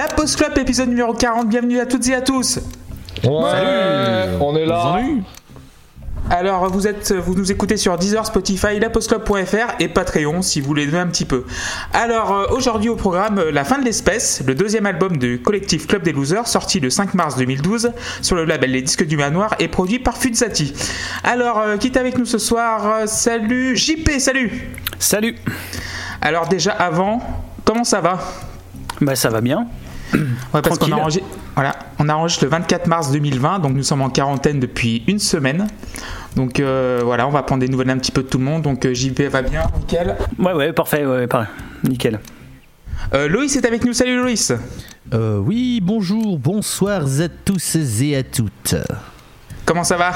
La Post Club, épisode numéro 40. Bienvenue à toutes et à tous. Ouais, on est là. Salut. Alors, vous êtes, vous nous écoutez sur Deezer, Spotify, lapostclub.fr et Patreon si vous voulez donner un petit peu. Alors, euh, aujourd'hui au programme, euh, La fin de l'espèce, le deuxième album du collectif Club des Losers, sorti le 5 mars 2012 sur le label Les Disques du Manoir et produit par Fuzzati. Alors, euh, qui est avec nous ce soir Salut JP, salut Salut. Alors déjà avant, comment ça va? Bah ça va bien. Ouais, parce qu'on voilà, on enregistre le 24 mars 2020, donc nous sommes en quarantaine depuis une semaine. Donc euh, voilà, on va prendre des nouvelles un petit peu de tout le monde. Donc euh, JP va bien, nickel. Ouais ouais parfait ouais pareil. Nickel. Euh, Loïs est avec nous, salut Loïs. Euh, oui, bonjour, bonsoir à tous et à toutes. Comment ça va?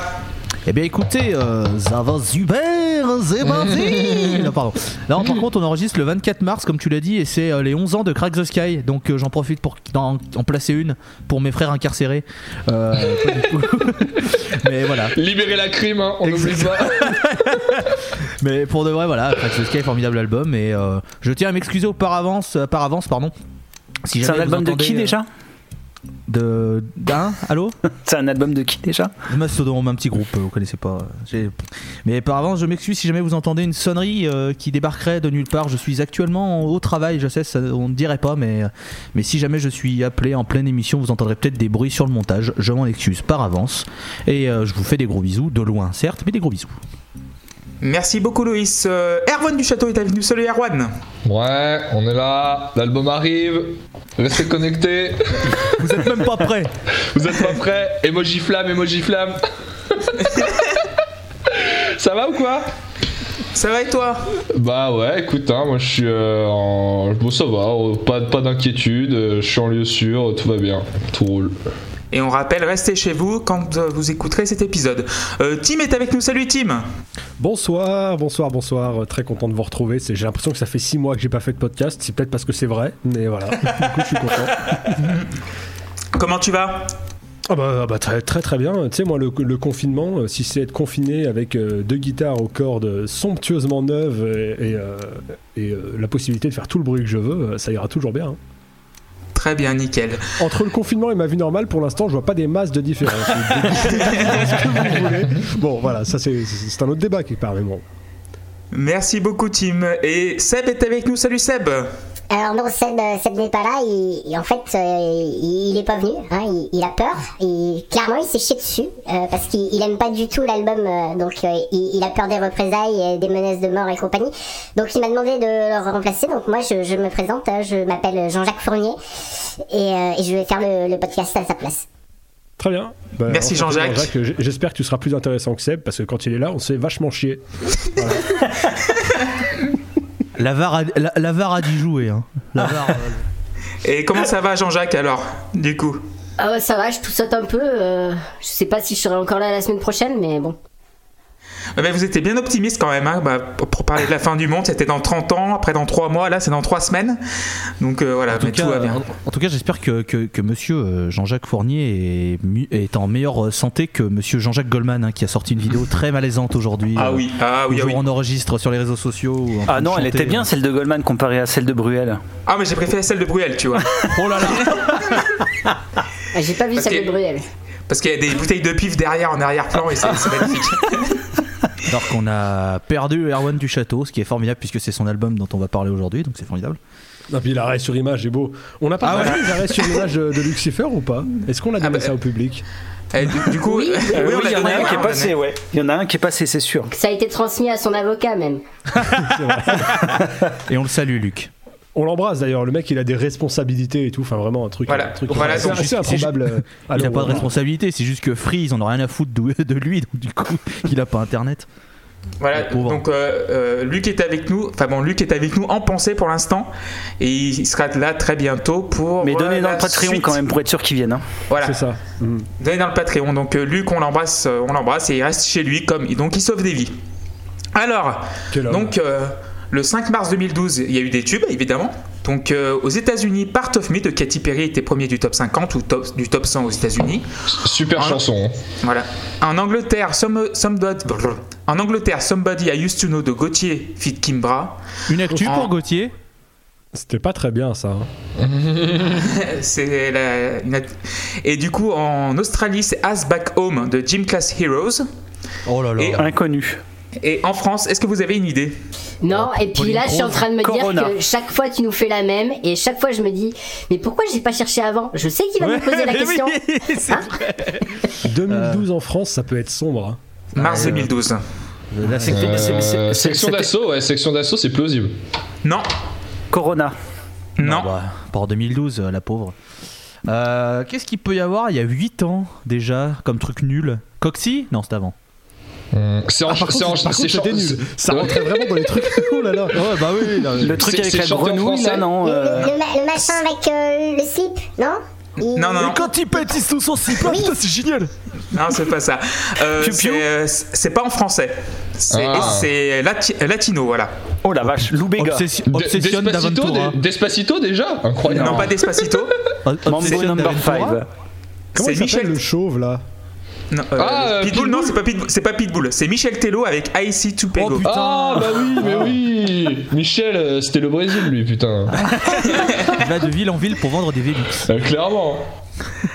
Eh bien écoutez, euh, ça va super, c'est parti Non, pardon. Là, par contre, on enregistre le 24 mars, comme tu l'as dit, et c'est euh, les 11 ans de Crack the Sky, donc euh, j'en profite pour en, en placer une pour mes frères incarcérés. Euh. Mais voilà. Libérer la crime, hein, on n'oublie pas. Mais pour de vrai, voilà, Crack the Sky, formidable album, et euh, je tiens à m'excuser au par avance, par avance, pardon. Si C'est un album de qui euh, déjà? De. D'un Allô C'est un album de qui déjà Mastodon, un petit groupe, euh, vous connaissez pas. Mais par avance, je m'excuse si jamais vous entendez une sonnerie euh, qui débarquerait de nulle part. Je suis actuellement au travail, je sais, ça, on ne dirait pas, mais, mais si jamais je suis appelé en pleine émission, vous entendrez peut-être des bruits sur le montage. Je m'en excuse par avance. Et euh, je vous fais des gros bisous, de loin certes, mais des gros bisous. Merci beaucoup Loïs. Euh, Erwan du Château est avec nous, salut Erwan. Ouais, on est là. L'album arrive. Restez connectés. Vous êtes même pas prêts Vous êtes pas prêts Emoji flamme, emoji flamme. Ça va ou quoi? Ça va et toi? Bah ouais, écoute, hein, moi je suis euh, en. Bon, ça va, euh, pas, pas d'inquiétude. euh, Je suis en lieu sûr, tout va bien. Tout roule. Et on rappelle, restez chez vous quand euh, vous écouterez cet épisode. Euh, Tim est avec nous, salut Tim. Bonsoir, bonsoir, bonsoir. Euh, Très content de vous retrouver. J'ai l'impression que ça fait six mois que j'ai pas fait de podcast. C'est peut-être parce que c'est vrai, mais voilà. du coup, je suis content. Comment tu vas? Ah bah, ah bah, très très très bien. Tu sais, moi, le, le confinement, euh, si c'est être confiné avec euh, deux guitares aux cordes somptueusement neuves et, et, euh, et, la possibilité de faire tout le bruit que je veux, ça ira toujours bien. hein. Très bien, nickel. Entre le confinement et ma vie normale, pour l'instant, je vois pas des masses de différence. Bon, voilà, ça c'est c'est un autre débat qui part, mais bon. Merci beaucoup Tim. Et Seb est avec nous, salut Seb. Alors non, Seb, Seb n'est pas là, il, il- en fait, euh, il, il est pas venu, hein, il, il a peur, et clairement il s'est chié dessus, euh, parce qu'il il aime pas du tout l'album, euh, donc euh, il, il a peur des représailles, euh, des menaces de mort et compagnie, donc il m'a demandé de le remplacer, donc moi je, je me présente, hein, je m'appelle Jean-Jacques Fournier, et, euh, et je vais faire le, le podcast à sa place. Très bien. Bah, Merci, Jean-Jacques. J'espère que tu seras plus intéressant que Seb parce que quand il est là, on s'est vachement chier. La VAR a, la, la VAR a dû jouer. Hein. La VAR, euh, Et comment ça va Jean-Jacques alors, du coup? Ah ouais, ça va, je tousse un peu. euh, je sais pas si je serai encore là la semaine prochaine, mais bon. Eh ben, Vous étiez bien optimiste quand même, hein. Bah, pour parler de la fin du monde, c'était dans 30 ans, après dans 3 mois, là c'est dans 3 semaines. Donc euh, voilà, En tout mais cas, tout va bien. en- en tout cas, j'espère que, que, que monsieur euh, Jean-Jacques Fournier est, en meilleure santé que monsieur Jean-Jacques Goldman, hein, qui a sorti une vidéo très malaisante aujourd'hui. Ah euh, oui, ah oui, où ah oui. on enregistre sur les réseaux sociaux. Ah non elle chanter, était bien euh. celle de Goldman comparée à celle de Bruel. Ah mais j'ai préféré celle de Bruel, tu vois. Oh là là Ah, J'ai pas vu Parce celle que- de Bruel. Parce qu'il y a des bouteilles de pif derrière en arrière-plan et c'est magnifique. Alors qu'on a perdu Erwan du Château, ce qui est formidable puisque c'est son album dont on va parler aujourd'hui, donc c'est formidable. Non, puis l'arrêt sur image est beau. On n'a pas Ah parlé des arrêts sur image de, de Lucifer ou pas? Est-ce qu'on a donné bah, ça au public? Et du, du coup, Oui, Euh, oui, l'a il y en a un qui est passé ouais. Il y en a un qui est passé c'est sûr. Ça a été transmis à son avocat même. Et on le salue, Luc. On l'embrasse d'ailleurs. Le mec, il a des responsabilités et tout. Enfin, vraiment un truc. Voilà. un truc Voilà, assez, donc, assez improbable. euh, Il n'a l'heure pas de responsabilité, c'est juste que Free, ils en ont rien à foutre de, lui, donc du coup, il a pas internet. Voilà, donc euh, euh, Luc est avec nous, enfin bon, Luc est avec nous en pensée pour l'instant, et il sera là très bientôt pour. Mais euh, donnez dans le Patreon suite. quand même pour être sûr qu'ils viennent. hein. Voilà, C'est ça. Mhm. donnez dans le Patreon. Donc euh, Luc, on l'embrasse, euh, on l'embrasse et il reste chez lui comme donc il sauve des vies. Alors, homme. Le 5 mars 2012, il y a eu des tubes évidemment. Donc euh, aux États-Unis, Part of Me de Katy Perry était premier du top 50 ou top- du top 100 aux États-Unis. Super chanson. hein. Voilà. En Angleterre, Some- Somebody, en Angleterre, Somebody I Used to Know de Gauthier fit Kimbra. Une actu pour Gauthier? C'était pas très bien ça. hein. C'est la- une- Et du coup, en Australie, c'est As Back Home de Gym Class Heroes. Oh là là. Et- Inconnu. Et en France, est-ce que vous avez une idée Non, et puis là, je suis en train de me Corona. dire que chaque fois tu nous fais la même, et chaque fois je me dis, mais pourquoi j'ai pas cherché avant? Je sais qu'il va me poser la question. oui, c'est Hein? vrai. 2012 en France, ça peut être sombre. hein. Mars 2012. La section- Euh, c'est- c'est- section c'était- d'assaut, ouais, section d'assaut, c'est plausible. Non, Corona. non. bah, pas en 2012, euh, la pauvre. Euh, Qu'est-ce qu'il peut y avoir? Il y a 8 ans déjà comme truc nul Coxy? Non, c'était avant. C'est en, Ah, c'est en- c'est contre, c'était chan- nul. Ça rentrait vraiment dans les trucs. Oh là là. Ouais, bah oui. là, Le truc avec la grenouille, là, non Le, euh, le le machin avec euh, le slip, non Il- Non, non, non. quand il pète, ils sont sensibles. Oui. Putain, c'est génial. Non, c'est pas ça. Euh, c'est euh, c'est pas en français. C'est Ah. lati- latino, voilà. Oh la vache, Lou Béga. Obsession, Obsession Despacito, de- Despacito déjà? Incroyable. Non, pas Despacito. Mambo number d'Aventura. 5. Comment C'est il s'appelle Michel. le chauve là? Non, euh, Ah, euh, Pitbull, non, c'est pas Pitbull. C'est pas Pitbull. C'est Michel Tello avec I See to Pego. Oh, putain. Ah bah oui, mais oui Michel, euh, c'était le Brésil lui, putain. Il va de ville en ville pour vendre des Vélux. Euh, clairement.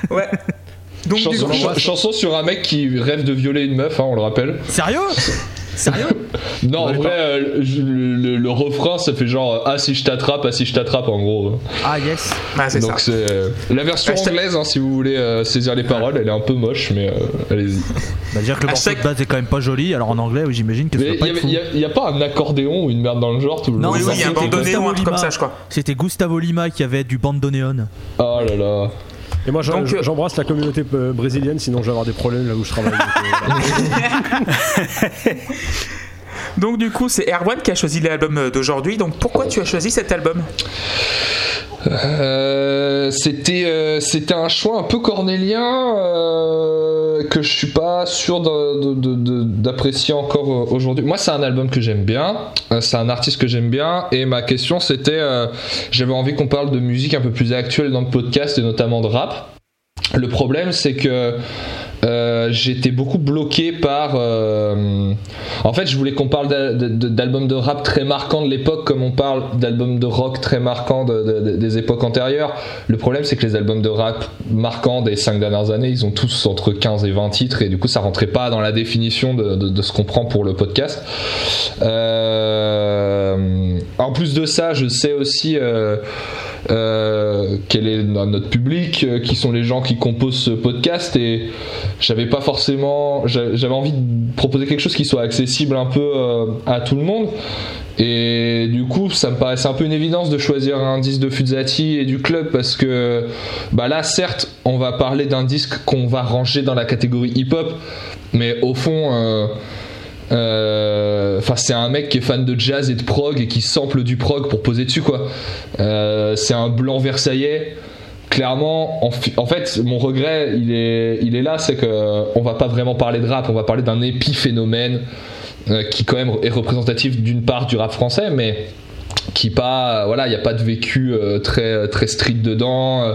Ouais. Donc, du Chanson, coup, chanson sur un mec qui rêve de violer une meuf, hein, on le rappelle. Sérieux? Sérieux Non, en vrai, euh, je- le, le- le refrain, ça fait genre euh, Ah si je t'attrape, ah si je t'attrape en gros. Ah yes. ah, c'est. Donc c'est euh, la version Hashtag- anglaise, hein, si vous voulez euh, saisir les paroles, elle est un peu moche, mais euh, allez-y. Bah dire que le morceau Hashtag- de base est quand même pas joli, alors en anglais, oui, j'imagine que ça il pas y, être avait- fou. y a- y a pas un accordéon ou une merde dans le genre tout le Non, long Oui, ça, oui, il y a un truc comme Lima. ça, je crois. C'était Gustavo Lima qui avait du bandoneon. Oh là là. Et moi, euh, j'embrasse la communauté euh, brésilienne, sinon je vais avoir des problèmes là où je travaille. Donc, euh, du coup, c'est Erwan qui a choisi l'album d'aujourd'hui. Donc, pourquoi tu as choisi cet album? Euh, c'était euh, c'était un choix un peu cornélien euh, que je suis pas sûr d'apprécier encore euh, aujourd'hui. Moi, c'est un album que j'aime bien, euh, c'est un artiste que j'aime bien, et ma question c'était, euh, j'avais envie qu'on parle de musique un peu plus actuelle dans le podcast et notamment de rap. Le problème, c'est que euh, j'étais beaucoup bloqué par. euh, en fait, je voulais qu'on parle d'albums de rap très marquants de l'époque, comme on parle d'albums de rock très marquants de- de- de- des époques antérieures. Le problème, c'est que les albums de rap marquants des cinq dernières années, ils ont tous entre 15 et 20 titres, et du coup, ça rentrait pas dans la définition de ce qu'on prend pour le podcast. Euh, en plus de ça, je sais aussi. Euh, quel est notre public, euh, qui sont les gens qui composent ce podcast et j'avais pas forcément j'a- j'avais envie de proposer quelque chose qui soit accessible un peu euh, à tout le monde. Et du coup ça me paraissait un peu une évidence de choisir un disque de Fuzzati et du club parce que bah là certes on va parler d'un disque qu'on va ranger dans la catégorie hip hop mais au fond euh, Enfin, c'est un mec qui est fan de jazz et de prog et qui sample du prog pour poser dessus, quoi. Euh, c'est un blanc versaillais. Clairement, en, fait, mon regret, il est, il est là, c'est que on va pas vraiment parler de rap, on va parler d'un épiphénomène euh, qui quand même est représentatif d'une part du rap français, mais qui pas voilà il n'y a pas de vécu euh, très très strict dedans. Euh,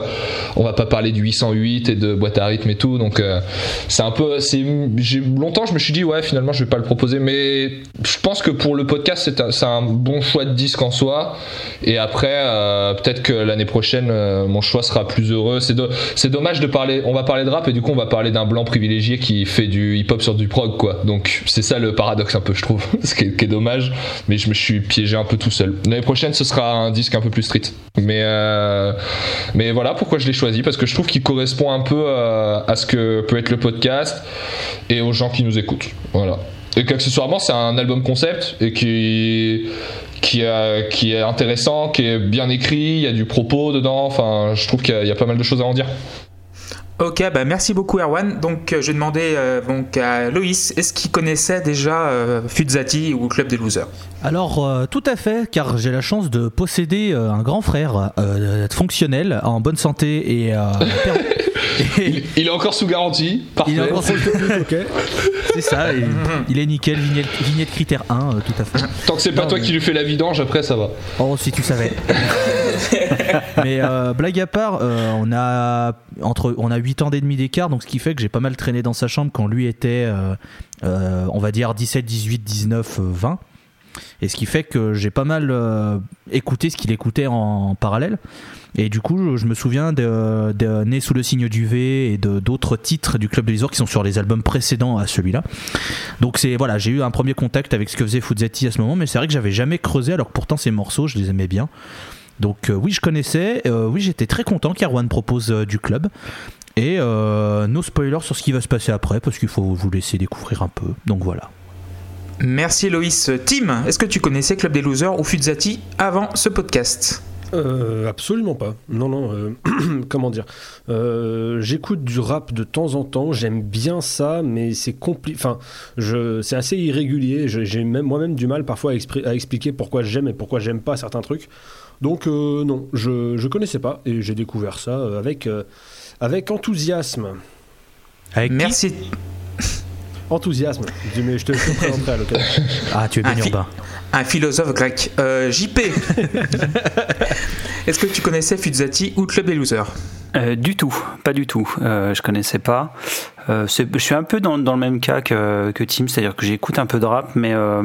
on va pas parler du 808 et de boîte à rythme et tout donc euh, c'est un peu c'est j'ai longtemps je me suis dit ouais finalement je vais pas le proposer mais je pense que pour le podcast c'est un, c'est un bon choix de disque en soi. Et après euh, peut-être que l'année prochaine mon choix sera plus heureux. C'est c'est dommage de parler on va parler de rap et du coup on va parler d'un blanc privilégié qui fait du hip hop sur du prog quoi. Donc c'est ça le paradoxe un peu je trouve ce qui est, dommage mais je me suis piégé un peu tout seul prochaine ce sera un disque un peu plus street. Mais euh, mais voilà pourquoi je l'ai choisi parce que je trouve qu'il correspond un peu euh, à ce que peut être le podcast et aux gens qui nous écoutent. Voilà. Et qu'accessoirement c'est un album concept et qui qui, a- qui est intéressant, qui est bien écrit, il y a du propos dedans, enfin je trouve qu'il y, y a pas mal de choses à en dire. Ok, bah merci beaucoup Erwan. Donc euh, je vais demander euh, donc à Loïs, est-ce qu'il connaissait déjà euh, Fuzzati ou Club des Losers? Alors, euh, tout à fait, car j'ai la chance de posséder euh, un grand frère euh, fonctionnel, en bonne santé et. Il, il est encore sous garantie, parfait. il est encore- ok. C'est ça, et- il est nickel, vignette, vignette critère 1, euh, tout à fait. Tant que c'est pas Non, toi mais- qui lui fais la vidange, après ça va. Oh, si tu savais. Mais euh, blague à part, euh, on a entre on a 8 ans et demi d'écart, donc ce qui fait que j'ai pas mal traîné dans sa chambre quand lui était, euh, euh, on va dire 17, 18, 19, euh, 20. Et ce qui fait que j'ai pas mal euh, écouté ce qu'il écoutait en, parallèle. Et du coup, je me souviens de, Né sous le signe du V et d'autres titres du Club de l'Isor qui sont sur les albums précédents à celui-là. Donc c'est voilà, j'ai eu un premier contact avec ce que faisait Fuzzetti à ce moment, mais c'est vrai que j'avais jamais creusé alors pourtant ces morceaux, je les aimais bien. Donc euh, oui, je connaissais, euh, oui, j'étais très content qu'Arwan propose euh, du club. Et euh, no spoilers sur ce qui va se passer après parce qu'il faut vous laisser découvrir un peu. Donc voilà. Merci Loïs. Tim, est-ce que tu connaissais Club des Losers ou Fuzzati avant ce podcast? Euh, absolument pas. Non, non. euh, comment dire Euh, J'écoute du rap de temps en temps. J'aime bien ça, mais c'est compliqué. Enfin, je, c'est assez irrégulier. J'ai même moi-même du mal parfois à, expri- à expliquer pourquoi j'aime et pourquoi j'aime pas certains trucs. Donc euh, non, je je connaissais pas et j'ai découvert ça avec euh, avec enthousiasme. Avec qui Merci. Enthousiasme. Je, mais je te, je te présenterai à l'occasion. Ah, tu es bien Un urbain. Un philosophe grec. Euh, JP. est-ce que tu connaissais Fuzzati ou Club des Losers? Euh, du tout, pas du tout. Euh, je connaissais pas. Euh, je suis un peu dans, dans le même cas que, que Tim, c'est-à-dire que j'écoute un peu de rap, mais euh,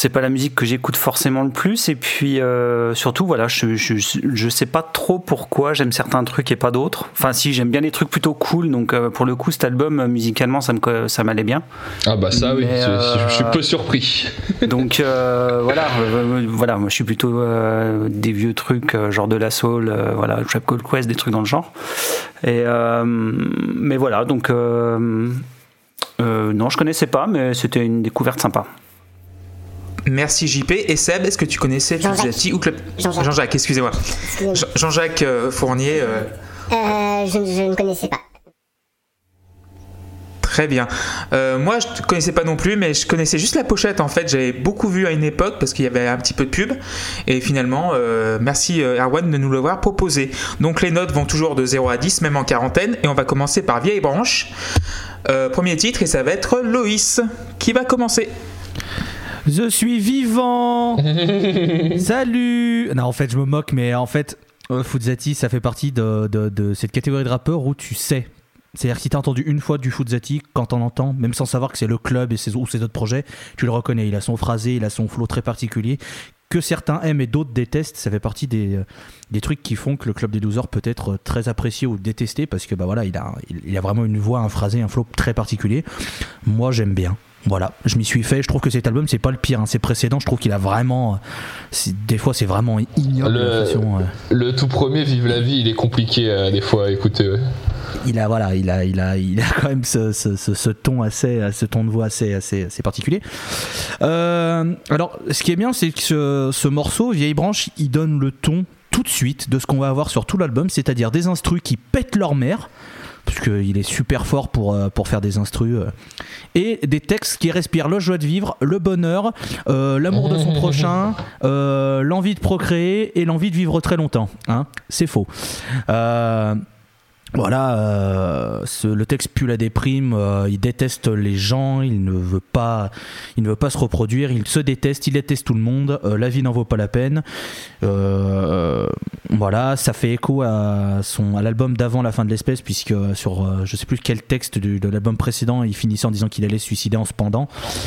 c'est pas la musique que j'écoute forcément le plus. Et puis euh, surtout, voilà, je, je, je sais pas trop pourquoi j'aime certains trucs et pas d'autres. Enfin, si j'aime bien les trucs plutôt cool, donc euh, pour le coup, cet album euh, musicalement, ça me ça m'allait bien. Ah bah ça oui, Mais, je, suis peu surpris. Donc voilà, voilà, moi je suis plutôt des vieux trucs genre de la soul, voilà, Trap Call Quest, des trucs dans le genre. Et mais voilà, donc non, je connaissais pas, mais c'était une découverte sympa. Merci JP. Et Seb, est-ce que tu connaissais ou Club Jean-Jacques. Excusez-moi. Excusez-moi. Jean- Jean-Jacques euh, Fournier. euh, Euh, je, je ne connaissais pas. Très bien. Euh, moi, je ne connaissais pas non plus, mais je connaissais juste la pochette. En fait, j'avais beaucoup vu à une époque parce qu'il y avait un petit peu de pub. Et finalement, merci Erwan de nous l'avoir proposé. Donc, les notes vont toujours de 0 à 10, même en quarantaine. Et on va commencer par Vieille Branche. Premier titre, et ça va être Loïs qui va commencer? Je suis vivant Salut Non, en fait, je me moque, mais en fait, euh, Fuzzati, ça fait partie de, de- de cette catégorie de rappeurs où tu sais. C'est-à-dire que si t'as entendu une fois du Fuzzati, quand t'en entends, même sans savoir que c'est le club et ses, ou ses autres projets, tu le reconnais. Il a son phrasé, il a son flow très particulier. Que certains aiment et d'autres détestent, ça fait partie des, euh, des trucs qui font que le club des losers peut être très apprécié ou détesté parce que bah voilà, il a, il, il a vraiment une voix, un phrasé, un flow très particulier. Moi, j'aime bien. Voilà, je m'y suis fait. Je trouve que cet album, c'est pas le pire. Hein. Ses précédents, je trouve qu'il a vraiment. c'est- Des fois, c'est vraiment ignoble. Le- la façon, euh, Le tout premier, Vive la vie, il est compliqué euh, des fois à écouter. ouais. il a voilà, il a, il a, il a quand même ce, ce- ce- ce ton assez, ce ton de voix assez, assez, assez particulier. Euh, alors, ce qui est bien, c'est que ce, ce morceau, Vieille Branche, il donne le ton tout de suite de ce qu'on va avoir sur tout l'album, c'est-à-dire des instrus qui pètent leur mère. Parce qu'il est super fort pour, euh, pour faire des instrus. euh. Et des textes qui respirent le joie de vivre, le bonheur, euh, l'amour de son prochain, euh, l'envie de procréer et l'envie de vivre très longtemps. Hein C'est faux. Euh, voilà, euh, ce- le texte pue la déprime, euh, il déteste les gens, il ne veut pas, il ne veut pas se reproduire, il se déteste, il déteste tout le monde, euh, la vie n'en vaut pas la peine. Voilà, ça fait écho à son, à l'album d'avant la fin de l'espèce, puisque sur, je sais plus quel texte de l'album précédent, il finissait en disant qu'il allait se suicider en se pendant.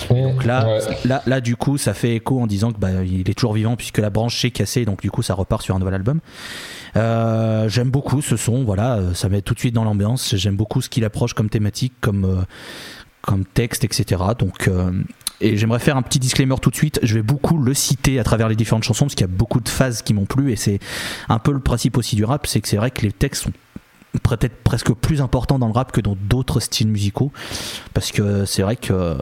Donc là, Ouais. là, là, du coup, ça fait écho en disant que bah, il est toujours vivant puisque la branche s'est cassée, donc du coup, ça repart sur un nouvel album. J'aime beaucoup ce son, voilà, ça tout de suite dans l'ambiance. J'aime beaucoup ce qu'il approche comme thématique, comme euh, comme texte, etc. Donc euh, et j'aimerais faire un petit disclaimer tout de suite. Je vais beaucoup le citer à travers les différentes chansons parce qu'il y a beaucoup de phases qui m'ont plu et c'est un peu le principe aussi du rap, c'est que c'est vrai que les textes sont peut-être presque plus importants dans le rap que dans d'autres styles musicaux. Parce que c'est vrai que euh,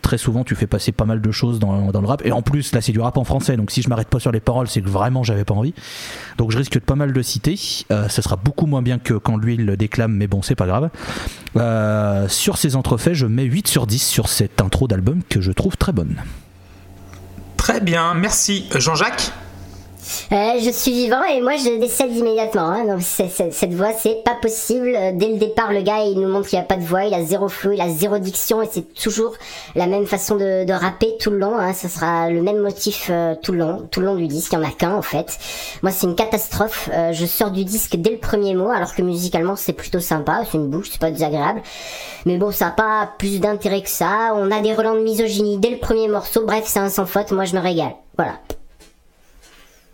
très souvent tu fais passer pas mal de choses dans, dans le rap. Et en plus là c'est du rap en français. Donc si je m'arrête pas sur les paroles c'est que vraiment j'avais pas envie. Donc je risque de pas mal de citer. Euh, ça sera beaucoup moins bien que quand lui il le déclame. Mais bon c'est pas grave. Euh, sur ces entrefaits je mets 8 sur 10 sur cette intro d'album que je trouve très bonne. Très bien, merci. Jean-Jacques Euh, je suis vivant et moi je décède immédiatement. Hein. Donc c'est- cette voix, c'est pas possible. Euh, Dès le départ, le gars, il nous montre qu'il n'y a pas de voix, il a zéro flow, il a zéro diction et c'est toujours la même façon de, de rapper tout le long. Hein. Ça sera le même motif euh, tout le long, tout le long du disque. Il y en a qu'un en fait. Moi, c'est une catastrophe. Euh, je sors du disque dès le premier mot, alors que musicalement c'est plutôt sympa. C'est une bouche, c'est pas désagréable. Mais bon, ça a pas plus d'intérêt que ça. On a des relents de misogynie dès le premier morceau. Bref, c'est un sans faute. Moi, je me régale. Voilà.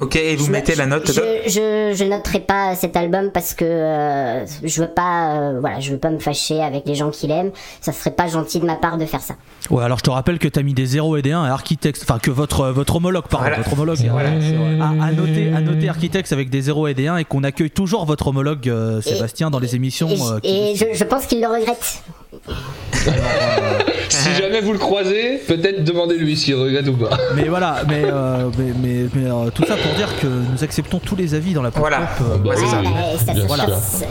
Ok, et vous Je- mettez la note je, je, je noterai pas cet album parce que euh, je veux pas euh, voilà je veux pas me fâcher avec les gens qui l'aiment ça serait pas gentil de ma part de faire ça Ouais, alors je te rappelle que t'as mis des 0 et des 1 à Architects, enfin que votre, votre homologue, pardon, Voilà. votre homologue Voilà, vrai. a, a noté, a noté Architects avec des 0 et des 1 et qu'on accueille toujours votre homologue euh, Sébastien dans les émissions. et, euh, qui- et je, je pense qu'il le regrette Si jamais vous le croisez, peut-être demandez-lui s'il regrette ou pas. Mais voilà, mais, euh, mais, mais- mais, euh, tout ça pour dire que nous acceptons tous les avis dans la pop Voilà. euh, Bah c'est ça. ça, ça,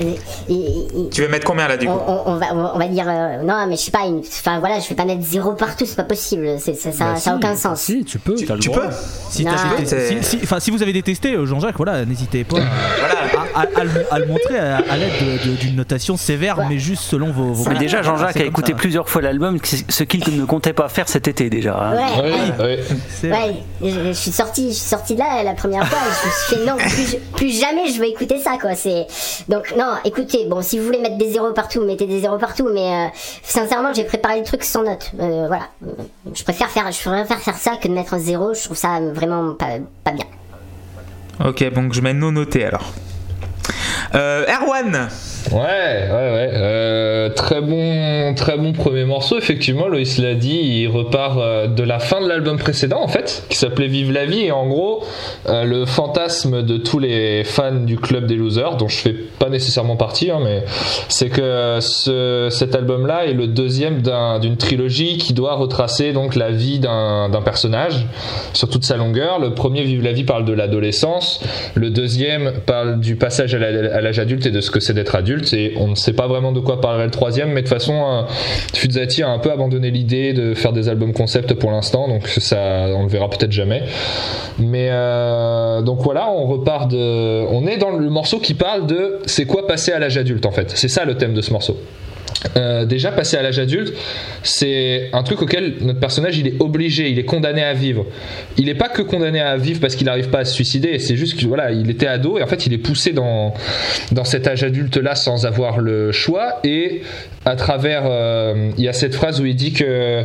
Tu veux mettre combien là du on, coup on- on va, on va dire euh, non mais je sais pas une- enfin voilà je vais pas mettre zéro partout c'est pas possible ça, Bah ça a si, aucun sens Si, tu peux. Tu, le peux Si, détesté- si, si- vous avez détesté Jean-Jacques, voilà, n'hésitez pas Voilà. à, à- à le, à le montrer à, à l'aide de- de- d'une notation sévère, Ouais. mais juste selon vos. vos Mais déjà, Jean-Jacques C'est a écouté ça. plusieurs fois l'album, ce qu'il ne comptait pas faire cet été déjà. hein. ouais, Oui, ouais. Ouais, je, je suis sorti, je suis sorti de là la première fois. et Je me suis fait non, plus, plus jamais je vais écouter ça quoi. C'est donc non, écoutez, bon, si vous voulez mettre des zéros partout, mettez des zéros partout. Mais euh, sincèrement, j'ai préparé le truc sans note. Euh, voilà, je préfère faire, je préfère faire ça que de mettre un zéro. Je trouve ça vraiment pas, pas bien. Ok, donc je mets non noté alors. Euh, Erwan Ouais, ouais, ouais. Euh, très bon, très bon premier morceau. Effectivement, Loïs l'a dit, il repart euh, de la fin de l'album précédent, en fait, qui s'appelait Vive la vie. Et en gros, euh, le fantasme de tous les fans du club des losers, dont je fais pas nécessairement partie, hein, mais c'est que ce, cet album-là est le deuxième d'un- d'une trilogie qui doit retracer donc la vie d'un personnage sur toute sa longueur. Le premier, Vive la vie, parle de l'adolescence. Le deuxième parle du passage à l'âge adulte et de ce que c'est d'être adulte. Et on ne sait pas vraiment de quoi parlerait le troisième, mais de toute façon, euh, Fuzati a un peu abandonné l'idée de faire des albums concept pour l'instant, donc ça, on le verra peut-être jamais. Mais euh, donc voilà, on repart de, on est dans le morceau qui parle de c'est quoi passer à l'âge adulte en fait. C'est ça le thème de ce morceau. Euh, déjà passer à l'âge adulte, c'est un truc auquel notre personnage il est obligé, il est condamné à vivre. Il n'est pas que condamné à vivre parce qu'il n'arrive pas à se suicider, c'est juste que voilà, il était ado et en fait il est poussé dans dans cet âge adulte là sans avoir le choix et à travers euh, il y a cette phrase où il dit que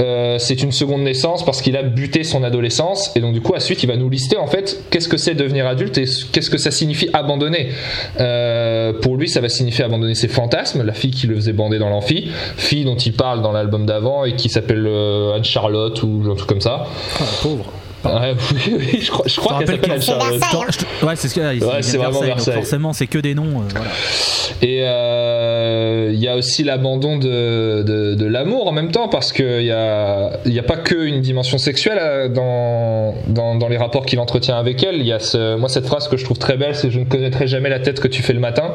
euh, c'est une seconde naissance parce qu'il a buté son adolescence et donc du coup ensuite il va nous lister en fait qu'est-ce que c'est devenir adulte et qu'est-ce que ça signifie abandonner. Euh, pour lui ça va signifier abandonner ses fantasmes, la fille qui le faisait bander dans l'amphi, fille dont il parle dans l'album d'avant et qui s'appelle euh, Anne Charlotte ou un truc comme ça. Ah, pauvre. Ouais, oui, oui, je crois, je crois qu'elle s'appelle Charlotte. Ouais, c'est ce que Ouais, vraiment donc forcément, c'est que des noms. euh, voilà. Et euh, il y a aussi l'abandon de, de, l'amour en même temps, parce qu'il n'y a, y a pas que une dimension sexuelle euh, dans, dans, les rapports qu'il entretient avec elle. Y a ce, moi cette phrase que je trouve très belle, c'est je ne connaîtrai jamais la tête que tu fais le matin,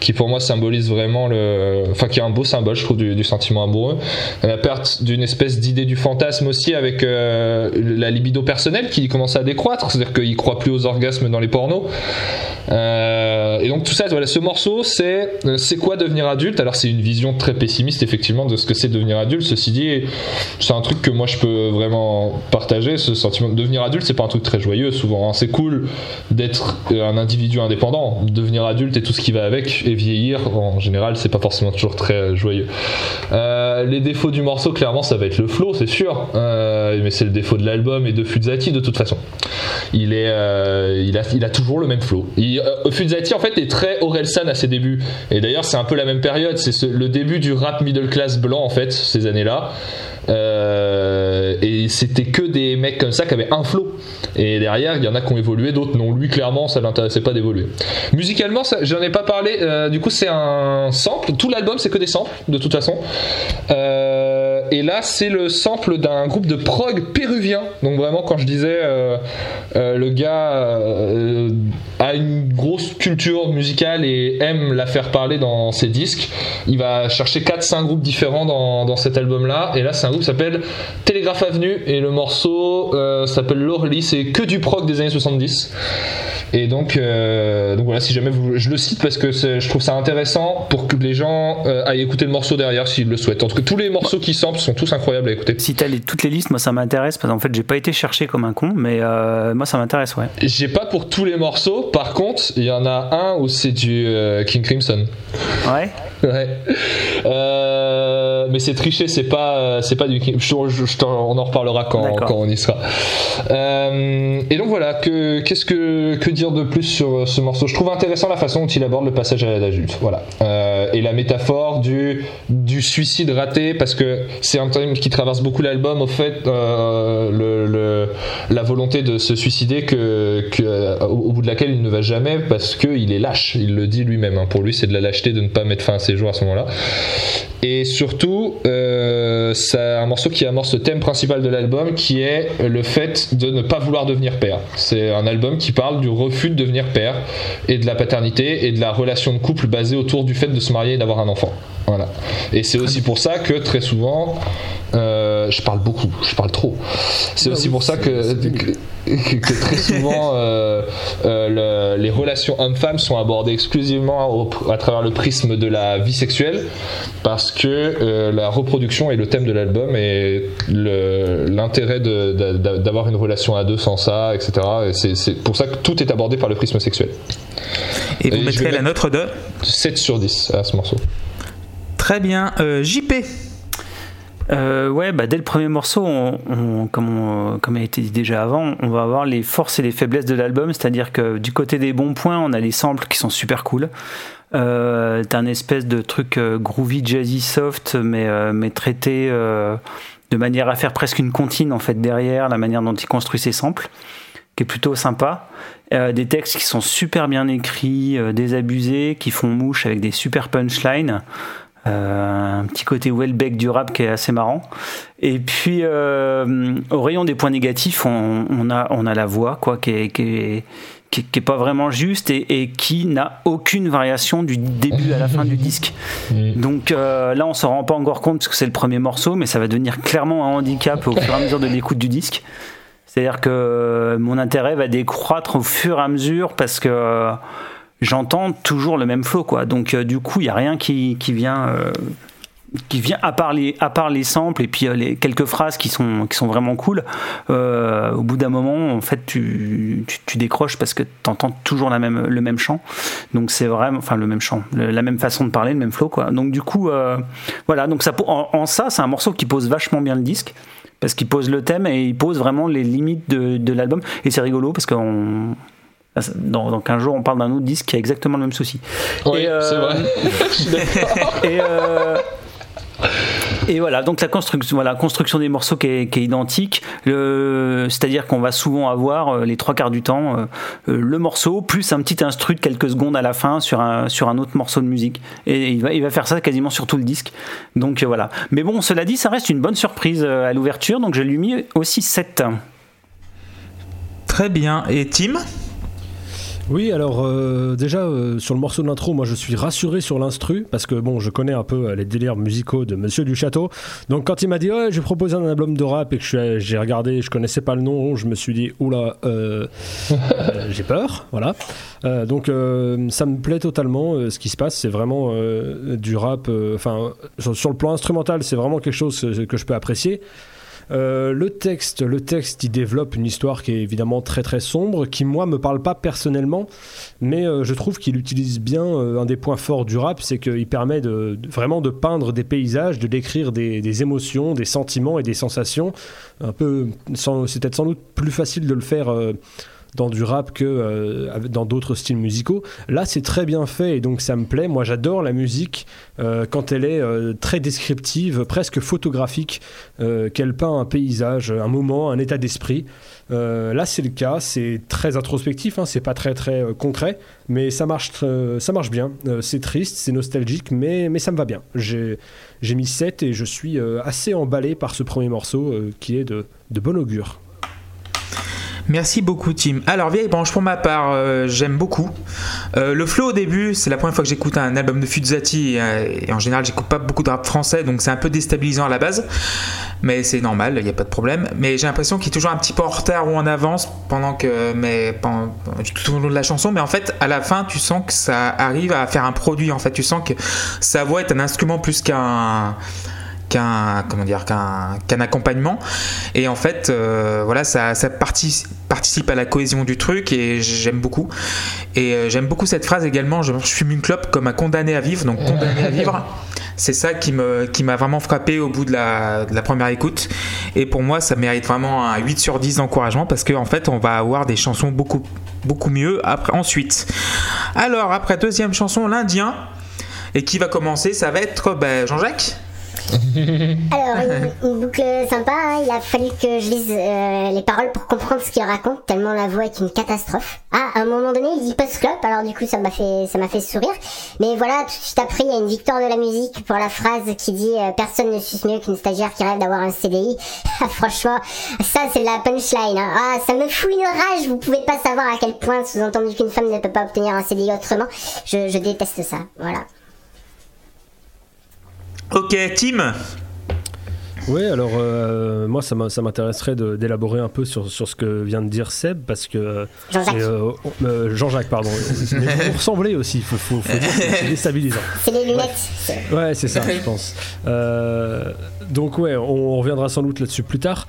qui pour moi symbolise vraiment le, enfin qui est un beau symbole, je trouve, du, sentiment amoureux. La perte d'une espèce d'idée du fantasme aussi avec euh, la libido personnelle qui commence à décroître, c'est-à-dire qu'il croit plus aux orgasmes dans les pornos. Euh, et donc tout ça, voilà, ce morceau, c'est euh, c'est quoi devenir adulte? Alors c'est une vision très pessimiste effectivement de ce que c'est devenir adulte. Ceci dit, c'est un truc que moi je peux vraiment partager. Ce sentiment de devenir adulte, c'est pas un truc très joyeux souvent. hein. C'est cool d'être un individu indépendant. Devenir adulte et tout ce qui va avec et vieillir, en général, c'est pas forcément toujours très joyeux. Euh, les défauts du morceau, clairement, ça va être le flow, c'est sûr. Euh, mais c'est le défaut de l'album et de Fuzati de toute façon. Il est, euh, il a, il a toujours le même flow. Il, Fuzati en fait est très Orelsan à ses débuts. Et d'ailleurs c'est un peu la même C'est ce- le début du rap middle class blanc en fait ces années-là. Euh, et c'était que des mecs comme ça qui avaient un flow. Et derrière, il y en a qui ont évolué, d'autres non. Lui, clairement, ça l'intéressait pas d'évoluer. Musicalement, ça- j'en ai pas parlé. euh, du coup, c'est un sample. Tout l'album, c'est que des samples, de toute façon. Euh, et là, c'est le sample d'un groupe de prog péruvien. Donc vraiment, quand je disais le gars a une grosse culture musicale et aime la faire parler dans ses disques, il va chercher 4-5 groupes différents dans, dans cet album-là. Et là, c'est un groupe qui s'appelle Télégraphe Avenue et le morceau euh, s'appelle L'Orly. C'est que du prog des années 70. Et donc, euh, donc voilà, si jamais vous, je le cite parce que je trouve ça intéressant pour que les gens euh, aillent écouter le morceau derrière s'ils le souhaitent. En tout cas, tous les morceaux qui samplent sont tous incroyables à écouter. Si t'as les, toutes les listes, moi ça m'intéresse parce qu'en fait j'ai pas été chercher comme un con, mais euh, moi ça m'intéresse, ouais. J'ai pas pour tous les morceaux, par contre, il y en a un où c'est du euh, King Crimson. Ouais. Ouais. Euh, mais c'est triché, c'est pas, euh, c'est pas du. Je, je- on en reparlera quand, quand on y sera. Et donc voilà, que, qu'est-ce que, que dire de plus sur ce morceau? Je trouve intéressant la façon dont il aborde le passage à l'âge adulte. Voilà. Euh, et la métaphore du, suicide raté, parce que c'est un thème qui traverse beaucoup l'album, au fait, euh, la volonté de se suicider que, euh, au, bout de laquelle il ne va jamais parce qu'il est lâche. Il le dit lui-même. hein. Pour lui, c'est de la lâcheté de ne pas mettre fin à ses jours à ce moment-là. Et surtout, euh, c'est un morceau qui amorce le thème principal de l'album, qui est le fait de ne pas vouloir devenir père. C'est un album qui parle du refus de devenir père et de la paternité et de la relation de couple basée autour du fait de se marier d'avoir un enfant. Voilà. Et c'est aussi pour ça que très souvent, euh, je parle beaucoup, je parle trop. C'est Ah aussi oui, pour ça que, c'est que, que très souvent euh, euh, le- les relations hommes-femmes sont abordées exclusivement au- à travers le prisme de la vie sexuelle parce que la reproduction est le thème de l'album et l'intérêt d'avoir une relation à deux sans ça, etc. Et c'est- pour ça que tout est abordé par le prisme sexuel. Et vous Et mettrez la note de? 7 sur 10 à ce morceau. Très bien. Euh, JP. Euh, ouais, bah, dès le premier morceau, comme, a été dit déjà avant, on va avoir les forces et les faiblesses de l'album. C'est-à-dire que du côté des bons points, on a les samples qui sont super cool. Euh, un espèce de truc euh, groovy, jazzy, soft, mais, mais traité de manière à faire presque une comptine en fait derrière, la manière dont il construit ses samples, qui est plutôt sympa. Des textes qui sont super bien écrits, désabusés, qui font mouche avec des super punchlines. Euh, un petit côté Welbeck du rap qui est assez marrant. Et puis euh, au rayon des points négatifs, on, on a on a la voix quoi qui est, qui est, qui est- qui est pas vraiment juste et, et qui n'a aucune variation du début à la fin du disque. Donc euh, là, on s'en rend pas encore compte parce que c'est le premier morceau, mais ça va devenir clairement un handicap au fur et à mesure de l'écoute du disque. C'est-à-dire que mon intérêt va décroître au fur et à mesure parce que j'entends toujours le même flow, quoi. Donc euh, du coup, il y a rien qui, qui vient. euh, qui vient à part les à part les samples et puis euh, quelques phrases qui sont qui sont vraiment cool au bout d'un moment en fait tu, tu, décroches parce que tu entends toujours la même le même chant donc c'est vraiment enfin le même chant la même façon de parler le même flow quoi donc du coup voilà donc ça en, en ça c'est un morceau qui pose vachement bien le disque parce qu'il pose le thème et il pose vraiment les limites de, de l'album et c'est rigolo parce qu'on dans, dans 15 jours on parle d'un autre disque qui a exactement le même souci Oui, Et, euh, c'est vrai. Et, euh, et voilà, donc la construction, voilà, construction des morceaux qui est, qui est identique. C'est-à-dire qu'on va souvent avoir euh, les trois quarts du temps euh, euh, le morceau plus un petit instru de quelques secondes à la fin sur un, sur un autre morceau de musique. Et il va, il va faire ça quasiment sur tout le disque. Donc euh, voilà. Mais bon, cela dit, ça reste une bonne surprise euh, à l'ouverture, donc je lui ai mis aussi 7. Très bien. Et Tim? Oui, alors euh, déjà euh, sur le morceau de l'intro, moi je suis rassuré sur l'instru parce que bon, je connais un peu euh, les délires musicaux de Monsieur du Château. Donc quand il m'a dit ouais, j'ai proposé un album de rap et que je j'ai regardé, je connaissais pas le nom, je me suis dit oula, j'ai peur, voilà. Donc ça me plaît totalement. ce qui se passe, c'est vraiment du rap. Enfin, sur, sur le plan instrumental, c'est vraiment quelque chose que, que je peux apprécier. Euh, le texte, le texte, il développe une histoire qui est évidemment très très sombre, qui moi me parle pas personnellement, mais euh, je trouve qu'il utilise bien euh, un des points forts du rap, c'est qu'il permet vraiment de peindre des paysages, de décrire des, émotions, des sentiments et des sensations. Un peu, c'est peut-être sans doute plus facile de le faire. Dans du rap que euh, dans d'autres styles musicaux. Là, c'est très bien fait et donc ça me plaît. Moi, j'adore la musique euh, quand elle est euh, très descriptive, presque photographique, qu'elle peint un paysage, un moment, un état d'esprit. là, c'est le cas. C'est très introspectif. Hein, c'est pas très très concret, mais ça marche, ça marche bien. c'est triste, c'est nostalgique, mais mais ça me va bien. J'ai j'ai mis 7 et je suis assez emballé par ce premier morceau qui est de, de bon augure. Merci beaucoup, Tim. Alors, vieille branche, pour ma part, euh, j'aime beaucoup. Euh, le flow au début, c'est la première fois que j'écoute un album de Fuzati. Euh, et, en général, j'écoute pas beaucoup de rap français, donc c'est un peu déstabilisant à la base. Mais c'est normal, il n'y a pas de problème. Mais j'ai l'impression qu'il est toujours un petit peu en retard ou en avance pendant que. Mais pendant, tout au long de la chanson. Mais en fait, à la fin, tu sens que ça arrive à faire un produit. En fait, tu sens que sa voix est un instrument plus qu'un qu'un comment dire qu'un accompagnement. Et en fait euh, voilà ça, ça participe, participe à la cohésion du truc et j'aime beaucoup. Et euh, j'aime beaucoup cette phrase également je, fume une clope comme un condamné à vivre. Donc condamné à vivre c'est ça qui me qui m'a vraiment frappé au bout de la, de la, première écoute. Et pour moi ça mérite vraiment un 8 sur 10 d'encouragement parce qu'en en fait on va avoir des chansons beaucoup beaucoup mieux après ensuite. Alors après deuxième chanson l'indien. Et qui va commencer ça va être ben, Jean-Jacques alors, une, boucle sympa, hein. il a fallu que je lise euh, les paroles pour comprendre ce qu'il raconte, tellement la voix est une catastrophe. Ah, à un moment donné, il dit post-clop, alors du coup, ça m'a fait, ça m'a fait sourire. Mais voilà, tout de suite après, il y a une victoire de la musique pour la phrase qui dit euh, personne ne suce mieux qu'une stagiaire qui rêve d'avoir un CDI. Franchement, ça, c'est la punchline. Hein. Ah, ça me fout une rage, vous pouvez pas savoir à quel point sous-entendu qu'une femme ne peut pas obtenir un CDI autrement. Je, je déteste ça, voilà. Ok, Tim oui, alors euh, moi ça m'intéresserait d'élaborer un peu sur, sur, ce que vient de dire Seb parce que Jean-Jacques, euh, euh, Jean-Jacques pardon, mais vous ressemblez aussi, faut, faut, faut dire, c'est déstabilisant. C'est les lunettes. Ouais, c'est ça, je pense. donc ouais, on reviendra sans doute là-dessus plus tard.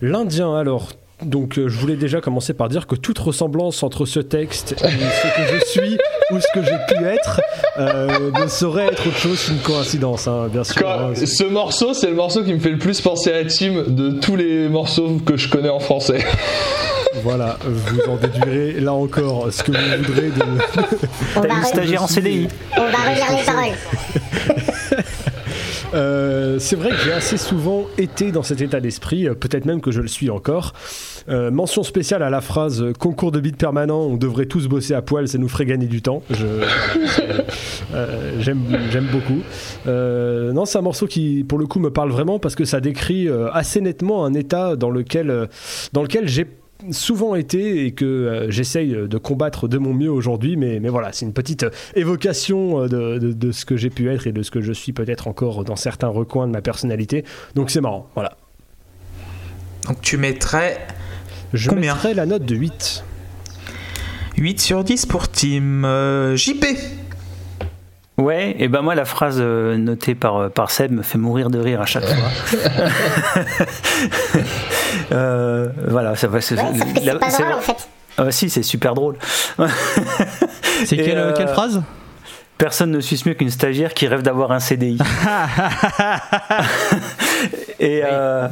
L'Indien alors, donc euh, je voulais déjà commencer par dire que toute ressemblance entre ce texte et ce que je suis ou ce que j'ai pu être euh, ne saurait être autre chose qu'une coïncidence, hein, bien sûr. Hein, ce morceau, c'est le morceau qui me fait le plus penser à Tim de tous les morceaux que je connais en français. Voilà, vous en déduirez là encore ce que vous voudrez de. T'as une stagiaire en CDI. On va relire les paroles. Euh, c'est vrai que j'ai assez souvent été dans cet état d'esprit, euh, peut-être même que je le suis encore. Euh, mention spéciale à la phrase concours de beat permanent, on devrait tous bosser à poil, ça nous ferait gagner du temps. J'aime beaucoup. non, c'est un morceau qui, pour le coup, me parle vraiment parce que ça décrit assez nettement un état dans lequel, dans lequel j'ai souvent été et que euh, j'essaye de combattre de mon mieux aujourd'hui. Mais, mais voilà, c'est une petite évocation euh, de, de, ce que j'ai pu être et de ce que je suis peut-être encore dans certains recoins de ma personnalité. Donc c'est marrant, voilà. Donc tu mettrais. Je Combien mettrais la note de 8. 8 sur 10 pour Team euh, JP. Ouais, et ben moi la phrase notée par, par Seb me fait mourir de rire à chaque fois. Euh, voilà, ça va. C'est pas drôle en fait. Ah, si, c'est super drôle. c'est quelle, euh, quelle phrase? Personne ne suisse mieux qu'une stagiaire qui rêve d'avoir un CDI. et, euh,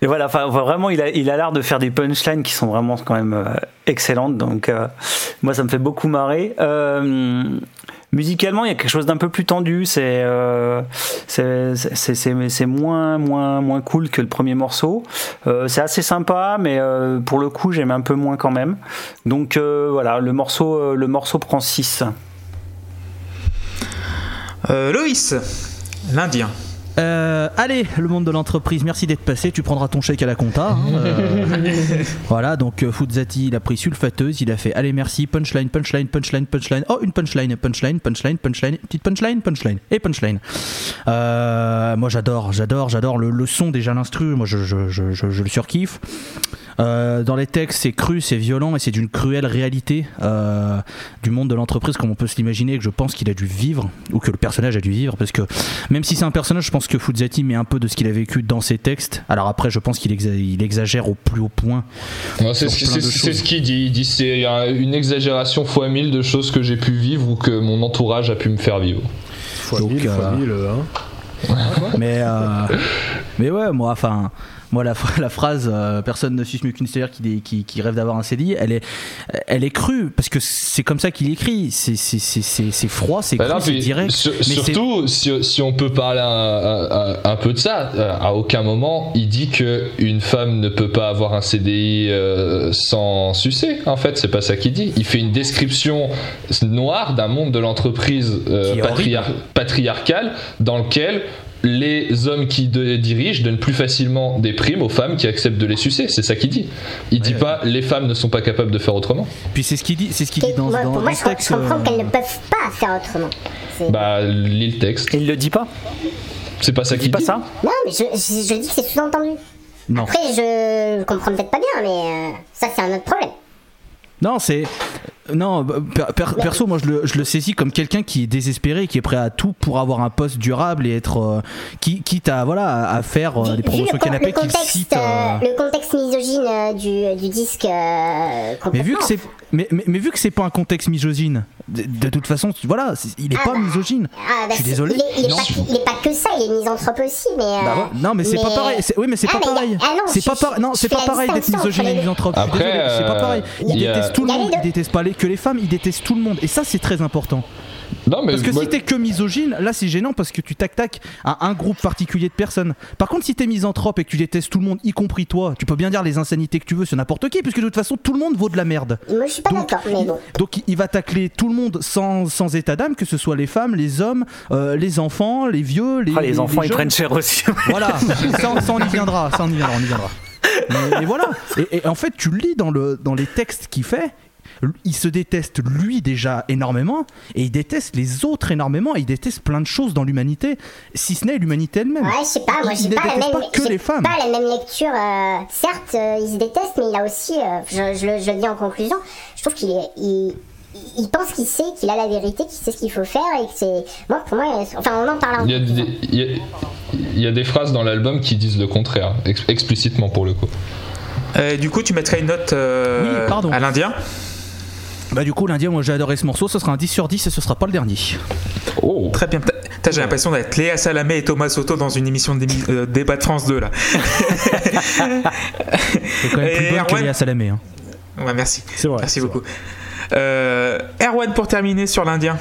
et, voilà, enfin, vraiment, il a, il a l'air de faire des punchlines qui sont vraiment quand même excellentes. Donc, moi, ça me fait beaucoup marrer. Musicalement, il y a quelque chose d'un peu plus tendu. C'est euh, c'est moins moins moins cool que le premier morceau. Euh, c'est assez sympa, mais euh, pour le coup, j'aime un peu moins quand même. Donc voilà, le morceau le morceau prend 6. Loïs, l'Indien. Euh, allez, le monde de l'entreprise, merci d'être passé. Tu prendras ton chèque à la compta. Hein, euh. voilà, donc euh, Fuzati, il a pris sulfateuse, il a fait allez, merci, punchline, punchline, punchline, punchline. Oh, une punchline, punchline, punchline, punchline, petite punchline, punchline et punchline. moi, j'adore, j'adore, j'adore le, son déjà l'instru. Moi, je, je, je, je, le surkiffe. Euh, dans les textes, c'est cru, c'est violent et c'est d'une cruelle réalité euh, du monde de l'entreprise, comme on peut se l'imaginer, que je pense qu'il a dû vivre, ou que le personnage a dû vivre, parce que même si c'est un personnage, je pense que Fuzati met un peu de ce qu'il a vécu dans ses textes. Alors après, je pense qu'il exagère au plus haut point. c'est ce qu'il dit. Il dit c'est une exagération fois mille de choses que j'ai pu vivre ou que mon entourage a pu me faire vivre. Fois mille, fois euh, mille, hein. mais, mais ouais, moi, enfin Moi, la, la phrase euh, personne ne suce mieux qu'une stagiaire qui, qui, qui rêve d'avoir un CDI, elle est, elle est crue parce que c'est comme ça qu'il écrit. C'est froid, c'est Bah cru, c'est direct. sur- mais c'est- surtout, si, si on peut parler un, un- un- un peu de ça, euh, à aucun moment il dit que une femme ne peut pas avoir un CDI euh, sans sucer. En fait, c'est pas ça qu'il dit. Il fait une description noire d'un monde de l'entreprise euh, Qui est patriar- patriarcal dans lequel les hommes qui de- dirigent donnent plus facilement des primes aux femmes qui acceptent de les sucer. C'est ça qu'il dit. Il dit pas les femmes ne sont pas capables de faire autrement. Puis c'est ce qu'il dit, c'est ce qu'il dit dans, Moi, dans, pour moi, je, je texte. comprends euh, qu'elles ne peuvent pas faire autrement. Bah, lis le texte. Et il le dit pas C'est pas ça Il dit qu'il pas dit. ça Non, mais je, je, je dis que c'est sous-entendu. Non. Après, je comprends peut-être pas bien, mais euh, ça, c'est un autre problème. Non, c'est. Non, bah, per- per- perso, moi je le, je le saisis comme quelqu'un qui est désespéré, qui est prêt à tout pour avoir un poste durable et être. euh, qui, quitte à, voilà, à faire euh, des vu promotions canapé contexte, cite. euh, euh, le contexte misogyne euh, du, du disque. euh, Mais vu que c'est, mais, mais, mais vu que c'est pas un contexte misogyne, de, de toute façon, voilà, c'est- il est Ah pas bah, misogyne. Ah, bah, je suis désolé. Il est, il est Non. pas, il est pas que ça, il est misanthrope aussi, mais. euh, Bah ouais, non, mais c'est pas pareil. c'est- Oui, mais c'est Ah, pas mais y a- pareil. ah non, c'est je- pas pareil. Non, je c'est pas pareil d'être misogyne et misanthrope. Je suis Après, désolé, c'est pas pareil. Il déteste tout le monde. Il déteste pas les- que les femmes. Il déteste tout le monde. Et ça, c'est très important. Non, mais Parce que moi- si t'es que misogyne, là c'est gênant parce que tu tac-tac à un groupe particulier de personnes. Par contre, si t'es misanthrope et que tu détestes tout le monde, y compris toi, tu peux bien dire les insanités que tu veux sur n'importe qui, puisque de toute façon tout le monde vaut de la merde. Moi, je suis pas Donc, d'accord, mais bon. Donc il- va tacler tout le monde sans, sans état d'âme, que ce soit les femmes, les hommes, euh, les enfants, les vieux, les, Ah, les enfants ils prennent cher aussi. Voilà, ça, ça, on y viendra, ça on y viendra, on y viendra. Mais, mais voilà, et, et en fait tu lis dans, le, dans les textes qu'il fait, il se déteste lui déjà énormément, et il déteste les autres énormément, et il déteste plein de choses dans l'humanité, si ce n'est l'humanité elle-même. Ouais, je sais pas, moi Il j'ai pas la déteste même, pas que j'ai les femmes. pas la même lecture. euh, certes, euh, il se déteste, mais il a aussi, euh, je, je le- je le dis en conclusion, je trouve qu'il est, il, il pense qu'il sait, qu'il a la vérité, qu'il sait ce qu'il faut faire et que c'est, moi pour moi, enfin on en parle. Il y, a des, il, y a, il y a des phrases dans l'album qui disent le contraire, ex- explicitement pour le coup. Euh, du coup, tu mettrais une note euh, Oui, à l'Indien? Bah du coup l'Indien, moi j'ai adoré ce morceau, ce sera un 10 sur 10 et ce sera pas le dernier. Oh Très bien. T'as- J'ai l'impression d'être Léa Salamé et Thomas Soto dans une émission de démi- euh, débat de France 2 là. C'est quand même plus bonne Erwan qu'Elia Salamé. Hein. Ouais, merci. C'est vrai. Merci c'est beaucoup. Euh, Erwan pour terminer sur l'Indien.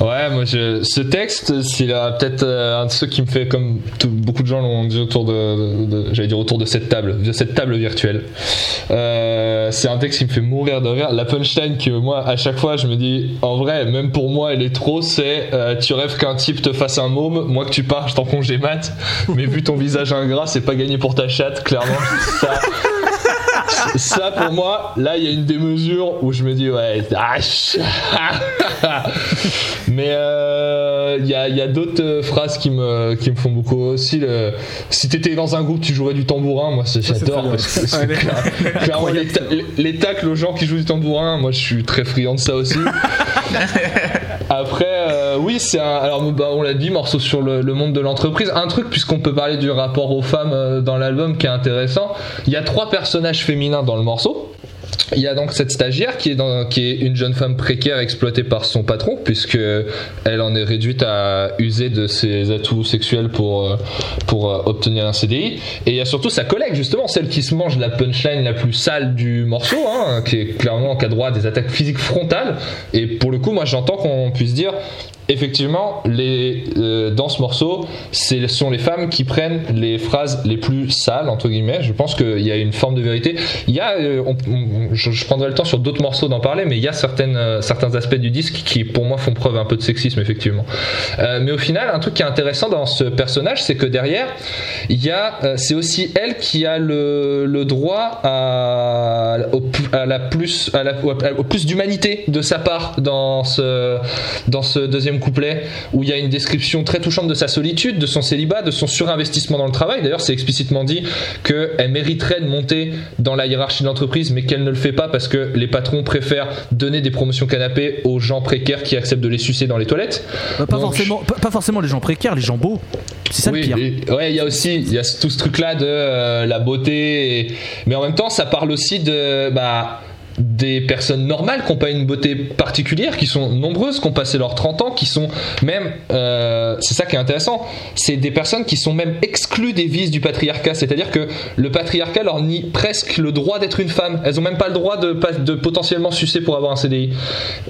Ouais, moi je, ce texte, c'est peut-être euh, un de ceux qui me fait comme tout- beaucoup de gens l'ont dit autour de, de- de- j'allais dire autour de cette table, de cette table virtuelle. Euh, c'est un texte qui me fait mourir de rire. La punchline que moi à chaque fois je me dis, en vrai, même pour moi elle est trop, c'est euh, tu rêves qu'un type te fasse un môme, moi que tu pars, je t'en congé mat, mais vu ton visage ingrat, c'est pas gagné pour ta chatte, clairement. Ça, ça pour moi, là il y a une démesure où je me dis ouais, mais euh, il y a, d'autres euh, phrases qui me, qui me font beaucoup aussi. Le, si t'étais dans un groupe, tu jouerais du tambourin, moi j'adore. clairement, les, les tacles aux gens qui jouent du tambourin, moi je suis très friand de ça aussi. Après, oui, c'est un. Alors, bah, on l'a dit, morceau sur le, monde de l'entreprise. Un truc, puisqu'on peut parler du rapport aux femmes euh, dans l'album qui est intéressant. Il y a trois personnages féminins dans le morceau. Il y a donc cette stagiaire qui est, qui une jeune femme précaire exploitée par son patron, puisque elle en est réduite à user de ses atouts sexuels pour, euh, euh, obtenir un CDI. Et il y a surtout sa collègue, justement, celle qui se mange la punchline la plus sale du morceau, hein, qui est clairement en droit des attaques physiques frontales. Et pour le coup, moi j'entends qu'on puisse dire effectivement, euh, dans ce morceau, ce sont les femmes qui prennent les phrases les plus sales, entre guillemets. Je pense qu'il y a une forme de vérité. Il y a, euh, je, prendrai le temps sur d'autres morceaux d'en parler, mais il y a euh, certains aspects du disque qui, pour moi, font preuve un peu de sexisme, effectivement. Mais au final, un truc qui est intéressant dans ce personnage, c'est que derrière, il y a, c'est aussi elle qui a le, droit à, au, la plus, au plus d'humanité de sa part dans ce, dans ce deuxième couplet où il y a une description très touchante de sa solitude, de son célibat, de son surinvestissement dans le travail. D'ailleurs, c'est explicitement dit qu'elle mériterait de monter dans la hiérarchie de l'entreprise, mais qu'elle ne le fait pas parce que les patrons préfèrent donner des promotions canapé aux gens précaires qui acceptent de les sucer dans les toilettes. Bah, pas, Donc, forcément, pas, pas forcément les gens précaires, les gens beaux. C'est ça oui, le pire. et- ouais, il y a aussi il y a tout ce truc là de euh, la beauté, et- mais en même temps, ça parle aussi de bah des personnes normales qui n'ont pas une beauté particulière, qui sont nombreuses, qui ont passé leurs 30 ans, qui sont même, euh, c'est ça qui est intéressant, c'est des personnes qui sont même exclues des vices du patriarcat, c'est-à-dire que le patriarcat leur nie presque le droit d'être une femme, elles ont même pas le droit de, de potentiellement sucer pour avoir un CDI.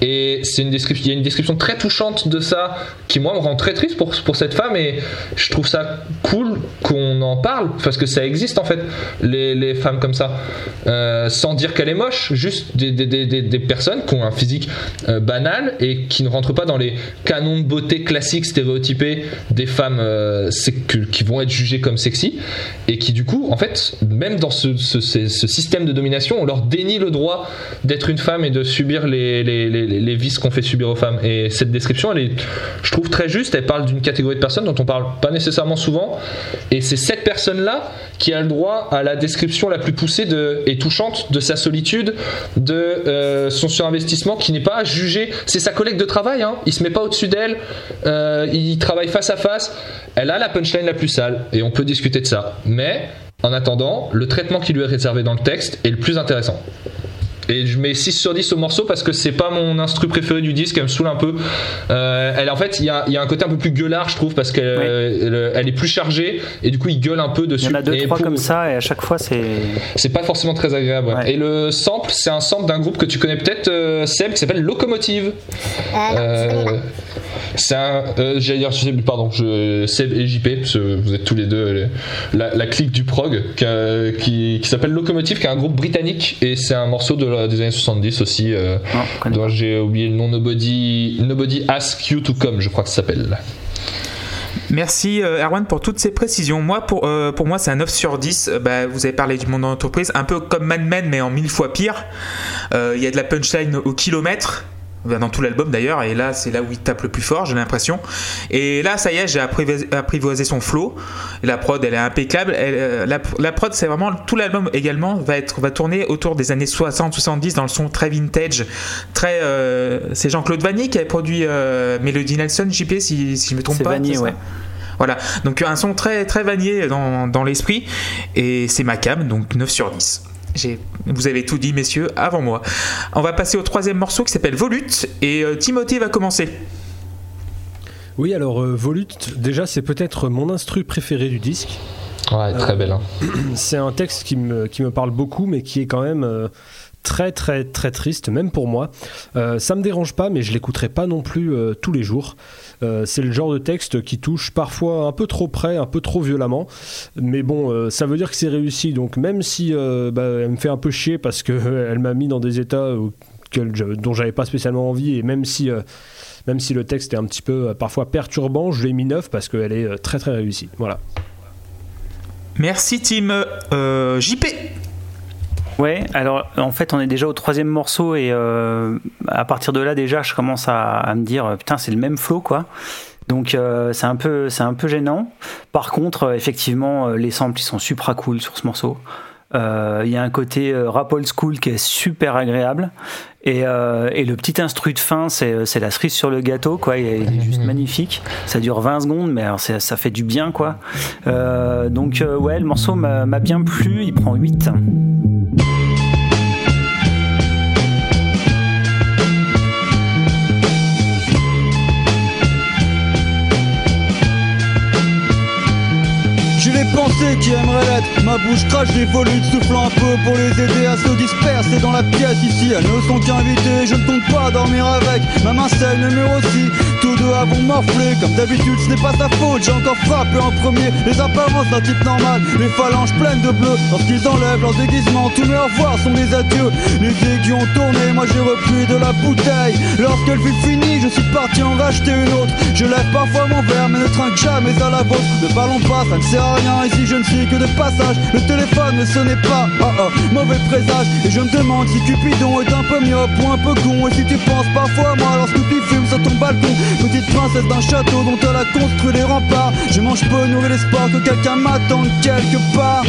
Et une il y a une description très touchante de ça qui moi me rend très triste pour, pour cette femme. Et je trouve ça cool qu'on en parle parce que ça existe en fait les, les femmes comme ça. Euh, sans dire qu'elle est moche juste des, personnes qui ont un physique euh, banal et qui ne rentrent pas dans les canons de beauté classiques stéréotypés des femmes euh, qui vont être jugées comme sexy et qui du coup en fait même dans ce, système de domination on leur dénie le droit d'être une femme et de subir les, les vices qu'on fait subir aux femmes. Et cette description elle est je trouve très juste. Elle parle d'une catégorie de personnes dont on parle pas nécessairement souvent. Et c'est cette personne là qui a le droit à la description la plus poussée et touchante de sa solitude, de euh, son surinvestissement, qui n'est pas jugé. C'est sa collègue de travail, hein. il se met pas au-dessus d'elle, euh, il travaille face à face. Elle a la punchline la plus sale, et on peut discuter de ça. Mais, en attendant, le traitement qui lui est réservé dans le texte est le plus intéressant. Et je mets 6 sur 10 au morceau parce que c'est pas mon instru préféré du disque, elle me saoule un peu. Euh, elle, en fait, il y a, y a, un côté un peu plus gueulard, je trouve, parce qu'elle elle, elle, est plus chargée et du coup, il gueule un peu dessus. Il y en a deux, et trois pour- comme ça et à chaque fois c'est. C'est pas forcément très agréable. ouais. Et le sample, c'est un sample d'un groupe que tu connais peut-être, euh, Seb, qui s'appelle Locomotive. Euh. Euh, c'est un. Euh, J'allais dire, pardon, je, Seb et JP, parce que vous êtes tous les deux la, la clique du prog, qui, qui s'appelle Locomotive, qui est un groupe britannique, et c'est un morceau de la- des années 70 aussi, euh, dont j'ai oublié le nom, Nobody, Nobody Ask You to Come, je crois que ça s'appelle. Merci euh, Erwan pour toutes ces précisions. Moi, pour, euh, pour moi, c'est un 9 sur 10. Euh, bah, vous avez parlé du monde d'entreprise, un peu comme Mad Men, mais en mille fois pire. Euh, Il y a de la punchline au kilomètre. Dans tout l'album d'ailleurs, et là c'est là où il tape le plus fort, j'ai l'impression. Et là, ça y est, j'ai apprivoisé, son flow. La prod, elle est impeccable. Elle, euh, la, la prod, c'est vraiment tout l'album également va être va tourner autour des années 60-70 dans le son très vintage, très. euh, c'est Jean-Claude Vannier qui avait produit euh, Melody Nelson, JP, si, si je me trompe pas. Ça ouais. voilà, donc un son très très vanier dans, dans l'esprit et c'est ma cam, donc 9 sur 10. Vous avez tout dit, messieurs, avant moi. On va passer au troisième morceau qui s'appelle Volute et euh, Timothée va commencer. Oui, alors euh, Volute, déjà c'est peut-être mon instru préféré du disque. Ouais, très belle. Hein. C'est un texte qui me, qui me parle beaucoup, mais qui est quand même euh, très très très triste, même pour moi. Euh, ça me dérange pas, mais je l'écouterai pas non plus euh, tous les jours. Euh, c'est le genre de texte qui touche parfois un peu trop près, un peu trop violemment. Mais bon, euh, ça veut dire que c'est réussi. Donc même si bah, elle me fait un peu chier parce qu'elle m'a mis dans des états dont j'avais pas spécialement envie, et même si... même si le texte est un petit peu parfois perturbant, je l'ai mis neuf parce qu'elle est très très réussie. Voilà. Merci Tim. JP. Ouais, alors en fait on est déjà au troisième morceau et euh, à partir de là déjà je commence à, me dire putain c'est le même flow quoi. Donc euh, c'est un peu c'est un peu gênant. Par contre euh, effectivement les samples ils sont super cool sur ce morceau. Il y a un côté rap old school qui est super agréable et, le petit instru de fin c'est la cerise sur le gâteau quoi. Il est, juste magnifique. Ça dure 20 secondes mais alors ça fait du bien quoi. Donc ouais le morceau m'a bien plu. Il prend 8. Pensées qui aimeraient l'être. Ma bouche crache des volutes soufflant un peu pour les aider à se disperser dans la pièce. Ici Elles ne sont qu'invitées, je ne compte pas dormir avec. Ma main celle numéro 6 Tous deux avons morflé. Comme d'habitude ce n'est pas sa faute. J'ai encore frappé en premier. Les apparences d'un type normal. Les phalanges pleines de bleu. Lorsqu'ils enlèvent leur déguisement Tous mes au revoir sont des adieux. Les aiguilles ont tourné Moi j'ai repris de la bouteille. Lorsqu'elle fut finie Je suis parti en racheter une autre. Je lève parfois mon verre Mais ne trinque jamais à la vôtre. Ne parlons pas ça ne sert à rien Ici je ne suis que de passage. Le téléphone ne sonnait pas Oh oh mauvais présage. Et je me demande si Cupidon est un peu myope ou un peu con. Et si tu penses parfois à moi lorsque tu fumes sur ton balcon. Petite princesse d'un château dont elle a construit les remparts. Je mange peu nourrir l'espoir que quelqu'un m'attende quelque part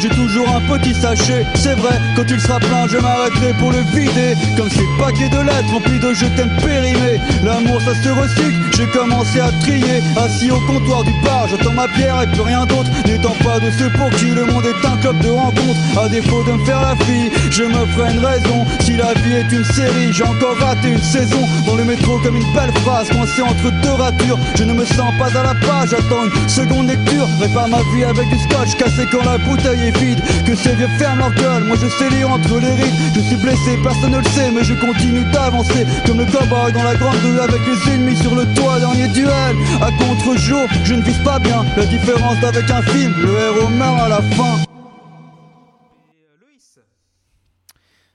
j'ai toujours un petit sachet. C'est vrai, quand il sera plein, je m'arrêterai pour le vider. Comme ces paquets de lettres remplis de je t'aime périmés. L'amour, ça se recycle, j'ai commencé à trier. Assis au comptoir du bar, j'attends ma bière et plus rien d'autre. N'étant pas de ceux pour qui le monde est un club de rencontres. À défaut de me faire la fille, je me ferai une raison. Si la vie est une série, j'ai encore raté une saison. Dans le métro, comme une belle phrase, coincée entre deux ratures. Je ne me sens pas à la page, j'attends une seconde lecture. Répare ma vie avec du scotch cassé la bouteille est vide. Que ces vieux ferment leur gueule, moi je sais lire entre les rides. Je suis blessé, personne ne le sait, mais je continue d'avancer. Comme le cowboy dans la grande rue avec les ennemis sur le toit. Dernier duel, à contre-jour, je ne vise pas bien. La différence d'avec un film, le héros meurt à la fin.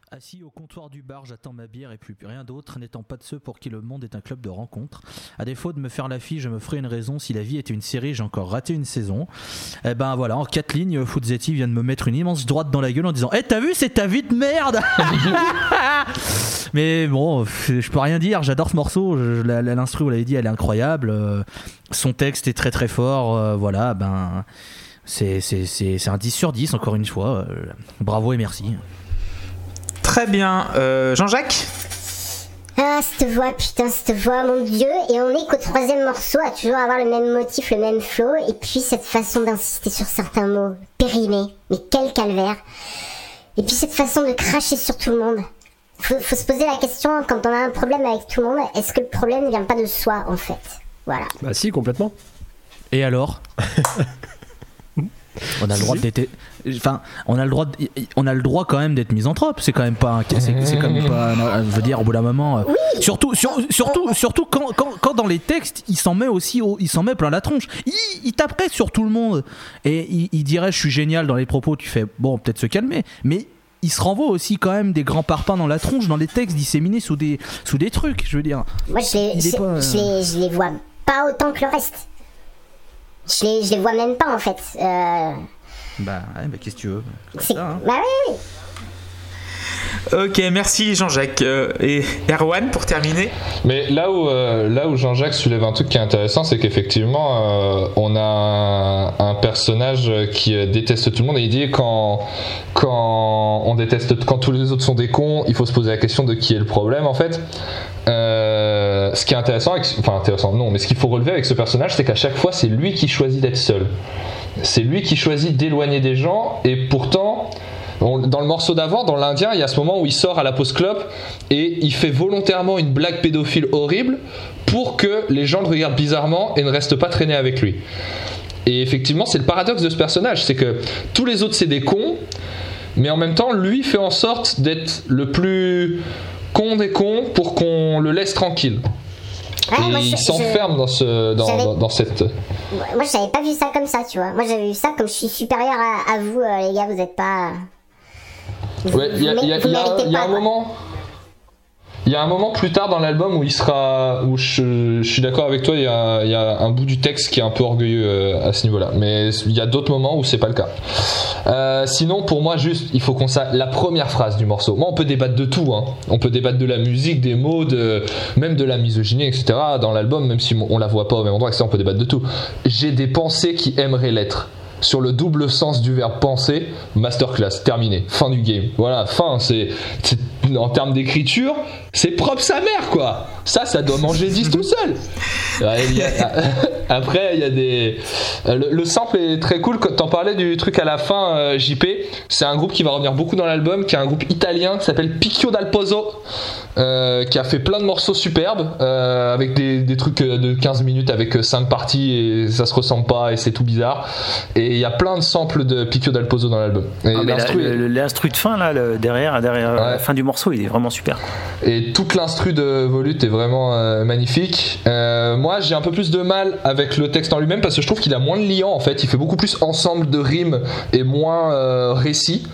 Assis au comptoir du bar, j'attends ma bière et plus rien d'autre, n'étant pas de ceux pour qui le monde est un club de rencontres. À défaut de me faire la fille, je me ferai une raison. Si la vie était une série, j'ai encore raté une saison. Et ben voilà, en quatre lignes, Fuzzetti vient de me mettre une immense droite dans la gueule en disant Eh, t'as vu, c'est ta vie de merde Mais bon, je peux rien dire, j'adore ce morceau. L'instru, vous l'avez dit, elle est incroyable. Euh, Son texte est très très fort. Euh, Voilà, ben. C'est un 10 sur 10, encore une fois. Euh, Bravo et merci. Très bien. Euh, Jean-Jacques Ah, cette voix, putain, cette voix, mon dieu. Et on est qu'au troisième morceau à toujours avoir le même motif, le même flow. Et puis cette façon d'insister sur certains mots. Périmé. Mais quel calvaire. Et puis cette façon de cracher sur tout le monde. Faut, faut se poser la question, quand on a un problème avec tout le monde, est-ce que le problème ne vient pas de soi, en fait? Voilà. Bah si, complètement. Et alors? On a le droit d'être. Enfin, on a le droit. de- On a le droit quand même d'être misanthrope. C'est quand même pas. C'est quand même pas. Je veux dire, au bout d'un moment. euh, Surtout, sur- surtout, surtout quand, quand, quand dans les textes, il s'en met aussi, au- il s'en met plein la tronche. Il, il taperait sur tout le monde et il, il dirait je suis génial dans les propos. Tu fais bon, peut-être se calmer, mais il se renvoie aussi quand même des grands parpaings dans la tronche dans les textes disséminés sous des sous des trucs. Je veux dire. Moi, je les, je, pas, euh, je les, je les vois pas autant que le reste. Je les, je les vois même pas, en fait. Euh, Bah, ouais, bah, qu'est-ce que tu veux ça, hein. Bah oui. Ok, merci Jean-Jacques. Euh, et Erwan, pour terminer Mais là où, euh, là où Jean-Jacques soulève un truc qui est intéressant, c'est qu'effectivement, euh, on a un, un personnage qui déteste tout le monde et il dit quand, quand on déteste, quand tous les autres sont des cons, il faut se poser la question de qui est le problème en fait. Euh, ce qui est intéressant, avec, enfin intéressant non, mais ce qu'il faut relever avec ce personnage, c'est qu'à chaque fois, c'est lui qui choisit d'être seul. C'est lui qui choisit d'éloigner des gens et pourtant. Dans le morceau d'avant, dans l'Indien, il y a ce moment où il sort à la pause clope et il fait volontairement une blague pédophile horrible pour que les gens le regardent bizarrement et ne restent pas traînés avec lui. Et effectivement, c'est le paradoxe de ce personnage, c'est que tous les autres c'est des cons, mais en même temps, lui fait en sorte d'être le plus con des cons pour qu'on le laisse tranquille. Ouais, moi, je- il je- s'enferme dans, ce, dans, dans, dans cette... Moi, j'avais pas vu ça comme ça, tu vois. Moi, j'avais vu ça comme je suis supérieur à, à vous, euh, les gars, vous êtes pas. Vous, Ouais, il y a, y a- y a- y a pas, un moment. Il y a un moment plus tard dans l'album où il sera, où je, suis d'accord avec toi, il y, a, un bout du texte qui est un peu orgueilleux euh, à ce niveau-là. Mais il y a d'autres moments où c'est pas le cas. Euh, sinon, pour moi, juste, il faut qu'on sache la première phrase du morceau. Moi, on peut débattre de tout. Hein. On peut débattre de la musique, des mots, de, même de la misogynie, etc. Dans l'album, même si on la voit pas au même endroit, etc. On peut débattre de tout. J'ai des pensées qui aimeraient l'être sur le double sens du verbe penser, masterclass, terminé, fin du game. Voilà, fin, c'est- en termes d'écriture, c'est propre sa mère, quoi. Ça, ça doit manger 10 tout seul. Après, il y a des. Le, le sample est très cool. Quand t'en parlais du truc à la fin, euh, JP, c'est un groupe qui va revenir beaucoup dans l'album, qui est un groupe italien qui s'appelle Picchio dal Pozo, euh, qui a fait plein de morceaux superbes, euh, avec des, des trucs euh, de 15 minutes avec 5 parties et ça se ressemble pas et c'est tout bizarre. Et il y a plein de samples de Picchio dal Pozo dans l'album. Ah, la- l'instru est- de fin, là, le- derrière, derrière la fin du morceau, il est vraiment super. Et toute l'instru de Volute est vraiment euh, magnifique. Moi, j'ai un peu plus de mal avec le texte en lui-même parce que je trouve qu'il a moins de liant en fait. Il fait beaucoup plus ensemble de rimes et moins récit.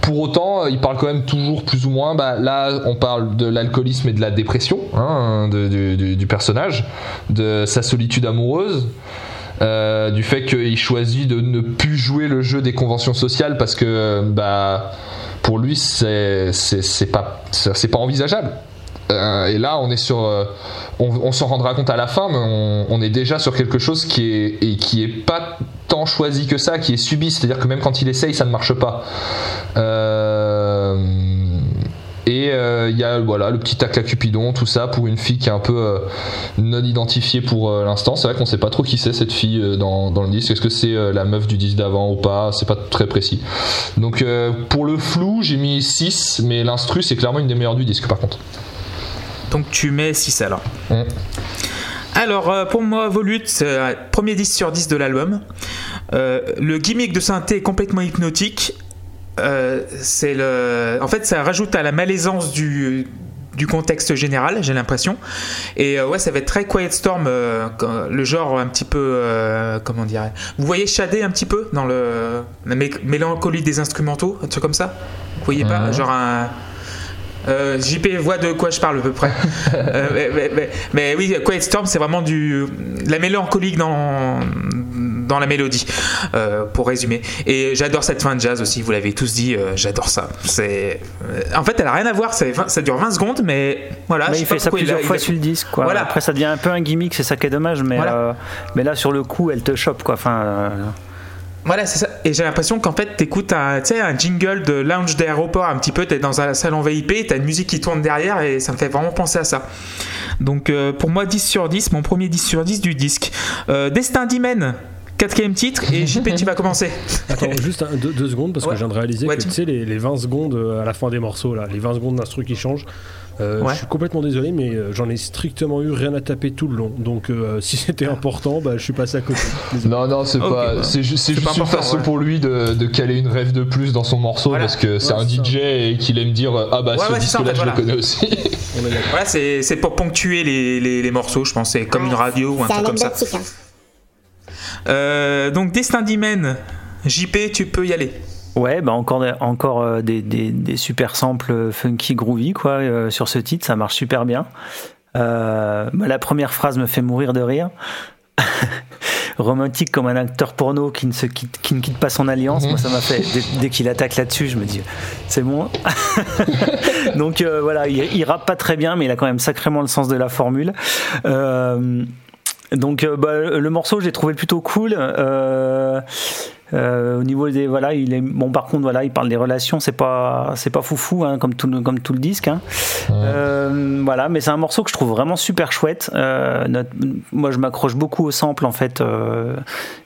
Pour autant, il parle quand même toujours plus ou moins. Bah, là, on parle de l'alcoolisme et de la dépression hein, du, personnage, de sa solitude amoureuse. euh, du fait qu'il choisit de ne plus jouer le jeu des conventions sociales parce que bah pour lui c'est pas pas envisageable Euh, et là, on est sur, euh, on, on s'en rendra compte à la fin, mais on, est déjà sur quelque chose qui est qui est pas tant choisi que ça, qui est subi. C'est-à-dire que même quand il essaye, ça ne marche pas. Et euh, il y a voilà le petit tac à Cupidon, tout ça pour une fille qui est un peu euh, non identifiée pour euh, l'instant. C'est vrai qu'on sait pas trop qui c'est cette fille euh, dans, dans le disque. Est-ce que c'est euh, la meuf du disque d'avant ou pas? C'est pas très précis. Donc euh, pour le flou, j'ai mis 6, mais l'instru c'est clairement une des meilleures du disque par contre. Donc tu mets 6 alors. Mm. Alors euh, pour moi, Volute, c'est, euh, premier 10 sur 10 de l'album. Euh, le gimmick de synthé est complètement hypnotique. Euh, c'est le... En fait, ça rajoute à la malaisance du, du contexte général, j'ai l'impression. Et euh, ouais, ça va être très Quiet Storm, euh, le genre un petit peu. euh, comment dirais Vous voyez Shadé un petit peu dans le, la mé- mélancolie des instrumentaux, un truc comme ça? Vous voyez pas. Genre un. JP voit de quoi je parle à peu près. Mais, mais- mais- mais oui, Quiet Storm, c'est vraiment du de la mélancolique dans dans la mélodie, euh, pour résumer. Et j'adore cette fin de jazz aussi. Vous l'avez tous dit, euh, j'adore ça. C'est euh, en fait, elle a rien à voir. Ça dure 20 secondes, mais voilà. Mais je il sais pas fait ça il plusieurs a- fois il a- sur le disque. Quoi. Voilà. Après, ça devient un peu un gimmick, c'est ça qui est dommage. Mais, Voilà. euh, mais là, sur le coup, elle te chope. Quoi. Enfin, Voilà, c'est ça. Et j'ai l'impression qu'en fait, t'écoutes un, un jingle de lounge d'aéroport un petit peu. T'es dans un salon VIP, t'as une musique qui tourne derrière et ça me fait vraiment penser à ça. Donc euh, pour moi, 10 sur 10, mon premier 10 sur 10 du disque. Euh, Destin d'Hymen, quatrième titre. Et JP, tu vas commencer. Attends, juste un- deux, deux secondes parce Ouais. que je viens de réaliser Ouais, que tu- sais, les, les 20 secondes euh, à la fin des morceaux, là, les 20 secondes d'instru qui changent, euh, Ouais. je suis complètement désolé, mais euh, j'en ai strictement eu rien à taper tout le long. Donc euh, si c'était important, bah, je suis passé à côté. Désolé. Non, non, c'est pas. bah, c'est ju- c'est c'est juste pas une façon ouais. pour lui de, de caler une rêve de plus dans son morceau Voilà. parce que c'est Ouais, un c'est ça. DJ et qu'il aime dire Ah bah Ouais, ce en disque-là, fait, je voilà. le connais aussi. Voilà, c'est c'est pour ponctuer les, les, les morceaux, je pense. C'est comme une radio ou un truc comme ça. Euh, donc Destin d'Hymen, JP, tu peux y aller. ouais, bah encore, encore euh, des, super samples funky groovy quoi, euh, sur ce titre. Ça marche super bien. Bah, la première phrase me fait mourir de rire. Romantique comme un acteur porno qui ne, se quitte, qui ne quitte pas son alliance. Moi, ça m'a fait. Dès, qu'il attaque là-dessus, je me dis, c'est bon. Donc voilà, il, il rappe pas très bien, mais il a quand même sacrément le sens de la formule. Donc euh, bah, le morceau, j'ai trouvé plutôt cool. Euh, euh, au niveau des voilà, il est bon. Par contre, voilà, il parle des relations. C'est pas c'est pas foufou hein, comme tout le- comme tout le disque. hein. Euh, voilà, mais c'est un morceau que je trouve vraiment super chouette. Euh, notre- moi, je m'accroche beaucoup au sample en fait,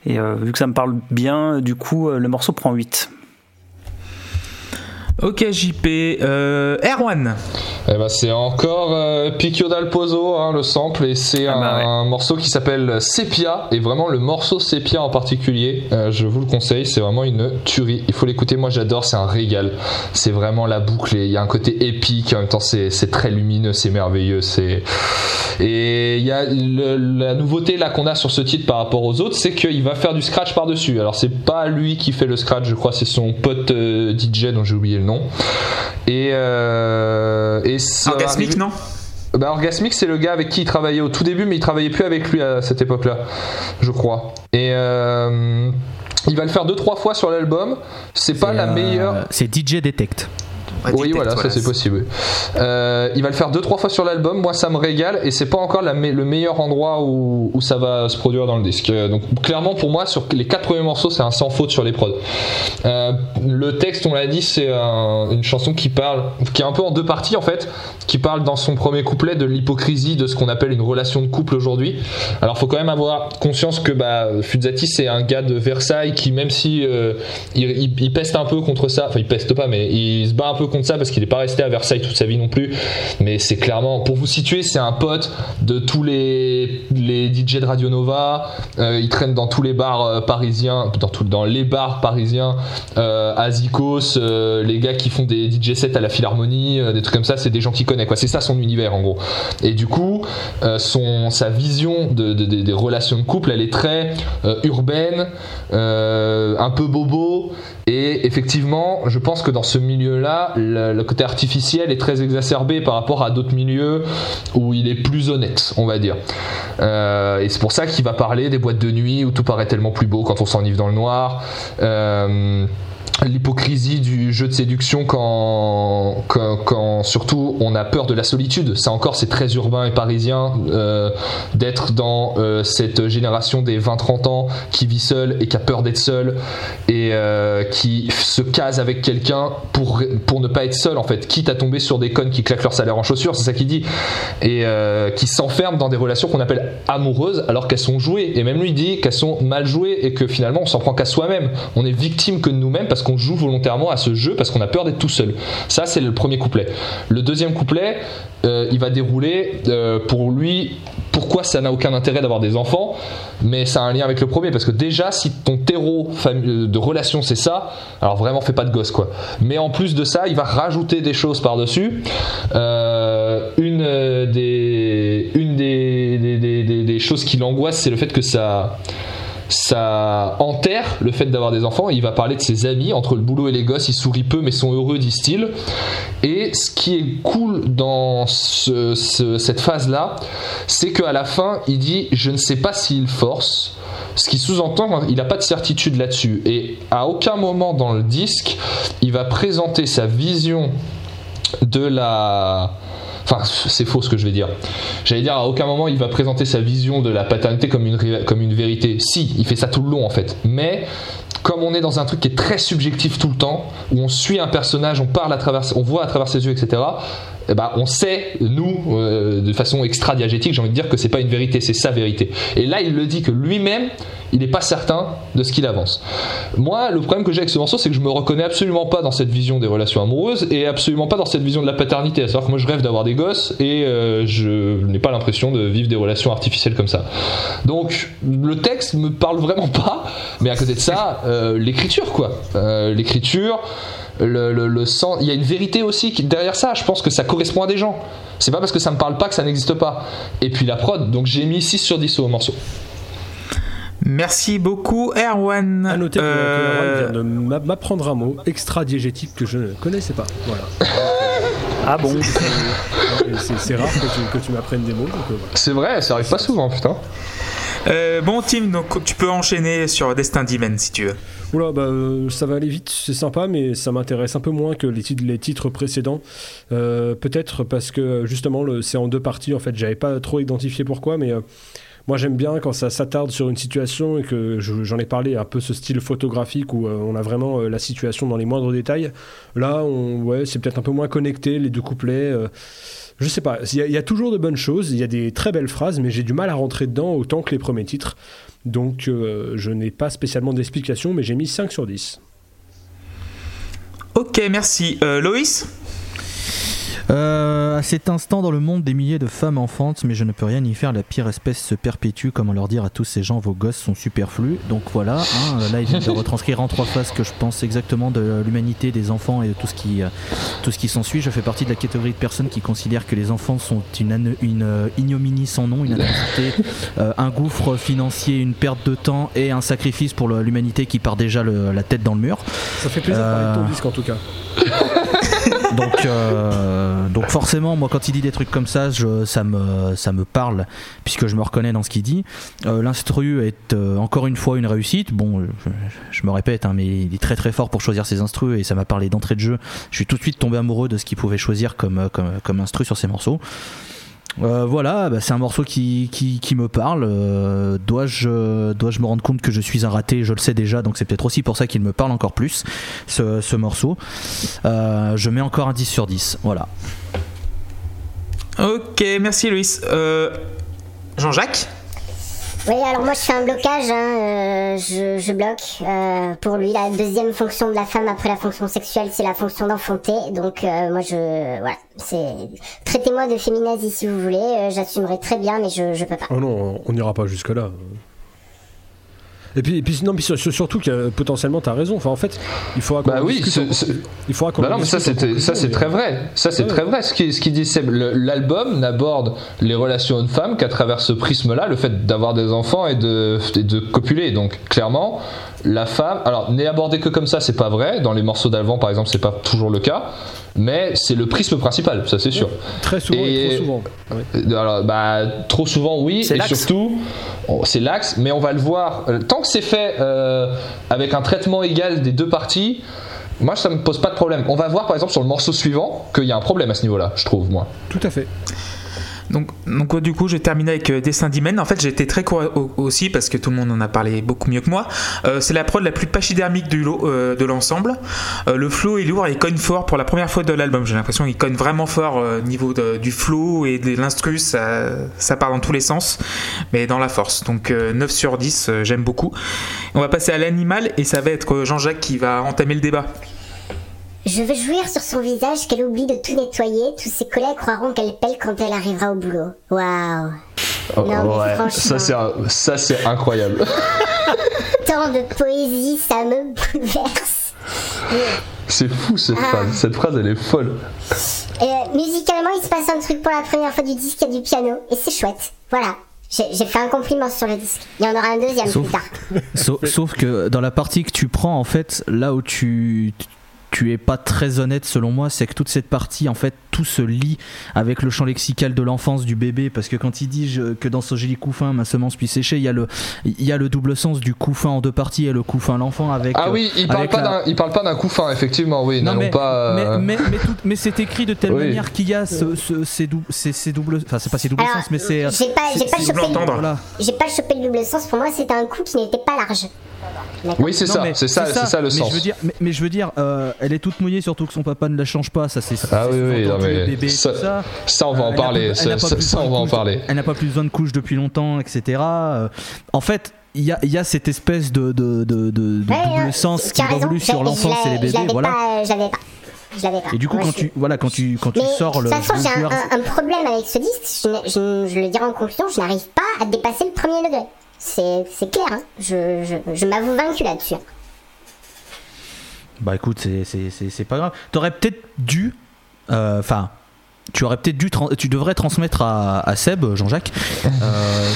et vu que ça me parle bien, du coup, le morceau prend 8. Ok, JP. Euh, Erwan. Eh ben, c'est encore euh, Picchio dal Pozo, hein, le sample, et c'est Ah bah un, morceau qui s'appelle Sepia, et vraiment le morceau Sepia en particulier, euh, je vous le conseille, c'est vraiment une tuerie. Il faut l'écouter, moi j'adore, c'est un régal. C'est vraiment la boucle, et il y a un côté épique, en même temps c'est c'est très lumineux, c'est merveilleux. c'est Et il y a le- la nouveauté là qu'on a sur ce titre par rapport aux autres, c'est qu'il va faire du scratch par-dessus. Alors c'est pas lui qui fait le scratch, je crois, c'est son pote euh, DJ dont j'ai oublié le nom. Et, euh, et ça arriver- non bah, Orgasmic, c'est le gars avec qui il travaillait au tout début, mais il travaillait plus avec lui à cette époque-là, je crois. Et euh, il va le faire deux trois fois sur l'album. C'est pas la Euh, meilleure. C'est DJ Detect. Oui, voilà, ça c'est possible. Euh, il va le faire deux trois fois sur l'album. Moi, ça me régale et c'est pas encore la me- le meilleur endroit où, où ça va se produire dans le disque. Euh, Donc, clairement, pour moi, sur les quatre premiers morceaux, c'est un sans faute sur les prods. Euh, le texte, on l'a dit, c'est un- une chanson qui parle, qui est un peu en deux parties en fait, qui parle dans son premier couplet de l'hypocrisie de ce qu'on appelle une relation de couple aujourd'hui. Alors, faut quand même avoir conscience que bah, Fuzzati, c'est un gars de Versailles qui, même si euh, il, il- il peste un peu contre ça, enfin il peste pas, mais il se bat un peu contre ça parce qu'il n'est pas resté à Versailles toute sa vie non plus. Mais c'est clairement, pour vous situer, c'est un pote de tous les, les DJ de Radio Nova. Euh, il traîne dans tous les bars euh, parisiens, dans, tout- dans les bars parisiens, euh, à Zikos, euh, les gars qui font des DJ sets à la Philharmonie, des trucs comme ça, c'est des gens qu'il connaît. Quoi. C'est ça son univers en gros. Et du coup, son, sa vision de, de- de- des relations de couple, elle est très urbaine, un peu bobo. Et effectivement, je pense que dans ce milieu-là, le, côté artificiel est très exacerbé par rapport à d'autres milieux où il est plus honnête, on va dire. Euh, et c'est pour ça qu'il va parler des boîtes de nuit où tout paraît tellement plus beau quand on s'enivre dans le noir. Euh, l'hypocrisie du jeu de séduction quand, quand, surtout on a peur de la solitude. Ça encore c'est très urbain et parisien euh, d'être dans euh, cette génération des 20-30 ans qui vit seul et qui a peur d'être seul et euh, qui se case avec quelqu'un pour, pour ne pas être seul en fait, quitte à tomber sur des connes qui claquent leur salaire en chaussures, c'est ça qu'il dit, et qui s'enferment dans des relations qu'on appelle amoureuses alors qu'elles sont jouées. Et même lui dit qu'elles sont mal jouées et que finalement on s'en prend qu'à soi-même. On est victime que de nous-mêmes parce qu'on joue volontairement à ce jeu parce qu'on a peur d'être tout seul. Ça c'est le premier couplet. Le deuxième couplet, euh, il va dérouler euh, pour lui pourquoi ça n'a aucun intérêt d'avoir des enfants, mais ça a un lien avec le premier parce que déjà si ton terreau fami- de relation c'est ça, alors vraiment fais pas de gosse quoi. Mais en plus de ça, il va rajouter des choses par dessus. une euh, des une des, des- des- des choses qui l'angoisse, c'est le fait que ça ça enterre le fait d'avoir des enfants. Il va parler de ses amis, entre le boulot et les gosses, ils sourient peu mais sont heureux, disent-ils. Et ce qui est cool dans ce- ce- cette phase-là, c'est qu'à la fin, il dit Je ne sais pas s'il force. Ce qui sous-entend qu'il n'a pas de certitude là-dessus. Et à aucun moment dans le disque, il va présenter sa vision de la. Enfin, c'est faux ce que je vais dire. J'allais dire, à aucun moment il va présenter sa vision de la paternité comme une, comme une vérité. Si, il fait ça tout le long en fait. Mais comme on est dans un truc qui est très subjectif tout le temps, où on suit un personnage, on parle à travers, on voit à travers ses yeux, etc. eh ben, on sait, nous, euh, de façon extra-diagétique, j'ai envie de dire que c'est pas une vérité, c'est sa vérité. Et là, il le dit que lui-même, il n'est pas certain de ce qu'il avance. Moi, le problème que j'ai avec ce morceau, c'est que je me reconnais absolument pas dans cette vision des relations amoureuses et absolument pas dans cette vision de la paternité. À savoir que moi, je rêve d'avoir des gosses et euh, je n'ai pas l'impression de vivre des relations artificielles comme ça. Donc, le texte me parle vraiment pas, mais à côté de ça, euh, l'écriture, quoi. L'écriture. Le, le- le sens, il y a une vérité aussi qui- derrière ça. Je pense que ça correspond à des gens. C'est pas parce que ça me parle pas que ça n'existe pas. Et puis la prod, donc j'ai mis 6 sur 10 au morceau. Merci beaucoup, Erwan. À noter que- que Euh, Erwan vient de m'a- m'apprendre un mot extra-diégétique que je ne connaissais pas. Voilà. Ah bon C'est c'est rare que tu, que tu m'apprennes des mots. donc, euh, voilà. C'est vrai, ça arrive pas souvent, putain. Euh, bon, Tim, donc tu peux enchaîner sur Destin Dimen si tu veux. Oula, bah, euh, ça va aller vite, c'est sympa, mais ça m'intéresse un peu moins que les titres, titres précédents. Euh, Peut-être parce que justement, c'est en deux parties. En fait, j'avais pas trop identifié pourquoi, mais moi j'aime bien quand ça s'attarde sur une situation et que je- j'en ai parlé, un peu ce style photographique où on a vraiment la situation dans les moindres détails. Là, ouais, c'est peut-être un peu moins connecté, les deux couplets. Je sais pas, il y, a- il y a toujours de bonnes choses, il y a des très belles phrases, mais j'ai du mal à rentrer dedans autant que les premiers titres. Donc euh, je n'ai pas spécialement d'explication, mais j'ai mis 5 sur 10. Ok, merci. Euh, Loïs? Euh, à cet instant, dans le monde des milliers de femmes enfantes, mais je ne peux rien y faire, la pire espèce se perpétue. Comment leur dire à tous ces gens, vos gosses sont superflus. Donc voilà, hein, là, il vient de retranscrire en trois phrases que je pense exactement de l'humanité, des enfants et de tout ce qui, euh, tout ce qui s'ensuit. Je fais partie de la catégorie de personnes qui considèrent que les enfants sont une, une euh, ignominie sans nom, une atrocité, euh, un gouffre financier, une perte de temps et un sacrifice pour l'humanité qui part déjà le- la tête dans le mur. Ça fait plaisir de parler de ton Euh, disque en tout cas. donc, euh, donc forcément, moi, quand il dit des trucs comme ça, je- ça, me, ça me parle, puisque je me reconnais dans ce qu'il dit. Euh, L'instru est euh, encore une fois une réussite. Bon, je, me répète, hein, mais il est très très fort pour choisir ses instrus, et ça m'a parlé d'entrée de jeu. Je suis tout de suite tombé amoureux de ce qu'il pouvait choisir comme, comme, comme instru sur ses morceaux. Euh, voilà, bah, c'est un morceau qui, qui, me parle. Euh, Dois-je dois me rendre compte que je suis un raté? Je le sais déjà, donc c'est peut-être aussi pour ça qu'il me parle encore plus, ce, ce morceau. Euh, je mets encore un 10 sur 10. Voilà. Ok, merci. Euh, Jean-Jacques? Oui, alors moi je fais un blocage, hein, euh, je, je bloque. Euh, pour lui, la deuxième fonction de la femme après la fonction sexuelle, c'est la fonction d'enfanter. Donc euh, moi je... Voilà, c'est... Traitez-moi de féminazie si vous voulez, euh, j'assumerai très bien, mais je, je peux pas. Oh non, on n'ira pas jusque-là. Et puis, et puis, non, sur- surtout que euh, potentiellement t'as raison. Enfin, en fait, il faudra qu'on Bah oui, ce- il faudra qu'on Bah non, mais ça c'est ça c'est conclusion, très mais- vrai. Ça c'est Ouais, très vrai. Ce qui ce qui dit Seb, l'album n'aborde les relations hommes-femmes qu'à travers ce prisme-là, le fait d'avoir des enfants et de et de copuler. Donc clairement, la femme, alors n'est abordée que comme ça, c'est pas vrai. Dans les morceaux d'Alvan par exemple, c'est pas toujours le cas. Mais c'est le prisme principal, ça c'est sûr. Très souvent et, Et- trop souvent. Ouais. Euh, Alors, bah, trop souvent, oui. Et surtout, c'est l'axe, mais on va le voir. euh, Tant que c'est fait euh, avec un traitement égal des deux parties, moi ça me pose pas de problème. On va voir par exemple sur le morceau suivant qu'il y a un problème à ce niveau-là, je trouve moi. Tout à fait. Donc, du coup, je termine avec euh, Dessin d'Imen. En fait, j'ai été très court au- aussi parce que tout le monde en a parlé beaucoup mieux que moi. Euh, c'est la prod la plus pachydermique euh, de l'ensemble. Euh, le flow est lourd et il cogne fort pour la première fois de l'album. J'ai l'impression qu'il cogne vraiment fort au niveau du flow et de l'instru. Ça, ça part dans tous les sens, mais dans la force. Donc euh, 9 sur 10, euh, j'aime beaucoup. On va passer à l'animal et ça va être Jean-Jacques qui va entamer le débat. Je veux jouir sur son visage qu'elle oublie de tout nettoyer. Tous ses collègues croiront qu'elle pèle quand elle arrivera au boulot. Waouh. Oh, Non, mais ouais, franchement. ça c'est incroyable. Tant de poésie, ça me bouleverse. c'est fou cette Ah. phrase. Cette phrase elle est folle. Euh, musicalement, il se passe un truc pour la première fois du disque, il y a du piano. Et c'est chouette. Voilà. J'ai j'ai fait un compliment sur le disque. Il y en aura un deuxième Sauf- plus tard. Sauf, sauf que dans la partie que tu prends, en fait, là où tu tu es pas très honnête selon moi, c'est que toute cette partie, en fait, tout se lie avec le champ lexical de l'enfance du bébé, parce que quand il dit je- que dans ce joli couffin, ma semence puis sécher, il y a le il y a le double sens du couffin en deux parties et le couffin l'enfant avec. Ah euh, oui, il parle avec pas la- d'un il parle pas d'un coup fin effectivement, oui, Non, mais, pas euh, mais, mais, mais tout- mais c'est écrit de telle Oui. manière qu'il y a ce, ce- ces, dou- ces, ces doubles. Enfin, c'est pas ces doubles Alors, sens, mais c'est. euh, j'ai pas, j'ai pas c'est chopé double entendre. le, Voilà. j'ai pas chopé le double sens. Pour moi, c'était un coup qui n'était pas large. Oui, c'est ça, c'est ça, c'est ça le mais sens. Je veux dire, mais, mais je veux dire, euh, elle est toute mouillée, surtout que son papa ne la change pas. Ça, c'est. Ah oui, oui, non, mais bébé, ça- ça. Ça on va Euh, en n'a parler, ça, n'a pas ça- plus ça, besoin on de va en couches- parler. Elle n'a pas plus besoin de couches depuis longtemps, etc. Euh, En fait, il y a, il y a cette espèce de, de, de, de- de Ouais, double sens qui évolue je- sur je l'enfance et les je bébés. l'avais Voilà. pas, je. Je. Et du coup, Moi, quand je tu, voilà, quand tu, quand tu sors le. de toute façon, j'ai un, problème avec ce disque. Je, je- je le dirai en conclusion, je n'arrive pas à dépasser le premier degré. C'est clair, hein. je, je, m'avoue vaincu là-dessus. Bah écoute, c'est- pas grave. T'aurais peut-être dû. euh, Enfin. tu aurais peut-être dû. Tu devrais transmettre à, à Seb, Jean-Jacques, euh,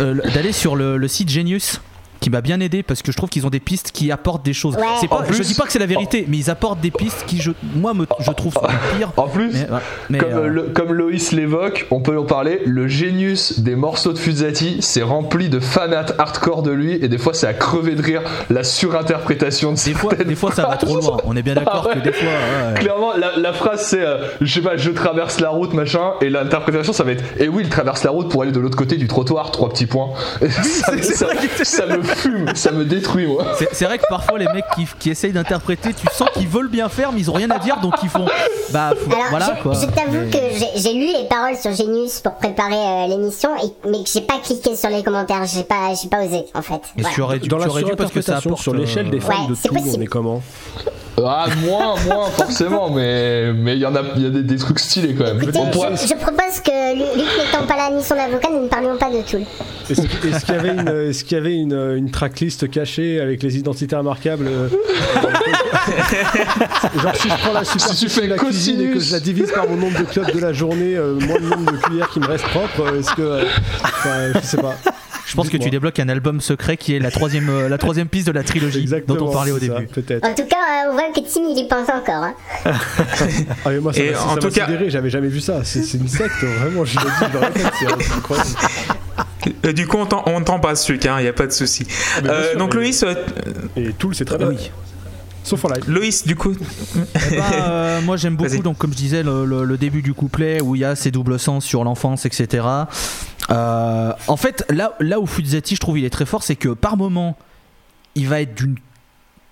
euh, d'aller sur le, le site Genius qui m'a bien aidé parce que je trouve qu'ils ont des pistes qui apportent des choses. Ouais. Pas, plus- je dis pas que c'est la vérité, mais ils apportent des pistes qui, je, moi, me, je trouve sont pires. En plus, Mais, ouais, mais, comme, euh, le- comme Loïs l'évoque, on peut en parler, le génius des morceaux de Fuzati, c'est rempli de fanat hardcore de lui, et des fois c'est à crever de rire la surinterprétation de des fois, des fois, ça va trop loin. On est bien d'accord Ah ouais. que des fois. ouais. Clairement, la, la phrase c'est, euh, je sais pas, je traverse la route, machin, et l'interprétation ça va être, et oui, il traverse la route pour aller de l'autre côté du trottoir, trois petits points. Ça, ça- que- ça me fume, ça me détruit, moi. C'est- vrai que parfois les mecs qui, qui essayent d'interpréter, tu sens qu'ils veulent bien faire, mais ils ont rien à dire, donc ils font. Bah faut- Alors, voilà je, quoi. je t'avoue Mais- que j'ai- lu les paroles sur Genius pour préparer euh, l'émission, et- mais que j'ai pas cliqué sur les commentaires. J'ai pas, j'ai pas osé en fait. Mais Voilà. tu aurais dû, Dans la tu aurais dû parce que ça apporte, sur l'échelle euh, des fans Ouais, de c'est tout, on possible. est comment? Ah, moins, moins forcément, mais mais il y en a, y a des, des trucs stylés quand même. Écoutez, On pourrait- je, je propose que Lu- Luc n'étant pas là ni son avocat, nous ne parlions pas de tout. Est-ce qu'il y avait, une, est-ce qu'il y avait une, une tracklist cachée avec les identités remarquables euh, Genre si je prends la Si tu superficie fais de la cuisine et que cosinus. je la divise par mon nombre de clopes de la journée, euh, moins le nombre de cuillères qui me restent propres, euh, est-ce que... euh, enfin, je sais pas. Je pense que tu débloques un album secret qui est la troisième, la troisième piste de la trilogie Exactement, dont on parlait au ça, début. Peut-être. En tout cas, on voit que Tim il y pense encore. hein. Ah, mais moi, ça Et m'a- ça en tout cas- j'avais jamais vu ça. C'est une secte, vraiment, je l'ai dit, je le répète, c'est incroyable. Euh, du coup, on t'en- t'embrasse, Luc, il n'y a pas de souci. bien Euh, donc, mais- Loïs, euh, Et Tool, c'est très bien. Oui. Sauf en live. Loïs, du coup, Eh ben, euh, moi j'aime beaucoup, donc comme je disais, le, le- le début du couplet où il y a ces doubles sens sur l'enfance, etc. Euh, en fait, là, là où Fuzzati, je trouve, il est très fort, c'est que par moment, il va être d'une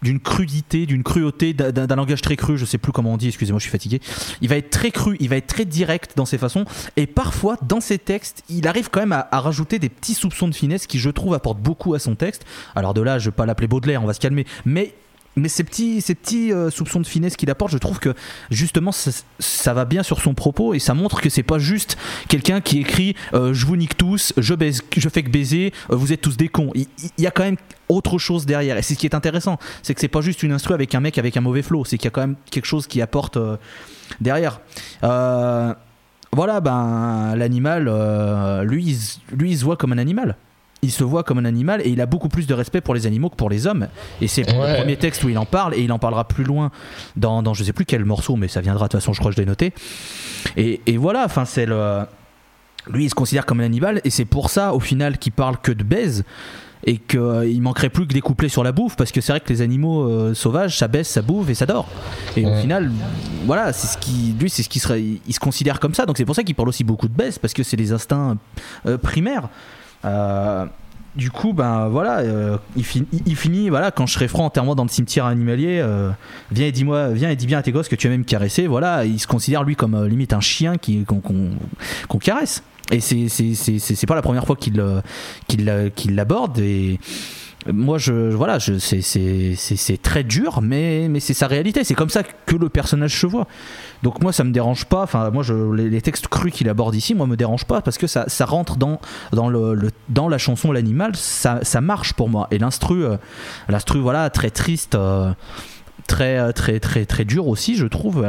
d'une crudité, d'une cruauté, d'un langage très cru, je sais plus comment on dit, excusez-moi, je suis fatigué. Il va être très cru, il va être très direct dans ses façons, et parfois dans ses textes, il arrive quand même à, à rajouter des petits soupçons de finesse qui, je trouve, apportent beaucoup à son texte. Alors de là, je vais pas l'appeler Baudelaire, on va se calmer, mais mais ces petits, ces petits euh, soupçons de finesse qu'il apporte, je trouve que justement ça, va bien sur son propos et ça montre que c'est pas juste quelqu'un qui écrit euh, je vous nique tous, je fais que baiser, euh, vous êtes tous des cons. Il, y a quand même autre chose derrière et c'est ce qui est intéressant, c'est que c'est pas juste une instru avec un mec avec un mauvais flow, c'est qu'il y a quand même quelque chose qui apporte derrière. Voilà, ben l'animal, lui, lui, il se voit comme un animal. Il se voit comme un animal et il a beaucoup plus de respect pour les animaux que pour les hommes. Et c'est Ouais. le premier texte où il en parle et il en parlera plus loin dans, dans je sais plus quel morceau, mais ça viendra de toute façon, je crois que je l'ai noté. Et, et voilà, enfin c'est le. Lui, il se considère comme un animal et c'est pour ça, au final, qu'il parle que de baise. et qu'il manquerait plus que des couplets sur la bouffe parce que c'est vrai que les animaux euh, sauvages ça baisse ça bouffe et ça dort et au final voilà c'est ce qui lui c'est ce qui serait il se considère comme ça donc c'est pour ça qu'il parle aussi beaucoup de baisse parce que c'est les instincts euh, primaires Euh, du coup ben voilà euh, il, fin- il- il finit voilà quand je serai franc enterre-moi dans le cimetière animalier euh, viens et dis-moi viens et dis bien à tes gosses que tu as même caressé voilà il se considère lui comme euh, limite un chien qu'on caresse. Et c'est pas la première fois qu'il euh, qu'il l'aborde et moi je voilà je c'est c'est très dur mais c'est sa réalité. C'est comme ça que le personnage se voit. Donc moi ça me dérange pas. Enfin moi les, textes crus qu'il aborde ici moi me dérange pas parce que ça, rentre dans la chanson l'animal. Ça, marche pour moi. Et l'instru euh, l'instru voilà très triste euh, très euh, très très très dur aussi je trouve.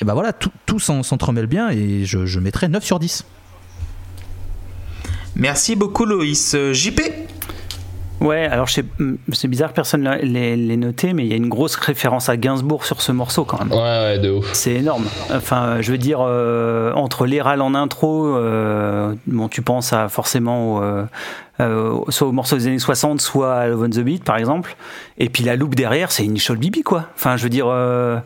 Et ben voilà tout, tout s'en- s'entremêle bien et je, je mettrais 9 sur 10 Merci beaucoup Loïs. JP Ouais, alors hum, c'est bizarre, personne l'a- l'ait noté, mais il y a une grosse référence à Gainsbourg sur ce morceau quand même. Ouais, ouais, de ouf. C'est énorme. Enfin, je veux dire, euh, entre les râles en intro, euh, bon, tu penses à forcément au, euh, euh, soit au morceau des années 60, soit à Love on the Beat, par exemple. Et puis la loupe derrière, c'est une Initial Bibi, quoi. Enfin, je veux dire, euh,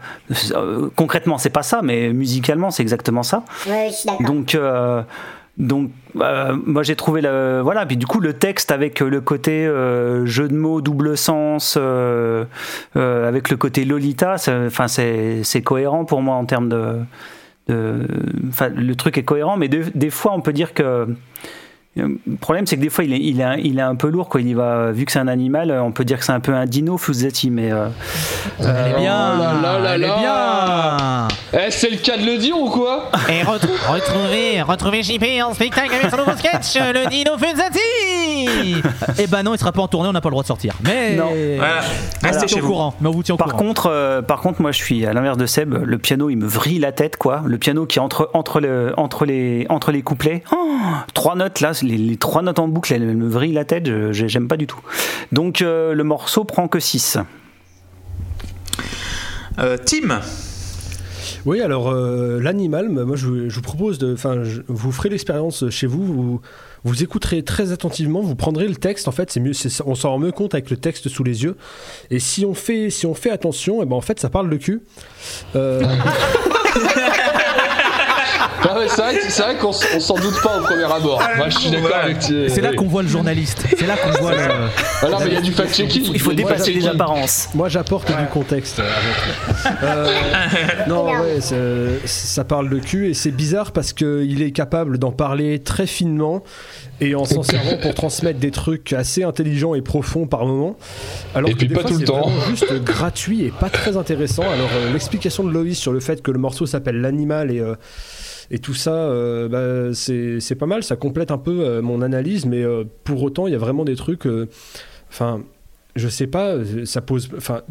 euh, concrètement, c'est pas ça, mais musicalement, c'est exactement ça. Ouais, je suis d'accord. Donc, euh, donc euh, moi j'ai trouvé le voilà. Puis du coup le texte avec le côté euh, jeu de mots double sens euh, euh, avec le côté Lolita c'est- cohérent pour moi en termes de de- le truc est cohérent. Mais de- des fois on peut dire que le problème, c'est que des fois, il est, il, est, il est un peu lourd. Quoi. Il y va, vu que c'est un animal, on peut dire que c'est un peu un dino, Fuzzetti, mais euh, elle est bien Oh là là là elle est là. bien Eh, c'est le cas de le dire ou quoi Et retrou- retrouvez, retrouvez JP en spectacle avec son nouveau sketch, le Dino Fuzzati Eh ben non, il sera pas en tournée, on n'a pas le droit de sortir. Mais Non. Voilà. Restez chez au vous. courant. Mais on vous tient au Par courant. contre, euh, par contre, moi, je suis à l'inverse de Seb. Le piano, il me vrille la tête, quoi. Le piano qui est entre entre le entre les entre les couplets. Oh, trois notes là, les, les trois notes en boucle, elles, elles me vrillent la tête. je- je- J'aime pas du tout. Donc euh, le morceau prend que 6 Euh, Tim Oui, alors euh, l'animal, moi je, vous- je vous propose de. Enfin, je- vous ferez l'expérience chez vous, vous, vous écouterez très attentivement, vous prendrez le texte, en fait, c'est mieux, on s'en rend mieux compte avec le texte sous les yeux. Et si on fait, si on fait attention, et ben en fait, ça parle de cul. Euh, Ah ouais, c'est vrai, c'est vrai qu'on s- on s'en doute pas au premier abord. Moi, je suis d'accord Ouais. avec Thierry. C'est là qu'on voit le journaliste. C'est là qu'on voit le. Ah non, mais il y a du fact-checking. Il faut dépasser les apparences. moi, j'apporte du contexte. euh, avec. Euh, non, ouais, c'est- ça parle de cul et c'est bizarre parce qu'il est capable d'en parler très finement et en s'en servant pour transmettre des trucs assez intelligents et profonds par moment. Alors Et que puis des pas fois, tout le c'est temps. vraiment juste gratuit et pas très intéressant. Alors euh, l'explication de Loïs sur le fait que le morceau s'appelle l'animal et euh, et tout ça, euh, bah, c'est pas mal. Ça complète un peu euh, mon analyse, mais euh, pour autant, il y a vraiment des trucs. Enfin. je sais pas, ça pose. Enfin,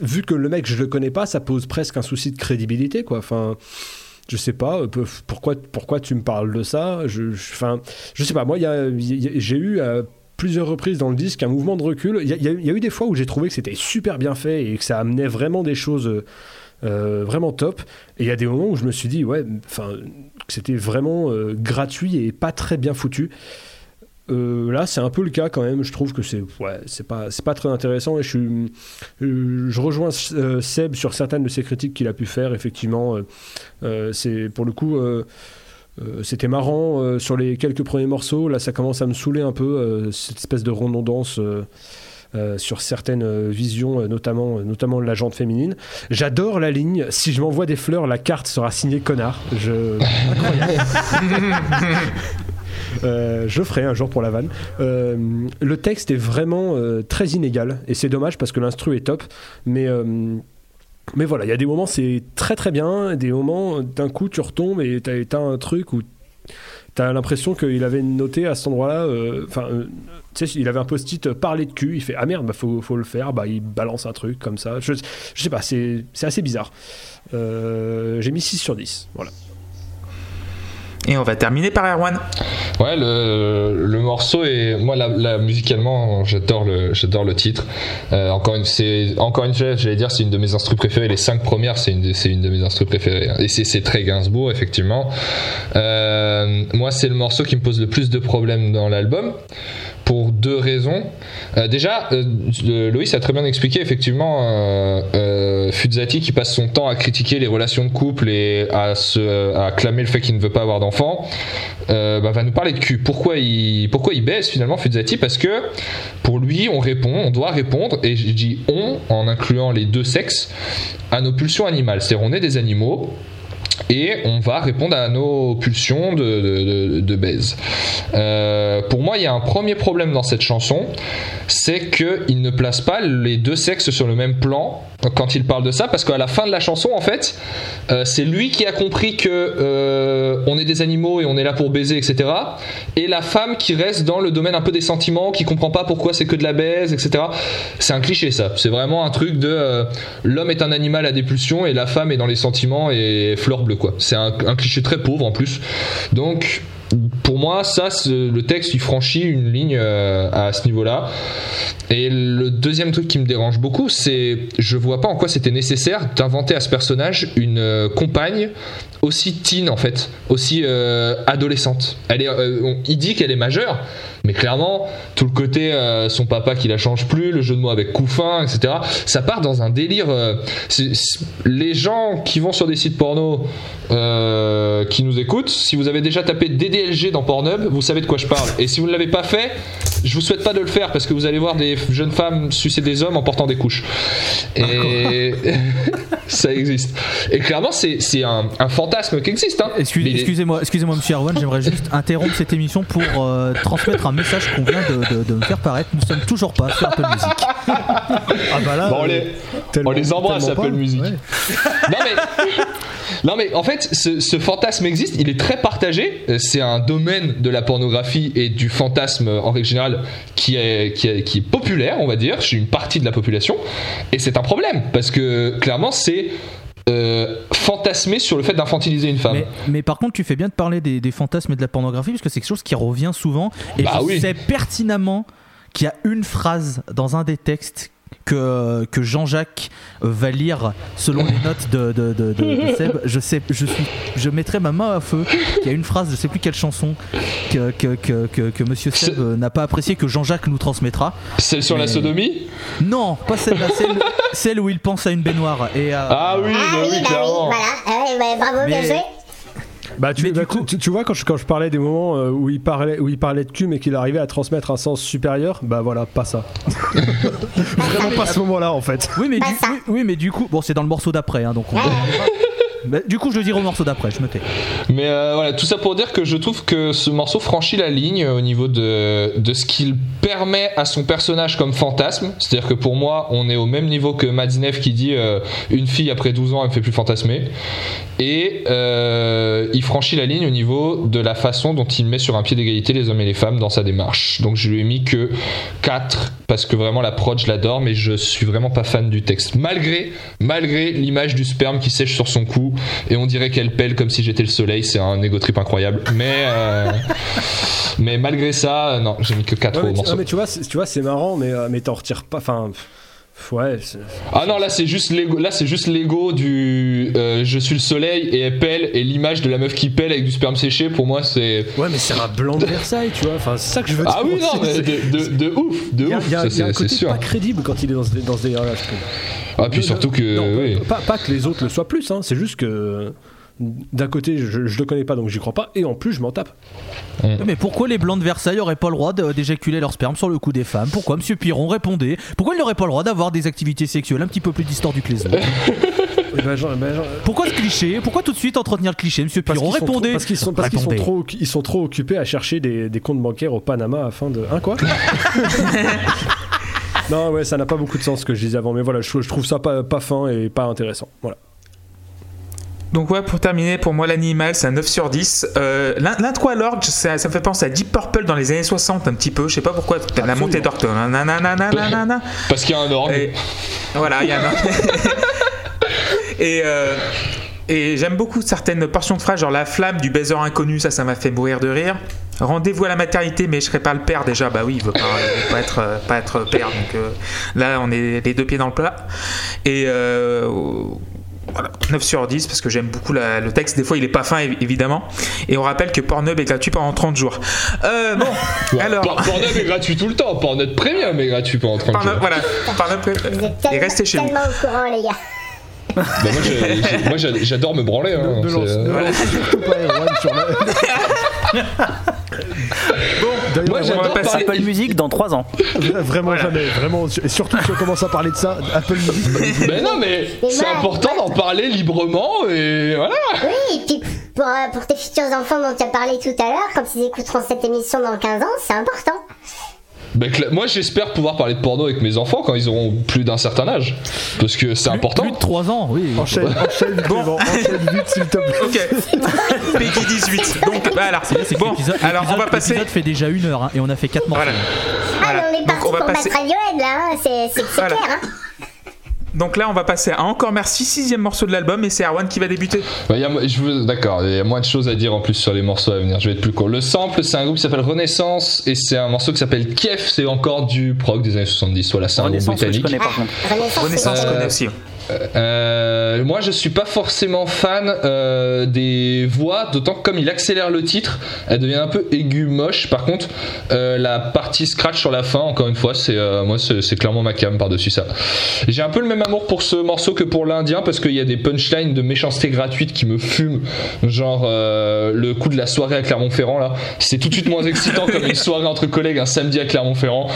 vu que le mec, je le connais pas, ça pose presque un souci de crédibilité, quoi. Enfin, je sais pas, pourquoi, pourquoi tu me parles de ça? Je, je- Enfin, je sais pas, moi, j'ai eu à plusieurs reprises dans le disque un mouvement de recul. Il y a eu des fois où j'ai trouvé que c'était super bien fait et que ça amenait vraiment des choses. Euh, vraiment top et il y a des moments où je me suis dit ouais enfin c'était vraiment euh, gratuit et pas très bien foutu Euh, là, c'est un peu le cas quand même. Je trouve que c'est ouais, c'est pas c'est pas très intéressant et je suis je rejoins Seb sur certaines de ses critiques qu'il a pu faire. Effectivement, c'est pour le coup. c'était marrant sur les quelques premiers morceaux. Là, ça commence à me saouler un peu cette espèce de redondance sur certaines euh, visions, euh, notamment euh, notamment la jante féminine. J'adore la ligne. Si je m'envoie des fleurs, la carte sera signée connard. Je Euh, je ferai un jour pour la vanne. Euh, le texte est vraiment euh, très inégal et c'est dommage parce que l'instru est top, mais euh, mais voilà, il y a des moments c'est très très bien, des moments d'un coup tu retombes et t'as t'as un truc où t'as l'impression qu'il avait noté à cet endroit-là, euh, enfin, euh, tu sais, il avait un post-it euh, parler de cul, il fait ah merde, bah faut, faut le faire, bah il balance un truc comme ça. Je, je sais pas, c'est assez bizarre. J'ai mis 6 sur 10, voilà. Et on va terminer par Erwan. Ouais, le, morceau est. Moi, là, musicalement, j'adore le, le titre. Euh, encore une, encore une fois, j'allais dire, c'est une de mes instrus préférées. Les cinq premières, c'est une, une de mes instrus préférées. Et c'est, c'est très Gainsbourg, effectivement. Euh, moi, c'est le morceau qui me pose le plus de problèmes dans l'album. Pour deux raisons. Euh, déjà, euh, Loïs a très bien expliqué effectivement euh, euh, Fuzzati qui passe son temps à critiquer les relations de couple et à, se, clamer le fait qu'il ne veut pas avoir d'enfant, euh, bah, va nous parler de cul. Pourquoi il, pourquoi il baisse finalement Fuzzati Parce que pour lui, on répond, on doit répondre, et je dis on en incluant les deux sexes, à nos pulsions animales. C'est-à-dire on est des animaux et on va répondre à nos pulsions de, baise. Euh, pour moi, il y a un premier problème dans cette chanson, c'est qu'il ne place pas les deux sexes sur le même plan quand il parle de ça, parce qu'à la fin de la chanson, en fait, euh, c'est lui qui a compris que euh, on est des animaux et on est là pour baiser, etc. Et la femme qui reste dans le domaine un peu des sentiments, qui comprend pas pourquoi c'est que de la baise, etc. C'est un cliché, ça. C'est vraiment un truc de l'homme est un animal à des pulsions et la femme est dans les sentiments et fleur bleue, C'est un, cliché très pauvre en plus. Donc, pour moi, ça, le texte, il franchit une ligne euh, à ce niveau-là. Et le deuxième truc qui me dérange beaucoup, c'est je vois pas en quoi c'était nécessaire d'inventer à ce personnage une euh, compagne aussi teen en fait, aussi euh, adolescente. Elle est, on- il dit qu'elle est majeure, mais clairement tout le côté euh, son papa qui la change plus, le jeu de mots avec couffin, etc. Ça part dans un délire. euh, c'est- c'est- les gens qui vont sur des sites porno, euh, qui nous écoutent, si vous avez déjà tapé DDLG dans Pornhub, vous savez de quoi je parle. Et si vous ne l'avez pas fait, je vous souhaite pas de le faire parce que vous allez voir des jeunes femmes sucer des hommes en portant des couches. Et ça existe. Et clairement, c'est c'est un, un fantasme qui existe. Hein. Excuse- est- Excusez-moi, excusez-moi, Monsieur Arwan, j'aimerais juste interrompre cette émission pour euh, transmettre un message qu'on vient de, de- de me faire paraître. Nous sommes toujours pas sur Apple Music. Ah bah là, Bon, on, euh, les, tellement- on les embrasse, Apple pas. Music. Ouais. Non mais, non mais en fait, ce, ce fantasme existe, il est très partagé. Euh, C'est un domaine de la pornographie et du fantasme euh, en règle générale qui est, qui est, qui est populaire, on va dire, chez une partie de la population. Et c'est un problème parce que clairement, c'est euh, fantasmer sur le fait d'infantiliser une femme. Mais, mais par contre, tu fais bien de parler des, des fantasmes et de la pornographie parce que c'est quelque chose qui revient souvent. Et Bah je oui. sais pertinemment qu'il y a une phrase dans un des textes que, que Jean-Jacques va lire selon les notes de, de, de- de- de Seb. Je sais, je suis, je mettrai ma main à feu. Il y a une phrase, je sais plus quelle chanson que, que, que, que, que Monsieur Seb euh, n'a pas apprécié que Jean-Jacques nous transmettra. Celle sur la Mais- sodomie? Non, pas celle-là, celle, celle où il pense à une baignoire. Et, euh, Ah oui, Ah bah oui, oui, bah oui, voilà. Ah ouais, bah, bravo, bien joué. Bah, tu, Mais bah, du coup- tu, tu vois, quand je, quand je parlais des moments euh, où il parlait, où il parlait de cul, mais qu'il arrivait à transmettre un sens supérieur, bah voilà, pas ça. Vraiment pas ce moment-là, en fait. Oui, mais du, oui, oui, mais du coup, bon, c'est dans le morceau d'après, hein, donc. on- Ouais. Bah, du coup, je le dirai au morceau d'après, je me tais. Mais euh, voilà, tout ça pour dire que je trouve que ce morceau franchit la ligne au niveau de, de ce qu'il permet à son personnage comme fantasme. C'est-à-dire que pour moi, on est au même niveau que Madinef qui dit euh, une fille après 12 ans, elle me fait plus fantasmer. Et euh, il franchit la ligne au niveau de la façon dont il met sur un pied d'égalité les hommes et les femmes dans sa démarche. Donc je lui ai mis que 4 parce que vraiment la prod je l'adore mais je suis vraiment pas fan du texte. Malgré, malgré l'image du sperme qui sèche sur son cou et on dirait qu'elle pèle comme si j'étais le soleil, c'est un égo trip incroyable. Mais, euh, mais malgré ça, euh, non, j'ai mis que 4 Ouais, au mais, tu, morceau. non, mais tu vois, c'est- tu vois, c'est marrant, mais, euh, mais t'en retires pas. Enfin, ouais. Ah non, là c'est juste l'ego, là c'est juste l'ego du euh, je suis le soleil et elle pèle et l'image de la meuf qui pèle avec du sperme séché pour moi c'est Ouais, mais c'est un blanc de Versailles, tu vois. Enfin, c'est ça que je veux dire. Ah oui non mais de, de, de ouf, de y a, ouf, y a- ça, c'est sûr. pas crédible quand il est dans ce, dans ce délire-là, je trouve. Ah puis Non, surtout que non, oui. pas, pas que les autres le soient plus, hein, c'est juste que d'un côté je, je le connais pas donc j'y crois pas et en plus je m'en tape. Mais pourquoi les blancs de Versailles auraient pas le droit de- d'éjaculer leur sperme sur le cou des femmes? Pourquoi Monsieur Piron répondait? Pourquoi ils n'auraient pas le droit d'avoir des activités sexuelles un petit peu plus distantes que les autres Et ben, genre- ben, genre- Pourquoi ce cliché? Pourquoi tout de suite entretenir le cliché Monsieur parce Piron trop- répondait parce qu'ils sont, parce qu'ils sont trop, ils sont trop occupés à chercher des, des comptes bancaires au Panama afin de. Hein quoi? Non, ouais, ça n'a pas beaucoup de sens ce que je disais avant, mais voilà, je, je trouve ça pas, pas fin et pas intéressant. Voilà. Donc ouais, pour terminer, pour moi l'animal c'est un 9 sur 10. Euh, l'in- L'intro à l'orgue, ça, ça me fait penser à Deep Purple dans les années 60 un petit peu, je sais pas pourquoi, la montée d'orgue. Parce qu'il y a un orgue. Et voilà, il y a un Et, euh, et j'aime beaucoup certaines portions de phrases, genre la flamme du baiser inconnu, ça, ça m'a fait mourir de rire. Rendez-vous à la maternité, mais je serai pas le père déjà. Bah oui, il veut pas, il veut pas être, pas être père. Donc euh, là, on est les deux pieds dans le plat. Et euh, Voilà, 9 sur 10 parce que j'aime beaucoup la- le texte. Des fois, il est pas fin, évi- évidemment. Et on rappelle que Pornhub est gratuit pendant 30 jours. Euh, bon, alors. Por- Pornhub est gratuit tout le temps. Pornhub Premium est gratuit pendant 30 Pornhub, jours. voilà. Pornhub, et tellement, restez chez vous. tellement au courant, les gars. Bah, moi, j'adore me branler. Hein, Ne c'est- lance, ne Voilà. lance surtout pas Erwan sur le. D'ailleurs, Moi, j'adore va passer- parler. Apple Music dans 3 ans. Vraiment Voilà. jamais, vraiment. Et surtout si on commence à parler de ça, Apple Music. Mais non, mais c'est important d'en parler librement et voilà. Oui, et puis pour, euh, pour tes futurs enfants dont tu as parlé tout à l'heure, quand ils écouteront cette émission dans 15 ans, c'est important. Bah, cla- moi, j'espère pouvoir parler de porno avec mes enfants quand ils auront plus d'un certain âge, parce que c'est important. Plus de 3 ans, oui. Enchaîne, enchaîne, Clément, enchaîne vite s'il te plaît. Ok. Peggy 18. Donc, voilà. C'est Bon, alors on va passer. L'épisode fait déjà une heure hein, et on a fait 4 morceaux. Voilà. Ah, Voilà. mais on est Donc, parti on va pour passer- battre Radiohead là, hein. c'est c'est- c'est Voilà. clair. Hein. Donc là, on va passer à Encore Merci, sixième morceau de l'album, et c'est Erwan qui va débuter. Bah, y a mo- je veux- D'accord, il y a moins de choses à dire en plus sur les morceaux à venir. Je vais être plus court. Le sample, c'est un groupe qui s'appelle Renaissance et c'est un morceau qui s'appelle Kiev. C'est encore du prog des années 70. Voilà, c'est un groupe Renaissance, que je britannique. connais par contre. Renaissance, Renaissance, je Euh, connais aussi. Euh, moi, je suis pas forcément fan euh, des voix, d'autant que comme il accélère le titre, elle devient un peu aiguë, moche. Par contre, euh, la partie scratch sur la fin, encore une fois, c'est euh, moi, c'est clairement ma cam par-dessus ça. J'ai un peu le même amour pour ce morceau que pour l'Indien parce qu'il y a des punchlines de méchanceté gratuite qui me fument. Genre euh, le coup de la soirée à Clermont-Ferrand là, c'est tout de suite moins excitant comme une soirée entre collègues un samedi à Clermont-Ferrand.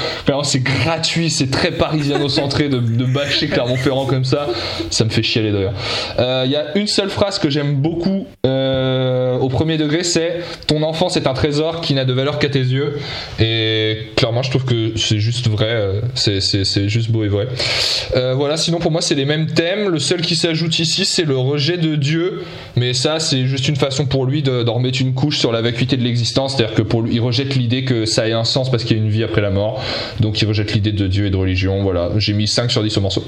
C'est gratuit, c'est très parisiano-centré de, de bâcher Clermont-Ferrand comme ça. Ça me fait chialer d'ailleurs. Euh, Il y a une seule phrase que j'aime beaucoup euh, au premier degré, c'est ton enfance est un trésor qui n'a de valeur qu'à tes yeux. Et clairement, je trouve que c'est juste vrai. euh, C'est, juste beau et vrai. Euh, voilà, sinon pour moi, c'est les mêmes thèmes. Le seul qui s'ajoute ici, c'est le rejet de Dieu. Mais ça, c'est juste une façon pour lui de, d'en remettre une couche sur la vacuité de l'existence. C'est-à-dire que pour lui, il rejette l'idée que ça ait un sens parce qu'il y a une vie après la mort. Donc il rejette l'idée de Dieu et de religion. Voilà, j'ai mis 5 sur 10 au morceau.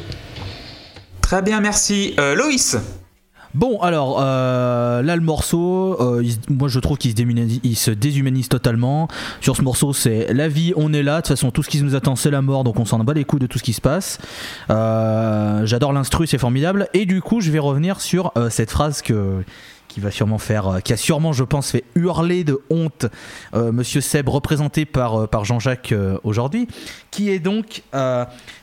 Très bien, merci. Euh, Loïs Bon, alors euh, là, le morceau, euh, moi je trouve qu'il se, déshumanise totalement. Sur ce morceau, c'est la vie, on est là. De toute façon, tout ce qui nous attend, c'est la mort, donc on s'en bat les coups de tout ce qui se passe. Euh, J'adore l'instru, c'est formidable. Et du coup, je vais revenir sur cette phrase que qui va sûrement faire, euh, qui a sûrement, je pense, fait hurler de honte euh, Monsieur Seb, représenté par, euh, par Jean-Jacques euh, aujourd'hui, qui est donc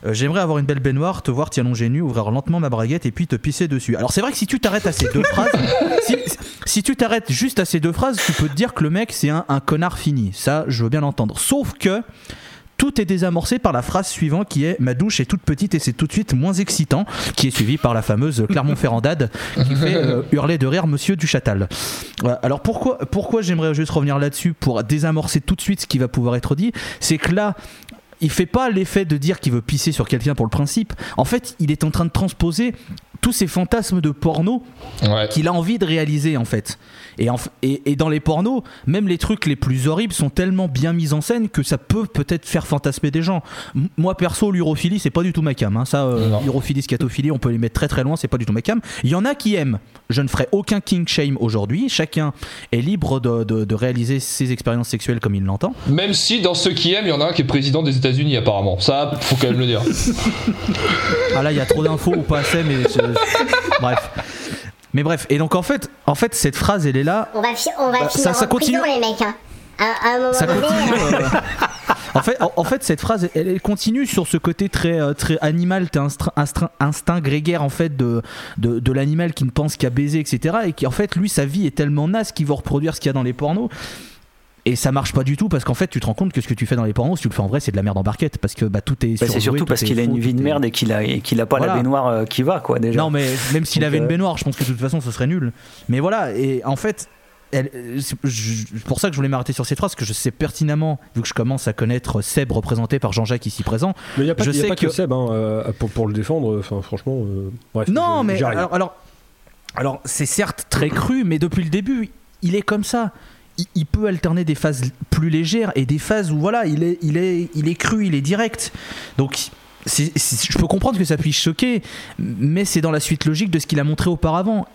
J'aimerais avoir une belle baignoire, te voir t'y allonger nu, ouvrir lentement ma braguette et puis te pisser dessus. Alors c'est vrai que si tu t'arrêtes à ces deux phrases, si, tu t'arrêtes juste à ces deux phrases, tu peux te dire que le mec c'est un connard fini. Ça, je veux bien l'entendre. Sauf que tout est désamorcé par la phrase suivante qui est Ma douche est toute petite et c'est tout de suite moins excitant, qui est suivie par la fameuse Clermont-Ferrandade qui fait euh, hurler de rire Monsieur Duchâtel. Voilà. Alors pourquoi, pourquoi j'aimerais juste revenir là-dessus pour désamorcer tout de suite ce qui va pouvoir être dit? C'est que là, il fait pas l'effet de dire qu'il veut pisser sur quelqu'un pour le principe. En fait, il est en train de transposer tous ces fantasmes de porno Ouais. qu'il a envie de réaliser en fait. Et, en f- et, et dans les pornos, même les trucs les plus horribles sont tellement bien mis en scène que ça peut peut-être faire fantasmer des gens. M- moi perso, l'urophilie, c'est pas du tout ma cam. hein. Ça, euh, urophilie, scatophilie, on peut les mettre très très loin, c'est pas du tout ma cam. Il y en a qui aiment. Je ne ferai aucun king shame aujourd'hui. Chacun est libre de, de- de réaliser ses expériences sexuelles comme il l'entend. Même si dans ceux qui aiment, il y en a un qui est président des États-Unis apparemment. Ça, faut quand même le dire. Ah là, il y a trop d'infos ou pas assez, mais je- bref. Mais bref, et donc en fait, en fait, cette phrase, elle est là. On va, on va Bah, finir ça- ça en prison, continue. les mecs. Hein. À, à un moment ça donné, continue. euh, euh, en, fait, en, en fait, cette phrase, elle, elle continue sur ce côté très, euh, très animal, instinct, instinct, instinct grégaire en fait de, de, de l'animal qui ne pense qu'à baiser, etc. Et qui en fait, lui, sa vie est tellement naze qu'il veut reproduire ce qu'il y a dans les pornos. Et ça marche pas du tout parce qu'en fait, tu te rends compte que ce que tu fais dans les pornos, si tu le fais en vrai, c'est de la merde en barquette parce que bah, tout est. Bah, c'est surtout tout parce qu'il a une vie de merde et qu'il a, et qu'il a pas Voilà. la baignoire euh, qui va, quoi, déjà. Non, mais même s'il avait une euh, baignoire, je pense que de toute façon, ce serait nul. Mais voilà, et en fait, elle- c'est pour ça que je voulais m'arrêter sur cette phrase, parce que je sais pertinemment, vu que je commence à connaître Seb représenté par Jean-Jacques ici présent. Mais il n'y a pas, Je y a sais pas que, que- Seb hein, euh, pour, pour le défendre. Enfin, franchement, euh, bref. Non, je- mais alors, alors, c'est certes très cru, mais depuis le début, il est comme ça. Il, peut alterner des phases plus légères et des phases où voilà, il est, il est, il est cru, il est direct. Donc, je peux comprendre que ça puisse choquer, mais c'est dans la suite logique de ce qu'il a montré auparavant.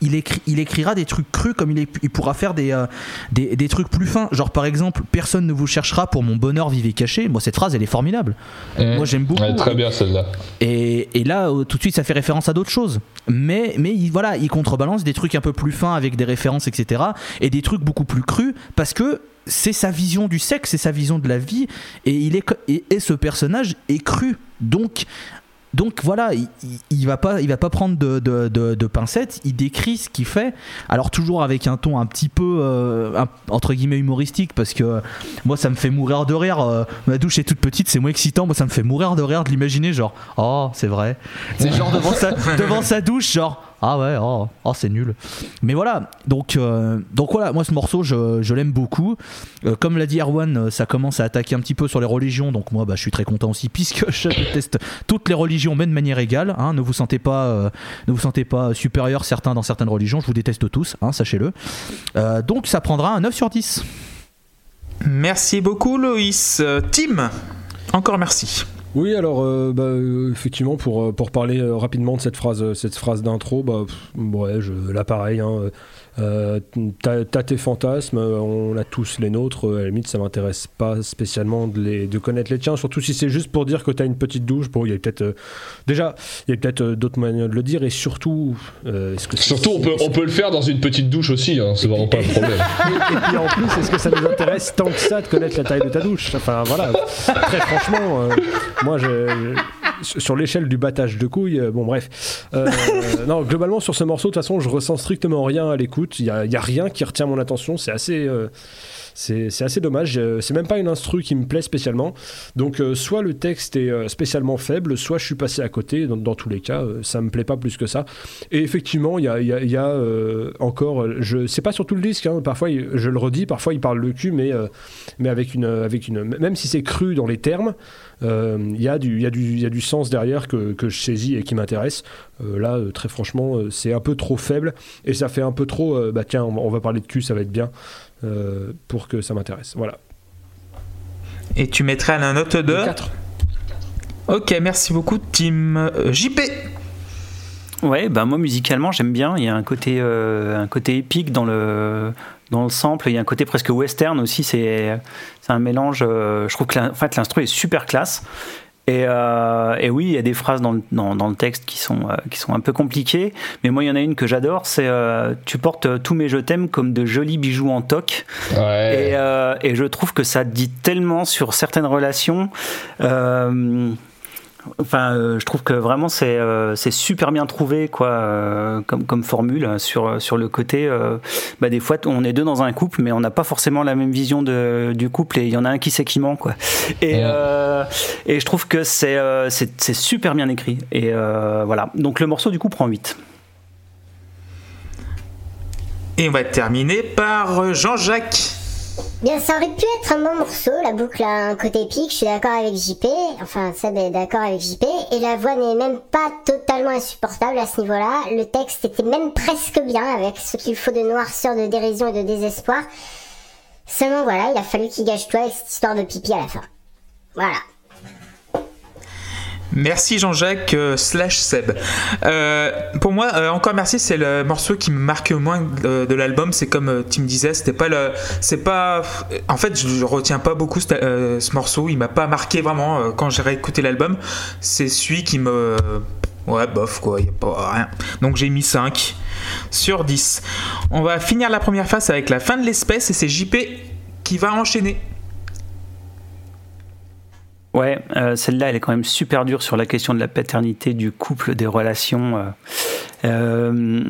Il, écrit, il écrira des trucs crus comme il, pourra faire des, euh, des, des trucs plus fins. Genre par exemple, personne ne vous cherchera pour mon bonheur vivez caché. Moi cette phrase elle est formidable. Mmh. Moi j'aime beaucoup. Ouais, très bien celle-là. Et, et là, euh, tout de suite, ça fait référence à d'autres choses. Mais, mais il, voilà, il contrebalance des trucs un peu plus fins avec des références, etc. Et des trucs beaucoup plus crus parce que c'est sa vision du sexe, c'est sa vision de la vie. Et, il est, co- et, et ce personnage est cru. Donc. Donc voilà, il, il- va pas, il va pas prendre de, de, de- de pincettes. Il décrit ce qu'il fait. Alors toujours avec un ton un petit peu euh, un- entre guillemets humoristique parce que euh, moi ça me fait mourir de rire. euh, ma douche est toute petite, c'est moins excitant. Moi ça me fait mourir de rire de l'imaginer genre oh c'est vrai. C'est genre devant sa, devant sa douche genre ah ouais oh, oh, c'est nul. Mais voilà donc euh, voilà moi ce morceau je, l'aime beaucoup. Euh, comme l'a dit Erwan, euh, ça commence à attaquer un petit peu sur les religions donc moi bah, je suis très content aussi puisque je déteste toutes les religions mais de manière égale. hein. ne vous sentez pas euh, supérieur certains dans certaines religions. Je vous déteste tous hein, sachez-le. Donc ça prendra un 9 sur 10. Merci beaucoup, Loïs. Tim, encore merci. Oui, alors euh, bah, euh, effectivement, pour, euh, pour parler euh, rapidement de cette phrase, cette phrase d'intro, bah, pff, ouais, je, là pareil, hein, euh, t'as t'as tes fantasmes, on a tous les nôtres, à la limite ça m'intéresse pas spécialement de, les, de connaître les tiens, surtout si c'est juste pour dire que t'as une petite douche, bon il y a peut-être, euh, déjà, il y a peut-être euh, d'autres manières de le dire, et surtout, est-ce que c'est- Surtout, on peut, on peut le faire dans une petite douche aussi, hein, c'est vraiment pas un problème. et, et puis en plus, est-ce que ça nous intéresse tant que ça de connaître la taille de ta douche? Enfin voilà, très franchement, moi je, je- sur l'échelle du battage de couilles, euh, bon bref. Euh, non, globalement sur ce morceau, de toute façon, je ressens strictement rien à l'écoute. Il y a, rien qui retient mon attention. C'est assez. euh, c'est assez dommage, c'est même pas une instru qui me plaît spécialement. Donc euh, soit le texte est euh, spécialement faible, soit je suis passé à côté, dans, dans tous les cas, euh, ça me plaît pas plus que ça. Et effectivement, il y a, il y a- il y a, encore, je c'est pas sur tout le disque, hein, parfois il- je le redis, parfois il parle le cul, mais, mais avec, une, avec une. Même si c'est cru dans les termes, il y, a du- il y, a du- il y a du sens derrière que, que je saisis et qui m'intéresse. Euh, là, euh, très franchement, euh, c'est un peu trop faible et ça fait un peu trop. euh, bah tiens, on, va- on va parler de cul, ça va être bien euh, pour que ça m'intéresse. Voilà. Et tu mettrais la note de Le 4. Ok, merci beaucoup, Tim. Euh, JP Ouais, bah moi musicalement j'aime bien. Il y a un côté, euh, un côté épique dans le, dans le sample. Il y a un côté presque western aussi. C'est, c'est un mélange. euh, je trouve que en fait, l'instru est super classe. Et, euh, et oui, il y a des phrases dans le, dans, dans le texte qui sont, euh, qui sont un peu compliquées. Mais moi, il y en a une que j'adore. C'est euh, Tu portes tous mes je t'aime comme de jolis bijoux en toc. Ouais. Et, et je trouve que ça dit tellement sur certaines relations. Enfin, euh, je trouve que vraiment c'est euh, super bien trouvé quoi euh, comme comme formule sur sur le côté. euh, bah, des fois, on est deux dans un couple, mais on n'a pas forcément la même vision de, du couple et il y en a un qui sait qui ment quoi. Et euh, je trouve que c'est euh, super bien écrit. Et euh, voilà. Donc le morceau du coup prend 8. Et on va terminer par Jean-Jacques. Bien, ça aurait pu être un bon morceau, la boucle a un côté épique, je suis d'accord avec JP, enfin Seb est d'accord avec JP, et la voix n'est même pas totalement insupportable à ce niveau-là, le texte était même presque bien avec ce qu'il faut de noirceur, de dérision et de désespoir. Seulement voilà, il a fallu qu'il gâche tout avec cette histoire de pipi à la fin. Voilà. Merci Jean-Jacques euh, slash Seb. Euh, pour moi, euh, encore merci, c'est le morceau qui me marque le moins de, l'album. C'est comme Tim disait, c'était pas le, c'est pas. En fait, je, je retiens pas beaucoup ce, ce morceau. Il m'a pas marqué vraiment quand j'ai réécouté l'album. C'est celui qui me, ouais, bof quoi, y a pas rien. Donc j'ai mis 5 sur 10. On va finir la première phase avec la fin de l'espèce et c'est JP qui va enchaîner. Ouais, euh, celle-là, elle est quand même super dure sur la question de la paternité, du couple, des relations. euh.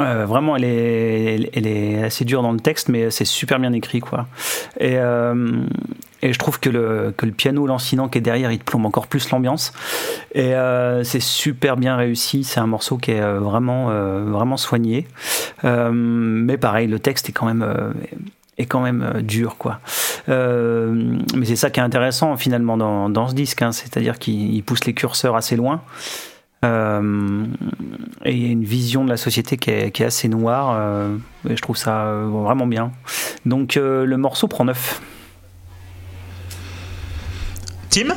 Euh, vraiment, elle est, assez dure dans le texte, mais c'est super bien écrit, quoi. Et, je trouve que le, que le piano lancinant qui est derrière, il te plombe encore plus l'ambiance. Et c'est super bien réussi. C'est un morceau qui est vraiment, vraiment soigné. Mais pareil, le texte est quand même. Est quand même euh, dur quoi. Euh, mais c'est ça qui est intéressant finalement dans, dans ce disque, hein, c'est-à-dire qu'il il pousse les curseurs assez loin. Euh, et il y a une vision de la société qui est, assez noire, et je trouve ça vraiment bien. Donc le morceau prend 9. Tim?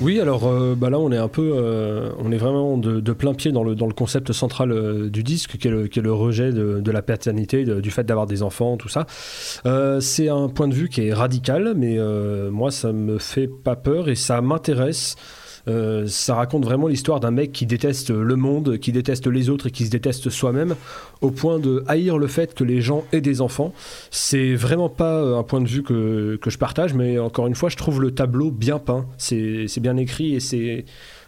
Oui, alors euh, bah là on est un peu, euh, on est vraiment de, plein pied dans le, dans le concept central euh, du disque, qui est le, qui est le rejet de, la paternité, de- du fait d'avoir des enfants, tout ça. C'est un point de vue qui est radical, mais moi ça me fait pas peur et ça m'intéresse. Euh, ça raconte vraiment l'histoire d'un mec qui déteste le monde, qui déteste les autres et qui se déteste soi-même, au point de haïr le fait que les gens aient des enfants. C'est vraiment pas euh, un point de vue que, que je partage, mais encore une fois, je trouve le tableau bien peint. C'est bien écrit et c'est.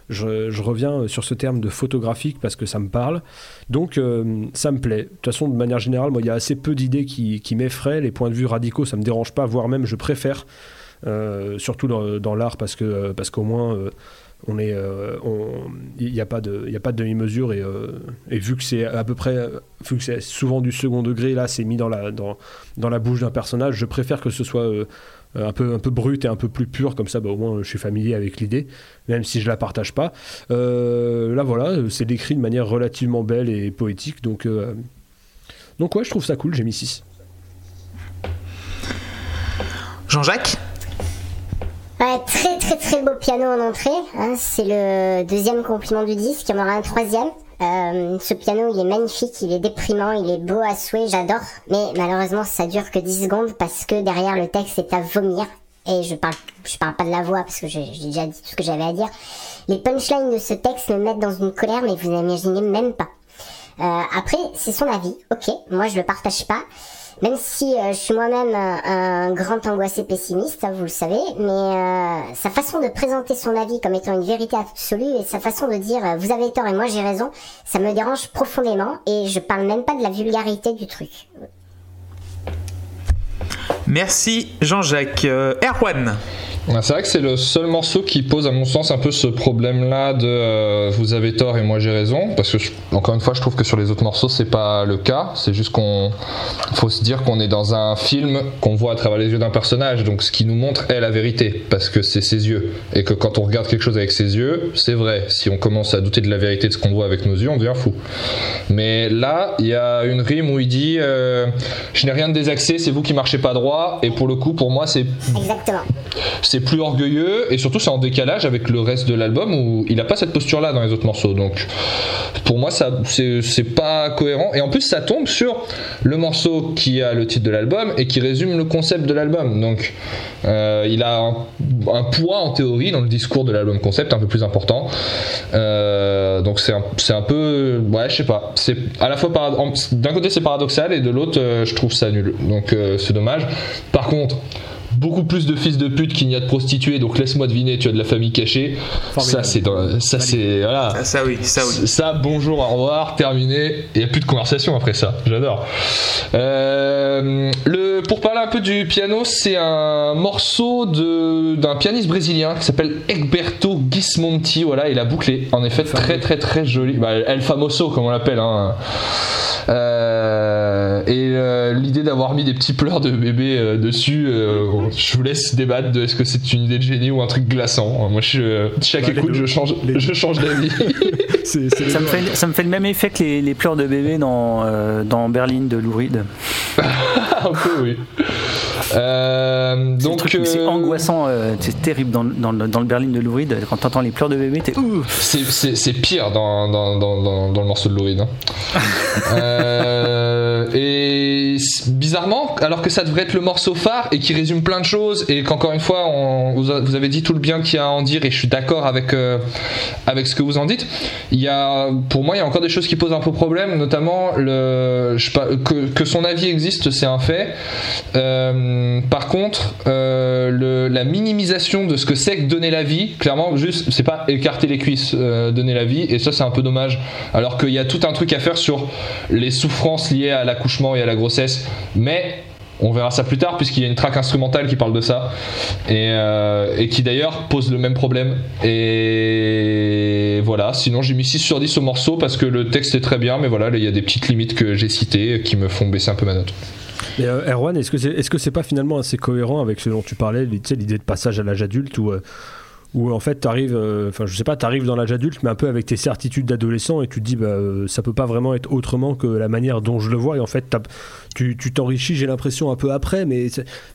Je, je reviens sur ce terme de photographique parce que ça me parle. Donc, euh, ça me plaît. De toute façon, de manière générale, moi, il y a assez peu d'idées qui, qui m'effraient. Les points de vue radicaux, ça me dérange pas, voire même je préfère. Euh, surtout dans, dans l'art parce que parce qu'au moins euh, on est euh, il n'y a pas de il a pas de demi-mesure et, euh, et vu que c'est à peu près vu que c'est souvent du second degré là c'est mis dans la dans, dans la bouche d'un personnage je préfère que ce soit euh, un peu un peu brut et un peu plus pur comme ça bah, au moins je suis familier avec l'idée même si je la partage pas. Là voilà c'est décrit de manière relativement belle et poétique donc donc ouais je trouve ça cool j'ai mis 6 Jean-Jacques? Ouais, très très très beau piano en entrée. hein, c'est le deuxième compliment du disque. Il y en aura un troisième. Euh, ce piano, il est magnifique, il est déprimant, il est beau à souhait, j'adore. Mais malheureusement, ça dure que 10 secondes parce que derrière le texte est à vomir. Et je parle, je parle pas de la voix parce que j'ai déjà dit tout ce que j'avais à dire. Les punchlines de ce texte me mettent dans une colère, mais vous n'imaginez même pas. Euh, après, c'est son avis, ok. Moi, je le partage pas. Même si euh, je suis moi-même un, un grand angoissé pessimiste, ça, vous le savez, mais euh, sa façon de présenter son avis comme étant une vérité absolue et sa façon de dire euh, vous avez tort et moi j'ai raison, ça me dérange profondément et je parle même pas de la vulgarité du truc. Merci Jean-Jacques. Euh, Erwan C'est vrai que c'est le seul morceau qui pose, à mon sens, un peu ce problème-là de euh, vous avez tort et moi j'ai raison. Parce que, encore une fois, je trouve que sur les autres morceaux, c'est pas le cas. C'est juste qu'on. faut se dire qu'on est dans un film qu'on voit à travers les yeux d'un personnage. Donc, ce qui nous montre est la vérité. Parce que c'est ses yeux. Et que quand on regarde quelque chose avec ses yeux, c'est vrai. Si on commence à douter de la vérité de ce qu'on voit avec nos yeux, on devient fou. Mais là, il y a une rime où il dit euh, Je n'ai rien de désaxé, c'est vous qui marchez pas droit. Et pour le coup, pour moi, c'est c'est plus orgueilleux et surtout c'est en décalage avec le reste de l'album où il a pas cette posture là dans les autres morceaux. Donc pour moi ça c'est pas cohérent. Et en plus ça tombe sur le morceau qui a le titre de l'album et qui résume le concept de l'album. Donc euh, il a un, un poids en théorie dans le discours de l'album concept un peu plus important. Euh, donc c'est un, un peu ouais je sais pas. C'est à la fois d'un côté c'est paradoxal et de l'autre euh, je trouve ça nul. Donc c'est dommage par contre beaucoup plus de fils de pute qu'il n'y a de prostituées, donc laisse-moi deviner, tu as de la famille cachée. Ça, c'est dans- ça, c'est voilà. Ah, Ça oui, ça oui. Ça, bonjour, au revoir, terminé. Il n'y a plus de conversation après ça. J'adore. Euh, le, pour parler un peu du piano, c'est un morceau de, d'un pianiste brésilien qui s'appelle Egberto Gismonti. Voilà, il a bouclé. En effet, très très très joli. Bah, El Famoso, comme on l'appelle. Hein. Euh, et euh, l'idée d'avoir mis des petits pleurs de bébé euh, dessus, euh, je vous laisse débattre de est-ce que c'est une idée de génie ou un truc glaçant. Moi, je, chaque Bah, écoute, je change, Les je change d'avis. Ça me, fait, ça me fait le même effet que les, les pleurs de bébé dans, euh, dans Berlin de Lou Reed. un peu, oui. Euh, donc, C'est euh, angoissant, euh, c'est terrible dans, le- dans, le- dans le Berlin de Lou. Quand t'entends les pleurs de bébé, t'es c'est- pire dans, le morceau de Lou hein. Euh, et bizarrement, alors que ça devrait être le morceau phare et qui résume plein de choses, et qu'encore une fois, on- vous, a- vous avez dit tout le bien qu'il y a à en dire, et je suis d'accord avec, euh, avec ce que vous en dites, il y a, pour moi, il y a encore des choses qui posent un peu problème, notamment le, je sais pas, que, que son avis existe, c'est un fait. Euh, par contre, euh, la minimisation de ce que c'est que donner la vie, clairement, juste, c'est pas écarter les cuisses, euh, donner la vie, et ça, c'est un peu dommage. Alors qu'il y a tout un truc à faire sur les souffrances liées à l'accouchement et à la grossesse, mais on verra ça plus tard puisqu'il y a une track instrumentale qui parle de ça et, euh, et qui d'ailleurs pose le même problème. Et voilà sinon j'ai mis 6 sur 10 au morceau parce que le texte est très bien mais voilà il y a des petites limites que j'ai citées qui me font baisser un peu ma note Euh, Erwan, est-ce que c'est est -ce c'est pas finalement assez cohérent avec ce dont tu parlais, l'idée de passage à l'âge adulte où, euh, en fait t'arrives, euh, enfin je sais pas, t'arrives dans l'âge adulte, mais un peu avec tes certitudes d'adolescent et tu te dis bah ça peut pas vraiment être autrement que la manière dont je le vois et en fait tu t'enrichis, j'ai l'impression un peu après, mais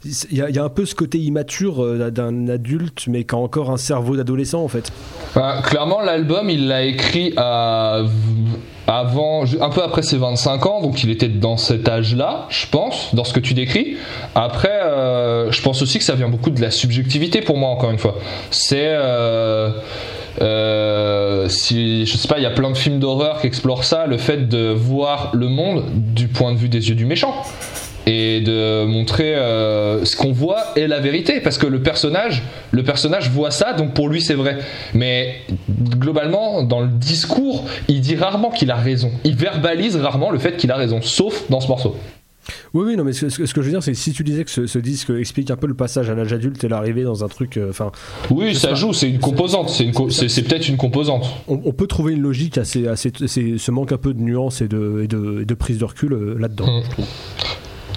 il y, a- un peu ce côté immature d'un adulte mais qui a encore un cerveau d'adolescent en fait. Bah, clairement, l'album, il l'a écrit à- avant, un peu après ses 25 ans, donc il était dans cet âge-là, je pense, dans ce que tu décris. Après, euh, je pense aussi que ça vient beaucoup de la subjectivité pour moi, encore une fois. C'est. euh, euh, si je sais pas, il y a plein de films d'horreur qui explorent ça, le fait de voir le monde du point de vue des yeux du méchant et de montrer euh, ce qu'on voit est la vérité. Parce que le personnage le personnage voit ça donc pour lui c'est vrai. Mais globalement dans le discours il dit rarement qu'il a raison. Il verbalise rarement le fait qu'il a raison sauf dans ce morceau. Oui, oui, non, mais ce, ce- ce que je veux dire, c'est que si tu disais que ce, ce disque explique un peu le passage à l'âge adulte et l'arrivée dans un truc, euh, enfin, oui ça joue c'est une composante c'est co- peut-être une composante. On, on peut trouver une logique à, ces- à ces- ces- ce manque un peu de nuances et de, et de, et de prise de recul euh, là-dedans, Mm. je trouve.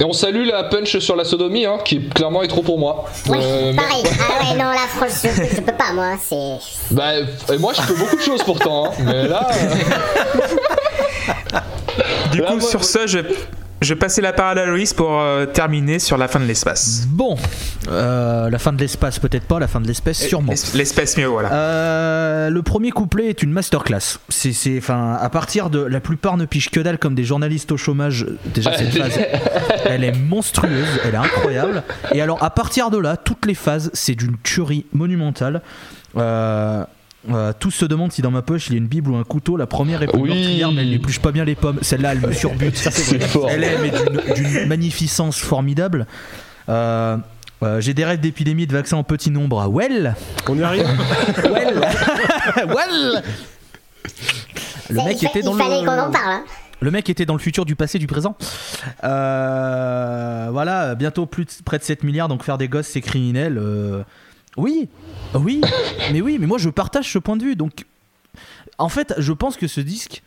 Et on salue la punch sur la sodomie hein, qui clairement est trop pour moi Ouais, Euh, mais- pareil. Ah ouais, non, là, franchement, je, je peux pas, moi. C'est. bah, et moi je fais beaucoup de choses pourtant hein, mais là euh, Du Là, coup, moi- sur ce, je, je vais passer la parole à Loïs pour euh, terminer sur la fin de l'espace. Bon, euh, la fin de l'espace, peut-être pas, la fin de l'espèce, sûrement. L'es- L'espace mieux, voilà. Euh, le premier couplet est une masterclass. C'est, c'est, enfin, à partir de, la plupart ne pigent que dalle comme des journalistes au chômage. Déjà cette phase, elle est monstrueuse, elle est incroyable. Et alors à partir de là, toutes les phases, c'est d'une tuerie monumentale. Euh, euh, tous se demandent si dans ma poche il y a une bible ou un couteau. La première est plus Oui. meurtrière, mais elle n'épluche pas bien les pommes. Celle-là, elle me surbute. C'est fort. Elle est mais d'une, d'une magnificence formidable. Euh, euh, j'ai des rêves d'épidémie et de vaccins en petit nombre. Well, On y arrive well, well. Le Ça, mec était dans il fallait le. qu'on en parle. Hein. Le mec était dans le futur, du passé, du présent. Euh, voilà, bientôt plus de- près de 7 milliards, donc faire des gosses, c'est criminel. Oui, oui, mais oui, mais moi je partage ce point de vue. Donc, en fait, je pense que ce disque,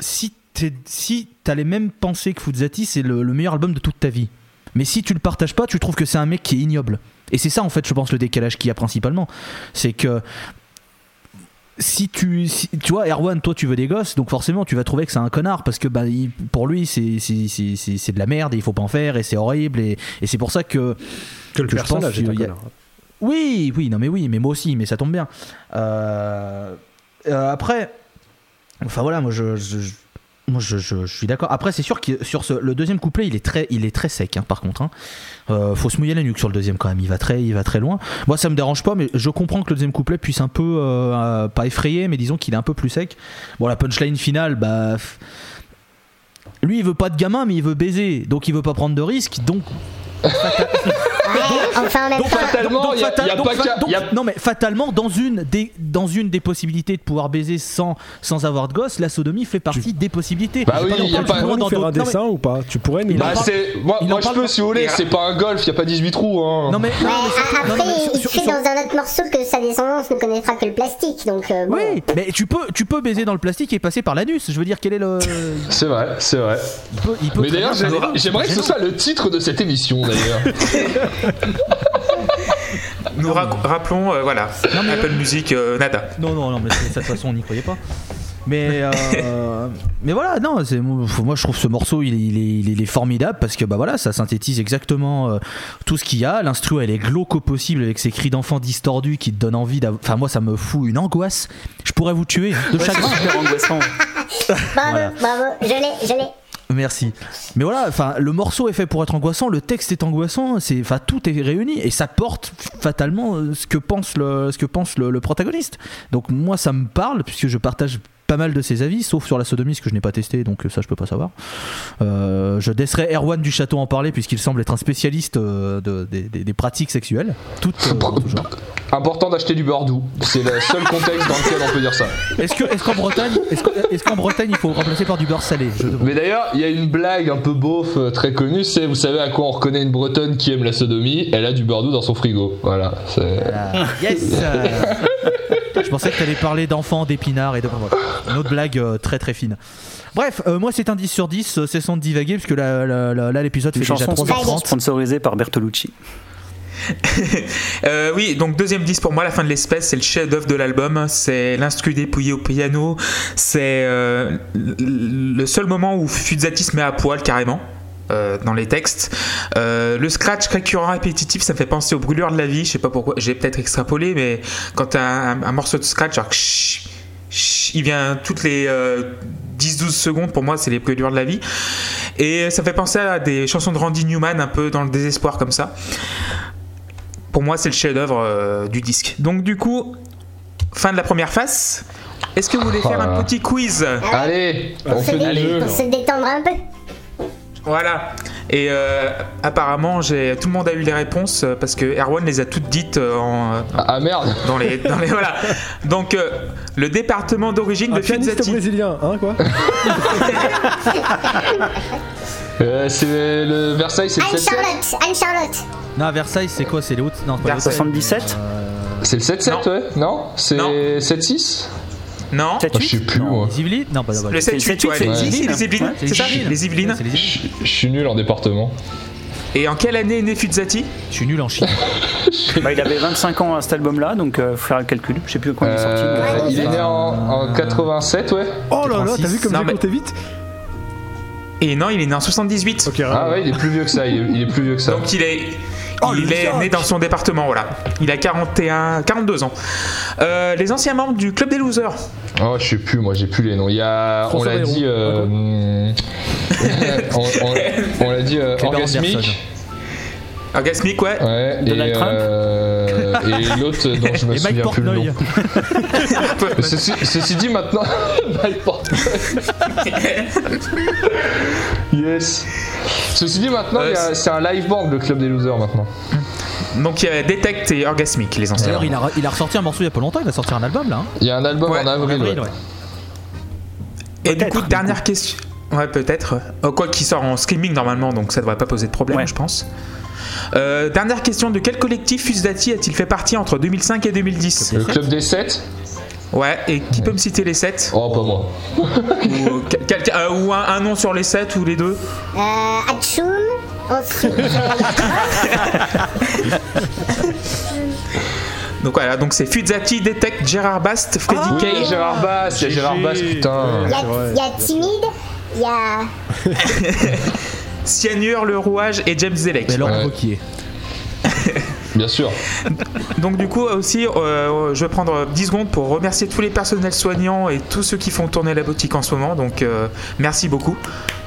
si t'es- si t'as les mêmes pensées que Fuzzati, c'est le, le meilleur album de toute ta vie. Mais si tu le partages pas, tu trouves que c'est un mec qui est ignoble. Et c'est ça, en fait, je pense, le décalage qu'il y a principalement. C'est que si tu si- tu vois Erwan toi tu veux des gosses donc forcément tu vas trouver que c'est un connard parce que bah, il- pour lui c'est c'est- c'est- c'est- c'est de la merde et il faut pas en faire et c'est horrible et, et c'est pour ça que Que le Que je pense personnage est un a-. oui oui non mais oui mais moi aussi mais ça tombe bien. Euh, euh, après enfin voilà moi je, moi je, suis d'accord. Après c'est sûr que sur ce, le deuxième couplet il est très il est très sec hein, par contre hein. Euh, faut se mouiller la nuque sur le deuxième quand même. Il va très il va très loin. Moi ça me dérange pas mais je comprends que le deuxième couplet puisse un peu pas effrayer mais disons qu'il est un peu plus sec. Bon la punchline finale bah lui il veut pas de gamin mais il veut baiser. Donc il veut pas prendre de risques donc enfin, en même donc, temps. fatalement, donc, il y a- fatal- il y a donc, pas fa- qu'à- donc, il y a- non mais fatalement dans une des dans une des possibilités de pouvoir baiser sans sans avoir de gosse la sodomie fait partie des possibilités Bah oui, il y a pas- Tu pourrais faire un dessin ou pas? Tu pourrais nous. Bah, moi, il moi je peux pas. si vous voulez c'est pas un golf il y a pas 18 trous hein. non mais, après, il sur- dans un autre morceau que sa descendance ne connaîtra que le plastique, donc euh, oui mais tu peux tu peux baiser dans le plastique et passer par l'anus je veux dire quel est le c'est vrai c'est vrai il peut, il peut mais d'ailleurs j'aimerais que ce soit le titre de cette émission d'ailleurs Nous ra- rappelons, euh, voilà, Non, mais- Apple Music, euh, nada. Non, non, non, mais c'est- de toute façon, on n'y croyait pas. Mais, euh, mais voilà, non, c'est, moi je trouve ce morceau il est, il, est, il est- il est formidable parce que bah voilà, ça synthétise exactement euh, tout ce qu'il y a. L'instru elle est glauque au possible avec ses cris d'enfants distordus qui te donnent envie d'avoir. Enfin, moi ça me fout une angoisse. Je pourrais vous tuer de chagrin. super angoissant. Bravo, Voilà. bravo, je l'ai, je l'ai. Merci. Mais voilà, enfin, le morceau est fait pour être angoissant, le texte est angoissant, c'est, enfin, tout est réuni et ça porte fatalement euh, ce que pense le, ce que pense le, le protagoniste. Donc moi, ça me parle puisque je partage pas mal de ses avis, sauf sur la sodomie, ce que je n'ai pas testé, donc euh, ça je peux pas savoir. Euh, je laisserai Erwan du Château en parler puisqu'il semble être un spécialiste euh, de- des, des- des pratiques sexuelles, toutes euh, tout genre. important d'acheter du beurre doux c'est le seul contexte dans lequel on peut dire ça Est-ce que, est-ce qu'en Bretagne, est-ce, est-ce qu'en Bretagne il faut remplacer par du beurre salé Je. Mais d'ailleurs, il y a une blague un peu beauf très connue, c'est vous savez à quoi on reconnaît une bretonne qui aime la sodomie? Elle a du beurre doux dans son frigo. Voilà. c'est- Ah, yes Je pensais que tu allais parler d'enfants, d'épinards et de. voilà. Une autre blague euh, très très fine. Bref, euh, moi c'est un 10 sur 10, euh, c'est sans divaguer, parce que là, là, là, là, l'épisode fait Une déjà chanson 3h30. sponsorisée par Bertolucci. Euh, oui, donc deuxième disque pour moi, La fin de l'espèce, c'est le chef-d'œuvre de l'album. C'est l'instru dépouillé au piano. C'est euh, le seul moment où Fuzati se met à poil carrément. Euh, dans les textes. Euh, le scratch récurrent répétitif, ça me fait penser aux brûlures de la vie. Je sais pas pourquoi, j'ai peut-être extrapolé, mais quand t'as un, un morceau de scratch, genre, il vient toutes les euh, 10-12 secondes, pour moi, c'est les brûlures de la vie. Et ça me fait penser à des chansons de Randy Newman, un peu dans le désespoir comme ça pour moi, c'est le chef-d'œuvre euh, du disque. Donc, du coup, fin de la première face. Est-ce que vous voulez faire un petit quiz? Allez, on Pour se, dé- pour se détendre un peu. Voilà. Et euh, apparemment, j'ai tout le monde a eu les réponses euh, parce que Erwan les a toutes dites euh, en, Ah merde dans les, dans les- voilà. Donc, euh, le département d'origine de Fizzati. brésilien, hein quoi Euh, C'est le Versailles, c'est le 7-7 Anne-Charlotte, Anne-Charlotte. Non, Versailles, c'est quoi C'est les hautes Non, pas les hautes. Versailles. 77 C'est le 7-7, Non. ouais? Non? C'est Non. 7-6 Non. Ah, Je sais plus. Les Yvelines Non, pas d'abord. Le 7 C'est 8 le ouais, 7-8, les, Yvelines. les Yvelines, Ouais, c'est ça. Les Yvelines. Je suis nul en département. Et en quelle année est né Fuzzati Je suis nul en chiffres. bah, Il avait 25 ans à cet album-là, donc euh, faut faire le calcul. Je sais plus quand il est sorti. Euh, il est né en, en 87, ouais Oh là là, t'as vu comme Non, j'ai mais- compté vite Et non, il est né en 78. Ok, Ah ouais, il est plus vieux que ça, il est, il est plus vieux que ça. Donc il est, Oh, il est né dans son département, voilà. Il a 41, 42 ans. Euh, les anciens membres du club des losers. Oh, je sais plus, moi j'ai plus les noms. Il y a, on François l'a dit, euh, on, on- on l'a dit euh, orgasmique, ouais. ouais, Donald et, Trump. euh, et l'autre dont je me Et Mike souviens plus le nom. Ceci, ceci dit maintenant, Mike Portnoy. yes. Ceci dit maintenant, a- c'est un live band le club des losers maintenant. Donc il y a Detect et Orgasmique, les anciens. D'ailleurs, il a, il a ressorti un morceau il y a pas longtemps. Il a sorti un album là. hein. Il y a un album Ouais, en avril. Avril, ouais. ouais. Et du coup, du dernière question. Ouais, peut-être. Euh, quoi qu'il sort en streaming normalement, donc ça devrait pas poser de problème, Ouais. je pense. Euh, dernière question de quel collectif Fuzdati a-t-il fait partie entre 2005 et 2010 Le club des 7 Ouais, et qui peut me citer les 7 Oh, pas moi. Ou, quel- euh, ou un, un nom sur les 7 ou les deux Euh, Donc voilà, donc c'est Fuzzati, Detect, Gérard Bast, Freddy Oui, Kay. Gérard Bass, il y a Gérard Bass, putain. il y, a- il y a Timide. Il y a. Cyanure, Le Rouage et James Zelek. Mais Laurent. Wauquiez. Bien sûr. Donc du coup aussi, euh, je vais prendre 10 secondes pour remercier tous les personnels soignants et tous ceux qui font tourner la boutique en ce moment. Donc euh, merci beaucoup.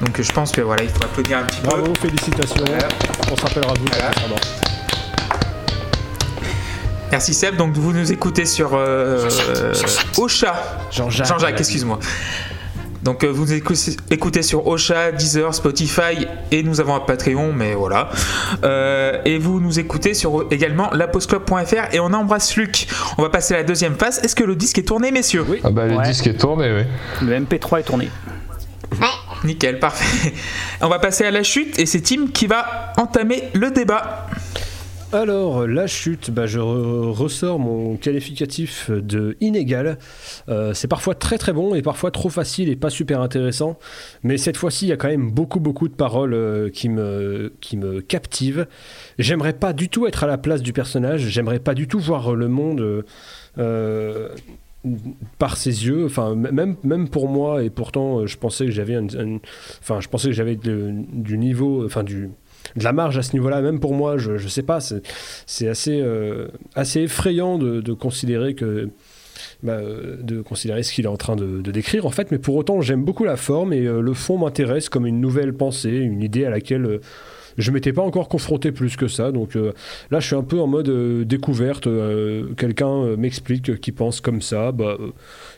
Donc je pense que voilà, il faut applaudir un petit peu. Bravo, félicitations. On se rappellera de vous. Voilà. Merci Seb. Donc vous nous écoutez sur euh, Ocha. Jean-Jacques. Jean-Jacques, excuse-moi. Donc euh, vous nous écoutez, sur Ocha, Deezer, Spotify et nous avons un Patreon, mais voilà. Euh, et vous nous écoutez sur également laposclub.fr et on embrasse Luc. On va passer à la deuxième phase. Est-ce que le disque est tourné, messieurs? Oui. Ah bah, le Ouais. disque est tourné, oui. Le MP3 est tourné. Ouais. Nickel, parfait. On va passer à la chute et c'est Tim qui va entamer le débat. Alors, la chute, bah, je re- ressors mon qualificatif de inégal. Euh, c'est parfois très très bon et parfois trop facile et pas super intéressant. Mais cette fois-ci, il y a quand même beaucoup beaucoup de paroles euh, qui, me, qui captivent. J'aimerais pas du tout être à la place du personnage. J'aimerais pas du tout voir le monde. euh, par ses yeux, enfin même pour moi et pourtant je pensais que j'avais du niveau, de la marge à ce niveau-là, même pour moi, je, je sais pas, c'est, euh, assez effrayant bah, euh, de considérer ce qu'il est en train de, décrire en fait, mais pour autant j'aime beaucoup la forme et euh, le fond m'intéresse comme une nouvelle pensée, une idée à laquelle je m'étais pas encore confronté plus que ça. Donc euh, là je suis un peu en mode euh, découverte, euh, quelqu'un m'explique euh, qui pense comme ça, bah,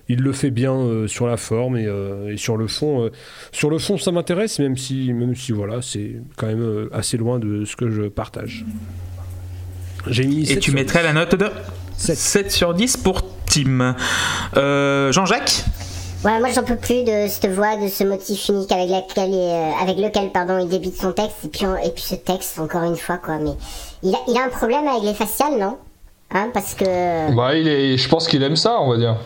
il le fait bien sur la forme et, et sur le fond. sur le fond, ça m'intéresse, même si, même si voilà, c'est quand même assez loin de ce que je partage. J'ai mis Et 7 tu mettrais la note de 7. 7 sur 10 pour Tim. Euh, Jean-Jacques? Ouais, moi j'en peux plus de cette voix, de ce motif unique avec, laquelle, euh, avec lequel pardon, il débite son texte. Et puis, on- et puis ce texte, encore une fois, quoi. Mais il a, il a un problème avec les faciales, non? Hein, Parce que. Bah, il est, je pense qu'il aime ça, on va dire.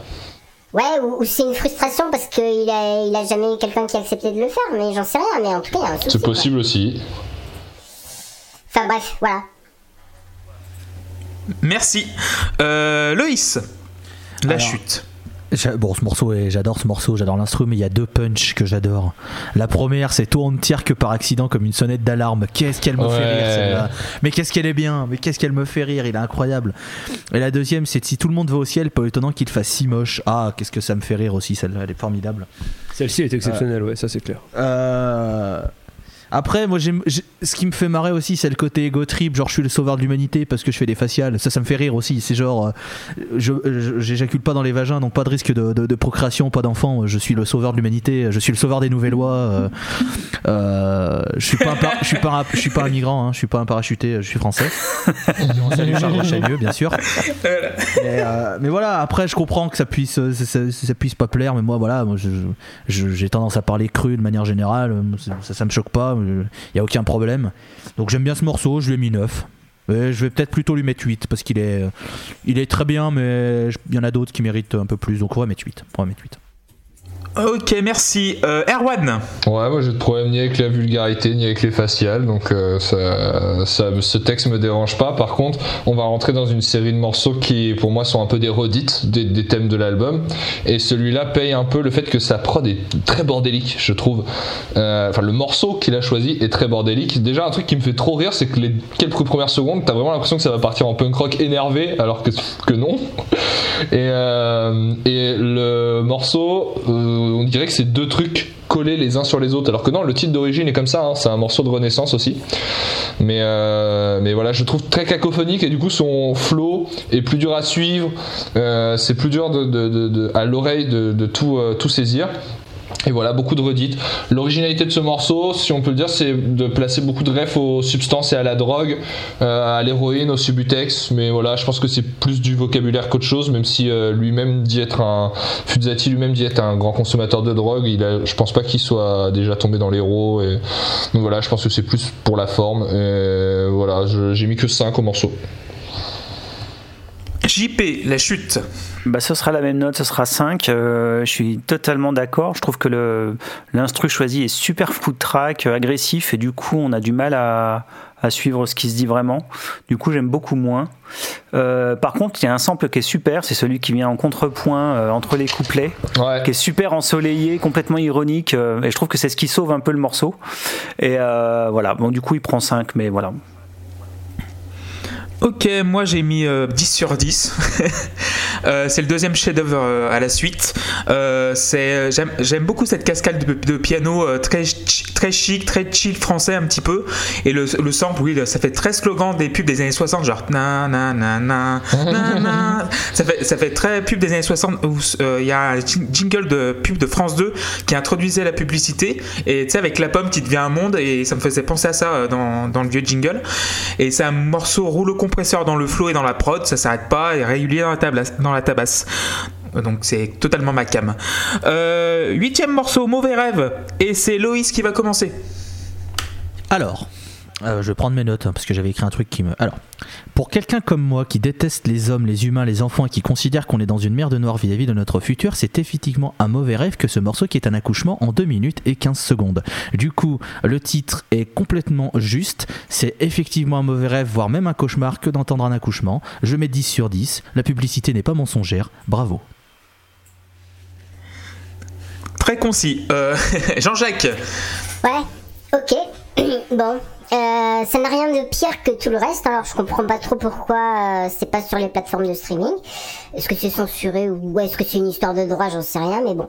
Ouais, ou, ou c'est une frustration parce qu'il a, il a jamais eu quelqu'un qui a accepté de le faire, mais j'en sais rien. Mais en tout cas, il y a un souci, C'est quoi. possible aussi. Enfin bref, voilà. Merci. Euh, Loïs, la Alors, chute. Bon, ce morceau, est- j'adore ce morceau, j'adore l'instru, mais il y a deux punchs que j'adore. La première, c'est Toi on ne tire que par accident comme une sonnette d'alarme. Qu'est-ce qu'elle me fait rire celle-là Mais qu'est-ce qu'elle est bien Mais qu'est-ce qu'elle me fait rire Il est incroyable. Et la deuxième, c'est Si tout le monde va au ciel, pas étonnant qu'il fasse si moche. Ah, qu'est-ce que ça me fait rire aussi, celle-là, elle est formidable. Celle-ci est exceptionnelle, ouais, ça c'est clair. Euh, Après, moi, j'aime- ce qui me fait marrer aussi, c'est le côté ego trip. Genre, je suis le sauveur de l'humanité parce que je fais des faciales. Ça, ça me fait rire aussi. C'est genre, euh, je je- j'éjacule pas dans les vagins, donc pas de risque de, de- de procréation, pas d'enfant. Je suis le sauveur de l'humanité. Je suis le sauveur des nouvelles lois. euh, euh, je suis pas, un par- je suis pas, un- je suis pas un migrant. hein, je suis pas un parachuté. Je suis français. On salue Charles Chagneux, bien sûr. Mais, euh, mais voilà, après, je comprends que ça puisse, euh, ça, ça- ça puisse pas plaire, mais moi, voilà, moi, j'ai tendance à parler cru de manière générale. Ça, ça me choque pas, il y a aucun problème. Donc j'aime bien ce morceau, je lui ai mis 9. Mais je vais peut-être plutôt lui mettre 8 parce qu'il est, il est très bien, mais il y en a d'autres qui méritent un peu plus, donc on va mettre 8. On va mettre 8. Ok, merci. Euh, Erwan. Ouais, moi j'ai de problème ni avec la vulgarité ni avec les faciales, donc euh, ça, ce texte me dérange pas. Par contre, on va rentrer dans une série de morceaux qui, pour moi, sont un peu des redites des, thèmes de l'album, et celui-là paye un peu le fait que sa prod est très bordélique, je trouve. Euh, Enfin, le morceau qu'il a choisi est très bordélique. Déjà, un truc qui me fait trop rire, c'est que les quelques premières secondes, t'as vraiment l'impression que ça va partir en punk rock énervé, alors que, que non. Et, et le morceau, on dirait que c'est deux trucs collés les uns sur les autres. Alors que non, le titre d'origine est comme ça, hein, c'est un morceau de Renaissance aussi. Mais, euh, voilà, je trouve très cacophonique et du coup son flow est plus dur à suivre. Euh, c'est plus dur à l'oreille de, de tout, euh, tout saisir. Et voilà, beaucoup de redites. L'originalité de ce morceau, si on peut le dire, c'est de placer beaucoup de refs aux substances et à la drogue, euh, à l'héroïne, au subutex. Mais voilà, je pense que c'est plus du vocabulaire qu'autre chose, même si euh, lui-même dit être un. Fuzati lui-même dit être un grand consommateur de drogue. Il a, je pense pas qu'il soit déjà tombé dans l'héros. Et... Donc voilà, je pense que c'est plus pour la forme. Et voilà, j'ai mis que 5 au morceau. JP, la chute. Bah, ce sera la même note, ce sera 5. Euh, je suis totalement d'accord. Je trouve que le- l'instru choisi est super foot track, euh, agressif, et du coup, on a du mal à, à suivre ce qui se dit vraiment. Du coup, j'aime beaucoup moins. Euh, par contre, il y a un sample qui est super, c'est celui qui vient en contrepoint euh, entre les couplets, Ouais. qui est super ensoleillé, complètement ironique, euh, et je trouve que c'est ce qui sauve un peu le morceau. Et euh, voilà, bon, du coup, il prend 5, mais voilà. Ok, moi j'ai mis euh, 10 sur 10. Euh, c'est le deuxième chef-d'œuvre euh, à la suite. Euh, j'aime, beaucoup cette cascade de, piano très, ch- très chic, très chill français un petit peu. Et le, le sample, oui, ça fait très slogan des pubs des années 60, genre na na na na na na. Ça fait, très pub des années 60 où il y a un jing- jingle de pub de France 2 qui introduisait la publicité. Et tu sais, avec la pomme qui devient un monde, et ça me faisait penser à ça dans, dans le vieux jingle. Et c'est un morceau rouleau compresseur dans le flow et dans la prod, ça s'arrête pas, et régulier dans la, tabasse. Donc c'est totalement ma cam. Euh, huitième morceau, Mauvais Rêve, et c'est Loïs qui va commencer. Alors, euh, je vais prendre mes notes hein, parce que j'avais écrit un truc qui me. Alors, pour quelqu'un comme moi qui déteste les hommes, les humains, les enfants et qui considère qu'on est dans une merde noire vis-à-vis de notre futur, c'est effectivement un mauvais rêve que ce morceau qui est un accouchement en 2 minutes et 15 secondes. Du coup, le titre est complètement juste. C'est effectivement un mauvais rêve, voire même un cauchemar que d'entendre un accouchement. Je mets 10 sur 10. La publicité n'est pas mensongère. Bravo. Très concis. Euh, Jean-Jacques, Ouais, ok. bon, euh, ça n'a rien de pire que tout le reste, alors je comprends pas trop pourquoi euh, c'est pas sur les plateformes de streaming. Est-ce que c'est censuré ou est-ce que c'est une histoire de droit, j'en sais rien, mais bon.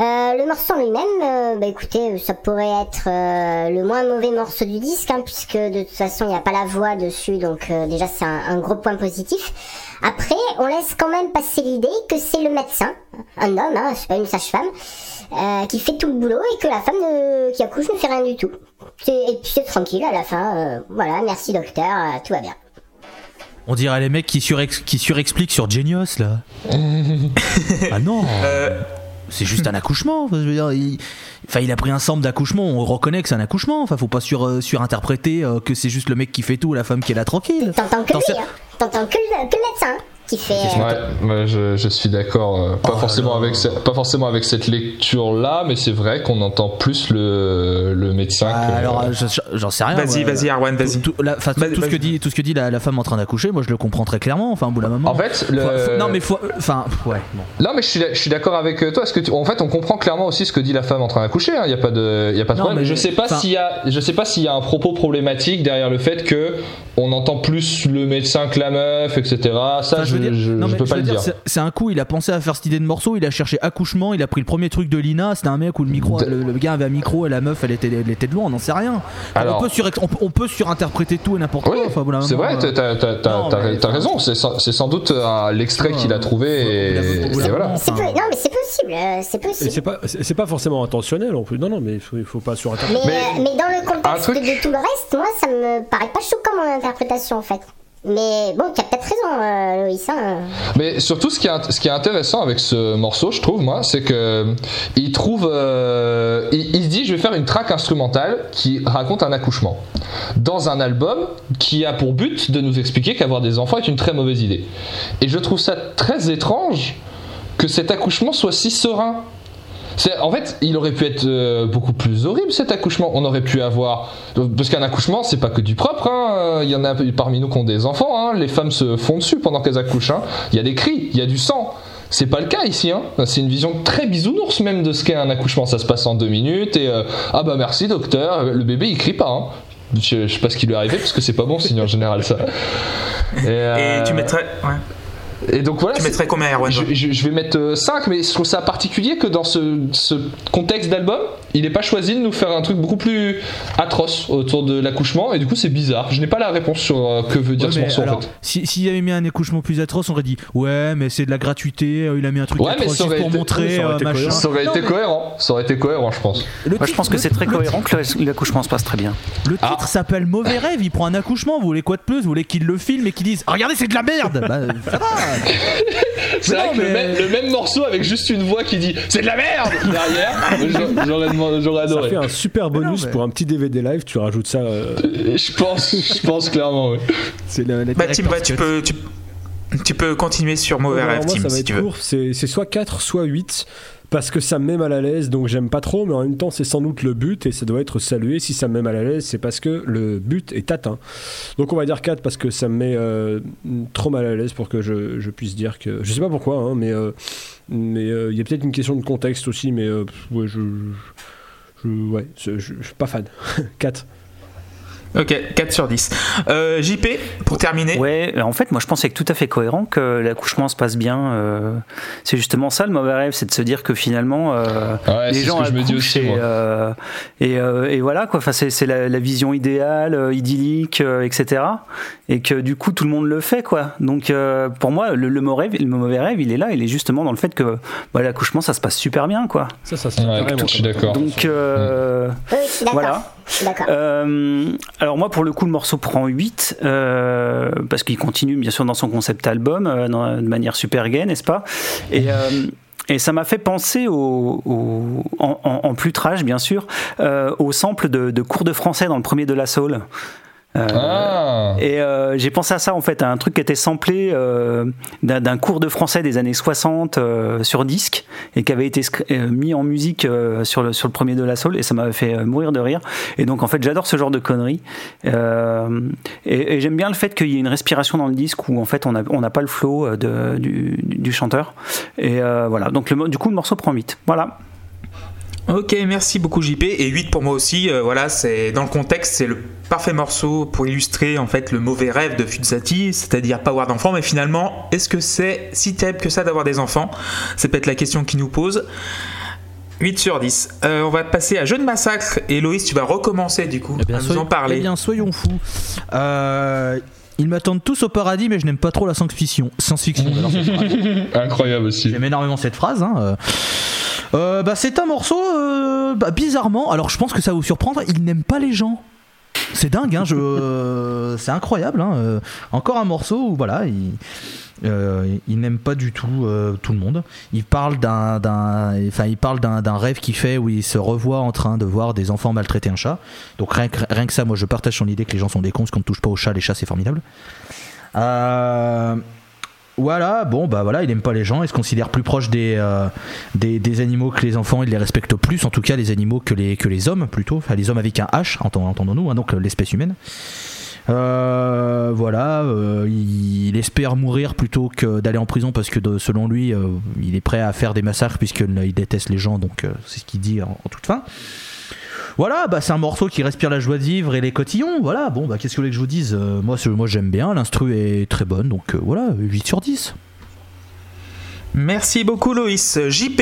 Euh, le morceau lui-même, euh, bah écoutez, ça pourrait être euh, le moins mauvais morceau du disque, hein, puisque de toute façon il n'y a pas la voix dessus, donc euh, déjà c'est un, un gros point positif. Après, on laisse quand même passer l'idée que c'est le médecin, un homme, hein, c'est pas une sage-femme, euh, qui fait tout le boulot et que la femme qui accouche ne fait rien du tout. Et puis c'est tranquille à la fin, euh, voilà, merci docteur, euh, tout va bien. On dirait les mecs qui, surex- qui surexpliquent sur Genius là. ah non euh, C'est juste un accouchement. Enfin, je veux dire, il... Enfin, il a pris un sample d'accouchement, on reconnaît que c'est un accouchement. Enfin, faut pas sur, euh, surinterpréter euh, que c'est juste le mec qui fait tout, la femme qui est là tranquille. T'entends que lui, hein. T'entends que, que le médecin. Qui fait. euh, Ouais, ouais, je, je suis d'accord. euh, pas, Oh forcément avec ce- pas forcément avec cette lecture-là, mais c'est vrai qu'on entend plus le, le médecin Ah, que. alors, euh, je- je- j'en sais rien. Vas-y, vas-y, Arwan, vas-y. Tout, la- ce que dit, tout ce que dit la, la femme en train d'accoucher, moi je le comprends très clairement. Enfin, au bout d'un moment. En fait, le- Faut- faut- non, mais faut. Enfin, ouais. bon. Non, mais je suis, je suis d'accord avec toi. Parce que tu- en fait, on comprend clairement aussi ce que dit la femme en train d'accoucher. Il n'y a pas de, y a pas de Non, problème. mais- je sais pas s'il y a, je sais pas s'il y a un propos problématique derrière le fait que on entend plus le médecin que la meuf, etc. Ça, Enfin, je, veux dire- je- non, je mais peux je pas veux le dire, dire. c'est- un coup, il a pensé à faire cette idée de morceau, il a cherché accouchement, il a pris le premier truc de Lina, c'était un mec où le micro, De- le, le gars avait un micro et la meuf elle était, elle était de loin, on n'en sait rien. Alors- on, peut sur, on, peut, on peut surinterpréter tout et n'importe Oui, quoi. Enfin, c'est vrai, euh, t'as, raison. C'est sans, doute euh, l'extrait qu'il a trouvé et, voilà. Non, mais c'est possible, euh, c'est Et possible. c'est pas, forcément intentionnel en plus. Non, non, mais il faut, pas surinterpréter. Mais- euh, mais dans le contexte truc- de tout le reste, moi, ça me paraît pas choquant mon interprétation en fait. Mais bon, tu as peut-être raison, euh, hein. Mais surtout, ce qui, est, intéressant avec ce morceau, je trouve, moi, c'est que il trouve, euh, il, il dit, je vais faire une track instrumentale qui raconte un accouchement dans un album qui a pour but de nous expliquer qu'avoir des enfants est une très mauvaise idée. Et je trouve ça très étrange que cet accouchement soit si serein. En fait, il aurait pu être euh, beaucoup plus horrible cet accouchement. On aurait pu avoir. Parce qu'un accouchement, c'est pas que du propre. hein. Il y en a parmi nous qui ont des enfants. hein. Les femmes se font dessus pendant qu'elles accouchent. hein. Il y a des cris, il y a du sang. C'est pas le cas ici. hein. C'est une vision très bisounours même de ce qu'est un accouchement. Ça se passe en deux minutes et euh, ah bah merci docteur. Le bébé il crie pas. hein. Je, je sais pas ce qui lui est arrivé parce que c'est pas bon signe en général ça. Et, Et euh, tu mettrais, ouais. Et donc voilà. tu mettrais combien, Erwan je, je- je vais mettre 5, mais je trouve ça particulier que dans ce, ce contexte d'album, il n'ait pas choisi de nous faire un truc beaucoup plus atroce autour de l'accouchement, et du coup c'est bizarre. Je n'ai pas la réponse sur euh, que veut dire ouais, ce morceau alors, en fait. si- S'il avait mis un accouchement plus atroce, on aurait dit Ouais, mais c'est de la gratuité, euh, il a mis un truc Ouais, atroce pour été- montrer ça aurait euh, été machin. cohérent. Ça aurait Non, été mais cohérent, ça aurait été cohérent, je pense. le Moi, je titre- pense que c'est très cohérent que l'accouchement se passe très bien. Le titre Ah. s'appelle Mauvais rêve, il prend un accouchement, vous voulez quoi de plus Vous voulez qu'il le filme et qu'il dise Ah, Regardez, c'est de la merde Bah, ça va C'est vrai que le, même, le même morceau avec juste une voix qui dit c'est de la merde derrière, j'a- j'aurais demandé- j'aurais Ça adoré. fait un super bonus mais- pour un petit DVD live. Tu rajoutes ça. euh, Je pense, je pense clairement. C'est la Bah, Tim, bah, tu peux, tu, tu peux continuer sur Mauvais Alors Rêve, moi, Tim, ça va si être tu veux. court. C'est c'est soit 4, soit 8. Parce que ça me met mal à l'aise, donc j'aime pas trop, mais en même temps, c'est sans doute le but et ça doit être salué. Si ça me met mal à l'aise, c'est parce que le but est atteint. Donc on va dire 4 parce que ça me met euh, trop mal à l'aise pour que je, puisse dire que. Je sais pas pourquoi, hein, mais euh, mais euh, il y a peut-être une question de contexte aussi, mais ouais, je. je, je- je suis pas fan. 4. Ok, 4 sur 10. Euh, JP, pour terminer. Ouais, en fait, moi je pense que c'est tout à fait cohérent que l'accouchement se passe bien. euh, c'est justement ça le mauvais rêve, c'est de se dire que finalement Ouais, euh, les c'est ce gens que je me dis accouchent aussi, et, moi. euh, et, euh, et voilà quoi. Enfin, c'est la, la vision idéale, euh, idyllique, euh, etc. Et que du coup tout le monde le fait quoi. Donc euh, pour moi, le, le mauvais rêve, le mauvais rêve, il est là, il est justement dans le fait que bah, l'accouchement ça se passe super bien quoi. Ça, ça se Ouais, carrément, je suis d'accord. Donc euh, Oui, je suis d'accord. Voilà. Euh, alors moi pour le coup le morceau prend 8 euh, parce qu'il continue bien sûr dans son concept album euh, de manière super gay n'est-ce pas? Et, ça m'a fait penser au, en, en- plus trash bien sûr au sample de, de cours de français dans le premier de la soul Ah, et euh, j'ai pensé à ça en fait, à un truc qui était samplé euh, d'un cours de français des années 60 euh, sur disque et qui avait été euh, mis en musique euh, sur, le, sur le premier de la soul et ça m'avait fait euh, mourir de rire. Et donc en fait j'adore ce genre de conneries. Euh, et et j'aime bien le fait qu'il y ait une respiration dans le disque où en fait on n'a on pas le flow euh, de, du, du chanteur. Et euh, voilà, donc le, du coup le morceau prend 8. Voilà. Ok, merci beaucoup JP. Et 8 pour moi aussi, euh, voilà, c'est dans le contexte, c'est le parfait morceau pour illustrer en fait le mauvais rêve de Fuzzati, c'est-à-dire pas avoir d'enfants. Mais finalement, est-ce que c'est si terrible que ça d'avoir des enfants? C'est peut-être la question qui nous pose. 8 sur 10. Euh, on va passer à Jeune Massacre. Et Loïs, tu vas recommencer du coup Eh bien, à nous soyons- en parler. Eh bien, soyons fous. Euh, ils m'attendent tous au paradis, mais je n'aime pas trop la science-fiction. Science-fiction. incroyable aussi. J'aime énormément cette phrase. hein, euh. Bah, c'est un morceau, euh, bah, bizarrement, alors je pense que ça va vous surprendre, il n'aime pas les gens. C'est dingue, hein, je, euh, c'est incroyable. hein, encore un morceau où voilà, il, euh, il n'aime pas du tout euh, tout le monde. Il parle d'un, enfin, il parle d'un, rêve qu'il fait où il se revoit en train de voir des enfants maltraiter un chat. Donc rien que, rien que ça, moi je partage son idée que les gens sont des cons, qu'on ne touche pas aux chats, les chats c'est formidable. Euh, Voilà, bon, bah voilà, il aime pas les gens, il se considère plus proche des, euh, des, des animaux que les enfants, il les respecte plus, en tout cas les animaux que les, que les hommes plutôt, enfin les hommes avec un H, entend- entendons-nous, hein, donc euh, l'espèce humaine. Euh, voilà, euh, il, espère mourir plutôt que d'aller en prison parce que selon lui, il est prêt à faire des massacres puisqu'il déteste les gens, donc c'est ce qu'il dit en toute fin. Voilà, bah c'est un morceau qui respire la joie de vivre et les cotillons. Voilà, bon, bah qu'est-ce que vous voulez que je vous dise Euh, Moi, j'aime bien, l'instru est très bonne, donc euh, voilà, 8 sur 10. Merci beaucoup Loïs. JP,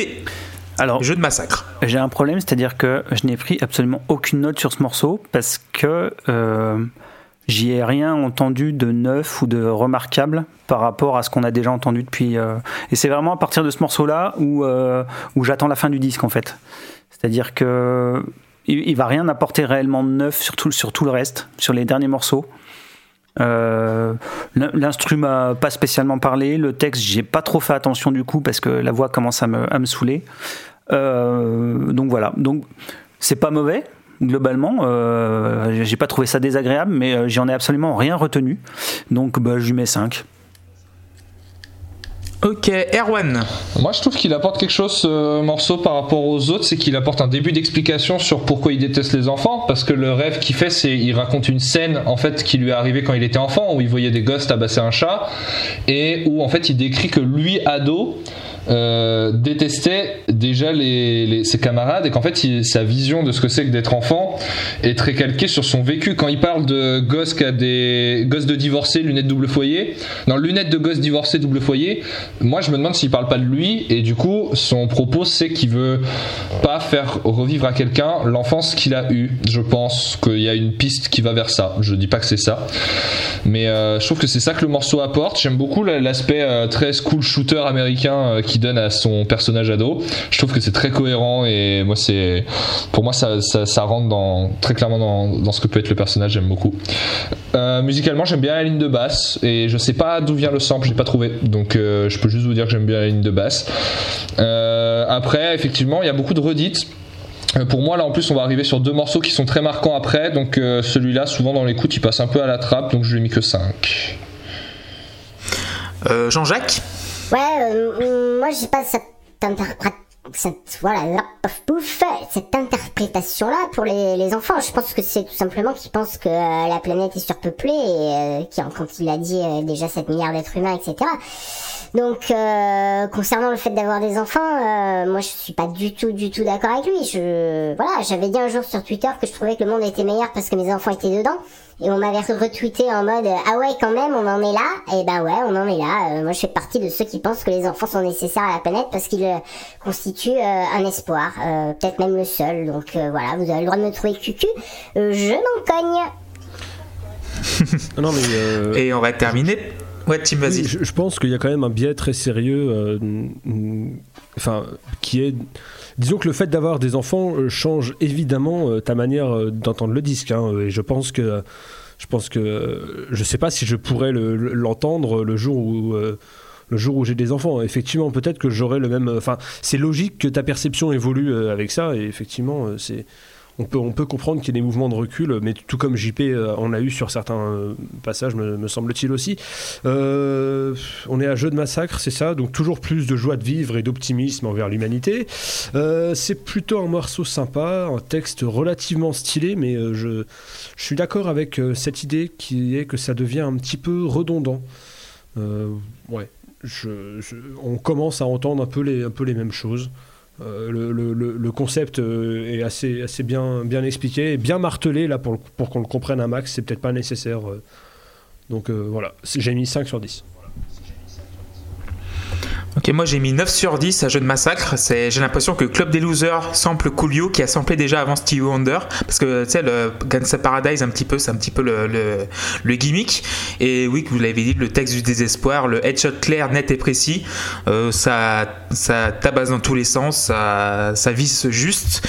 Alors, jeu de massacre. J'ai un problème, c'est-à-dire que je n'ai pris absolument aucune note sur ce morceau parce que euh, j'y ai rien entendu de neuf ou de remarquable par rapport à ce qu'on a déjà entendu depuis. euh, et c'est vraiment à partir de ce morceau-là où, euh, où j'attends la fin du disque en fait. C'est-à-dire que il, il va rien apporter réellement de neuf sur tout, le reste, sur les derniers morceaux. Euh, l'in- L'instru m'a pas spécialement parlé, le texte j'ai pas trop fait attention du coup parce que la voix commence à me, saouler. Euh, donc voilà, donc c'est pas mauvais globalement. Euh, j'ai pas trouvé ça désagréable, mais j'en ai absolument rien retenu. Donc bah, je lui mets 5. Ok, Erwan. Moi, je trouve qu'il apporte quelque chose, ce morceau, par rapport aux autres, c'est qu'il apporte un début d'explication sur pourquoi il déteste les enfants. Parce que le rêve qu'il fait, c'est il raconte une scène en fait qui lui est arrivée quand il était enfant, où il voyait des gosses tabasser un chat, et où en fait il décrit que lui, ado, euh, détestait déjà ses camarades et qu'en fait sa vision de ce que c'est que d'être enfant est très calquée sur son vécu. Quand il parle de gosses qui a des gosses de divorcés, lunettes double foyer, non lunettes de gosses divorcés double foyer, moi je me demande s'il parle pas de lui et du coup son propos c'est qu'il veut pas faire revivre à quelqu'un l'enfance qu'il a eue. Je pense qu'il y a une piste qui va vers ça. Je dis pas que c'est ça, mais euh, je trouve que c'est ça que le morceau apporte. J'aime beaucoup la- l'aspect euh, très school shooter américain euh, qu'il donne à son personnage ado. Je trouve que c'est très cohérent et moi c'est pour moi ça, rentre dans, très clairement dans, ce que peut être le personnage. J'aime beaucoup. Euh, musicalement j'aime bien la ligne de basse et je sais pas d'où vient le sample, j'ai pas trouvé. Donc euh, je peux juste vous dire que j'aime bien la ligne de basse. Euh, après effectivement il y a beaucoup de redites. Pour moi, là en plus, on va arriver sur deux morceaux qui sont très marquants après. Donc, celui-là, souvent dans l'écoute, il passe un peu à la trappe. Donc, je lui ai mis que 5. Euh, Jean-Jacques? Ouais, euh, moi j'ai pas cette interprète cette voilà pouf pouf cette interprétation là pour les, les enfants. Je pense que c'est tout simplement qu'ils pensent que euh, la planète est surpeuplée et euh, quand il a dit euh, déjà 7 milliards d'êtres humains etc donc euh, concernant le fait d'avoir des enfants euh, moi je suis pas du tout du tout d'accord avec lui. Je voilà j'avais dit un jour sur Twitter que je trouvais que le monde était meilleur parce que mes enfants étaient dedans. Et on m'avait retweeté en mode ah ouais quand même on en est là? Et ben ouais on en est là. Euh, moi je fais partie de ceux qui pensent que les enfants sont nécessaires à la planète parce qu'ils euh, constituent euh, un espoir euh, peut-être même le seul. Donc euh, voilà vous avez le droit de me trouver cucu. Euh, je m'en cogne. Non, mais. euh, Et on va terminer. Ouais, vas-y. Je, pense qu'il y a quand même un biais très sérieux, euh, mm, enfin, qui est. Disons que le fait d'avoir des enfants euh, change évidemment euh, ta manière d'entendre le disque. hein, et je pense que. Je pense que. Je sais pas si je pourrais le- le- l'entendre le jour où. le jour où j'ai des enfants, effectivement, peut-être que j'aurai le même. Enfin, c'est logique que ta perception évolue avec ça, et effectivement, c'est. On peut, on peut comprendre qu'il y ait des mouvements de recul, mais tout comme JP euh, en a eu sur certains euh, passages, me, semble-t-il aussi. Euh, on est à jeu de massacre, c'est ça, donc toujours plus de joie de vivre et d'optimisme envers l'humanité. C'est plutôt un morceau sympa, un texte relativement stylé, mais je, suis d'accord avec cette idée qui est que ça devient un petit peu redondant. Ouais, on commence à entendre un peu les, un peu les mêmes choses. Euh, le, concept euh, est assez, bien, expliqué bien martelé là pour, qu'on le comprenne un max, c'est peut-être pas nécessaire. euh. donc voilà, j'ai mis 5 sur 10. Ok, moi j'ai mis 9 sur 10 à Jeu de Massacre. J'ai l'impression que Club des Losers sample Coolio qui a samplé déjà avant Stevie Wonder. Parce que tu sais, le Gangsta Paradise, un petit peu, c'est un petit peu le gimmick. Et oui, que vous l'avez dit, le texte du désespoir, le headshot clair, net et précis, euh, ça, ça tabasse dans tous les sens, ça, ça visse juste.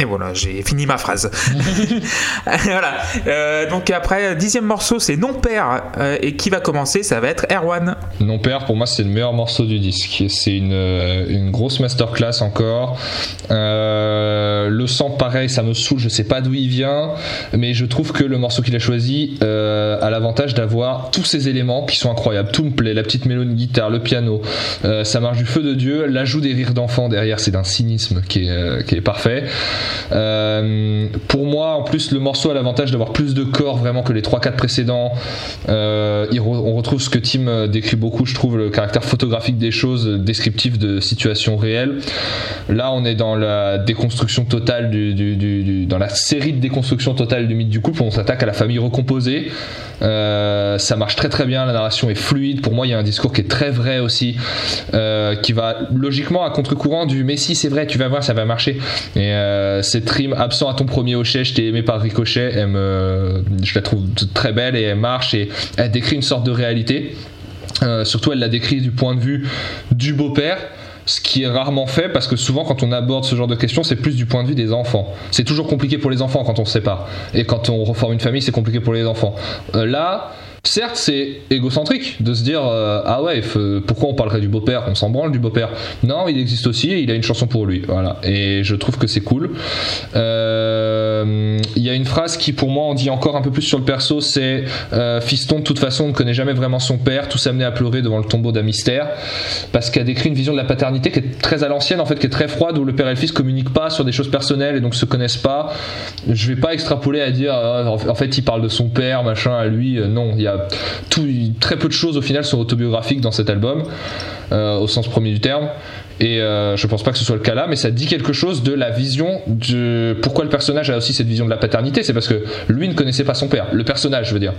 Et voilà, j'ai fini ma phrase. voilà. Euh, donc après, dixième morceau, c'est Non Père. Euh, et qui va commencer? Ça va être Erwan. Non Père, pour moi, c'est le meilleur morceau du disque. C'est une, euh, une grosse masterclass encore. Euh, le sang, pareil, ça me saoule, je sais pas d'où il vient, mais je trouve que le morceau qu'il a choisi euh, a l'avantage d'avoir tous ces éléments qui sont incroyables. Tout me plaît, la petite mélodie de guitare, le piano, euh, ça marche du feu de Dieu. L'ajout des rires d'enfants derrière, c'est d'un cynisme qui est, euh, qui est parfait. Euh, pour moi, en plus, le morceau a l'avantage d'avoir plus de corps vraiment que les 3-4 précédents. Euh, on retrouve ce que Tim euh, décrit beaucoup, je trouve, le caractère photographique des choses, descriptif de situations réelles. Là, on est dans la déconstruction totale du, dans la série de déconstruction totale du mythe du couple. On s'attaque à la famille recomposée. Ça marche très très bien. La narration est fluide. Pour moi, il y a un discours qui est très vrai aussi, qui va logiquement à contre-courant du mais si c'est vrai, tu vas voir, ça va marcher. Euh, cette rime absent à ton premier hochet, je t'ai aimé par ricochet, je la trouve très belle et elle marche et elle décrit une sorte de réalité. Euh, surtout, elle la décrit du point de vue du beau-père. Ce qui est rarement fait parce que souvent quand on aborde ce genre de questions, c'est plus du point de vue des enfants. C'est toujours compliqué pour les enfants quand on se sépare. Et quand on reforme une famille, c'est compliqué pour les enfants. Euh, là, certes, c'est égocentrique de se dire euh, Ah ouais, pourquoi on parlerait du beau-père? On s'en branle du beau-père. Non, il existe aussi et il a une chanson pour lui. Voilà. Et je trouve que c'est cool. Euh, Il y a une phrase qui pour moi en dit encore un peu plus sur le perso c'est euh, Fiston de toute façon ne connaît jamais vraiment son père, tout s'amener à pleurer devant le tombeau d'un mystère parce qu'elle décrit une vision de la paternité qui est très à l'ancienne en fait, qui est très froide où le père et le fils communiquent pas sur des choses personnelles et donc se connaissent pas. Je vais pas extrapoler à dire euh, en fait il parle de son père machin à lui. Non, il y a tout, très peu de choses au final sont autobiographiques dans cet album euh, au sens premier du terme. Et euh, je pense pas que ce soit le cas là, mais ça dit quelque chose de la vision de pourquoi le personnage a aussi cette vision de la paternité. C'est parce que lui ne connaissait pas son père. Le personnage, je veux dire,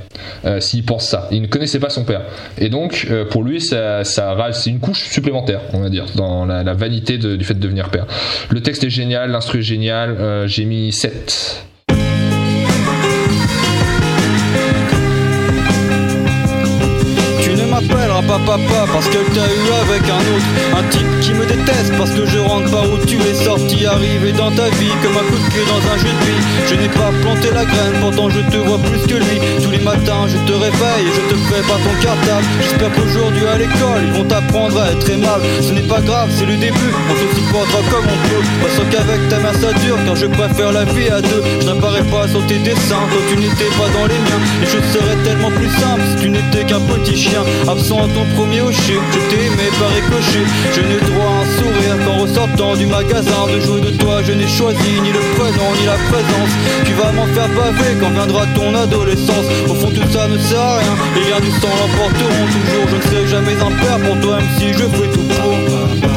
euh, s'il pense ça, il ne connaissait pas son père. Et donc, euh, pour lui, ça, ça c'est une couche supplémentaire, on va dire, dans la, vanité du fait de devenir père. Le texte est génial, l'instru est génial. euh, J'ai mis 7. M'appelleras pas papa parce qu'elle t'a eu avec un autre. Un type qui me déteste parce que je rentre par où tu es sorti. Arrivé dans ta vie comme un coup de pied dans un jeu de vie. Je n'ai pas planté la graine pourtant je te vois plus que lui. Tous les matins je te réveille et je te fais pas ton cartable. J'espère qu'aujourd'hui à l'école ils vont t'apprendre à être aimable. Ce n'est pas grave c'est le début. On se supportera comme on peut. Pas sûr qu'avec ta mère ça dure car je préfère la vie à deux. Je n'apparais pas sur tes dessins Toi tu n'étais pas dans les miens. Les choses seraient tellement plus simples si tu n'étais qu'un petit chien. Absent ton premier hocher Je t'ai aimé par ricochet. Je n'ai droit à un sourire qu'en ressortant du magasin. De jouer de toi je n'ai choisi ni le prénom ni la présence. Tu vas m'en faire baver quand viendra ton adolescence. Au fond tout ça ne sert à rien. Les liens du sang l'emporteront toujours. Je ne serai jamais un père pour toi même si je fais tout pour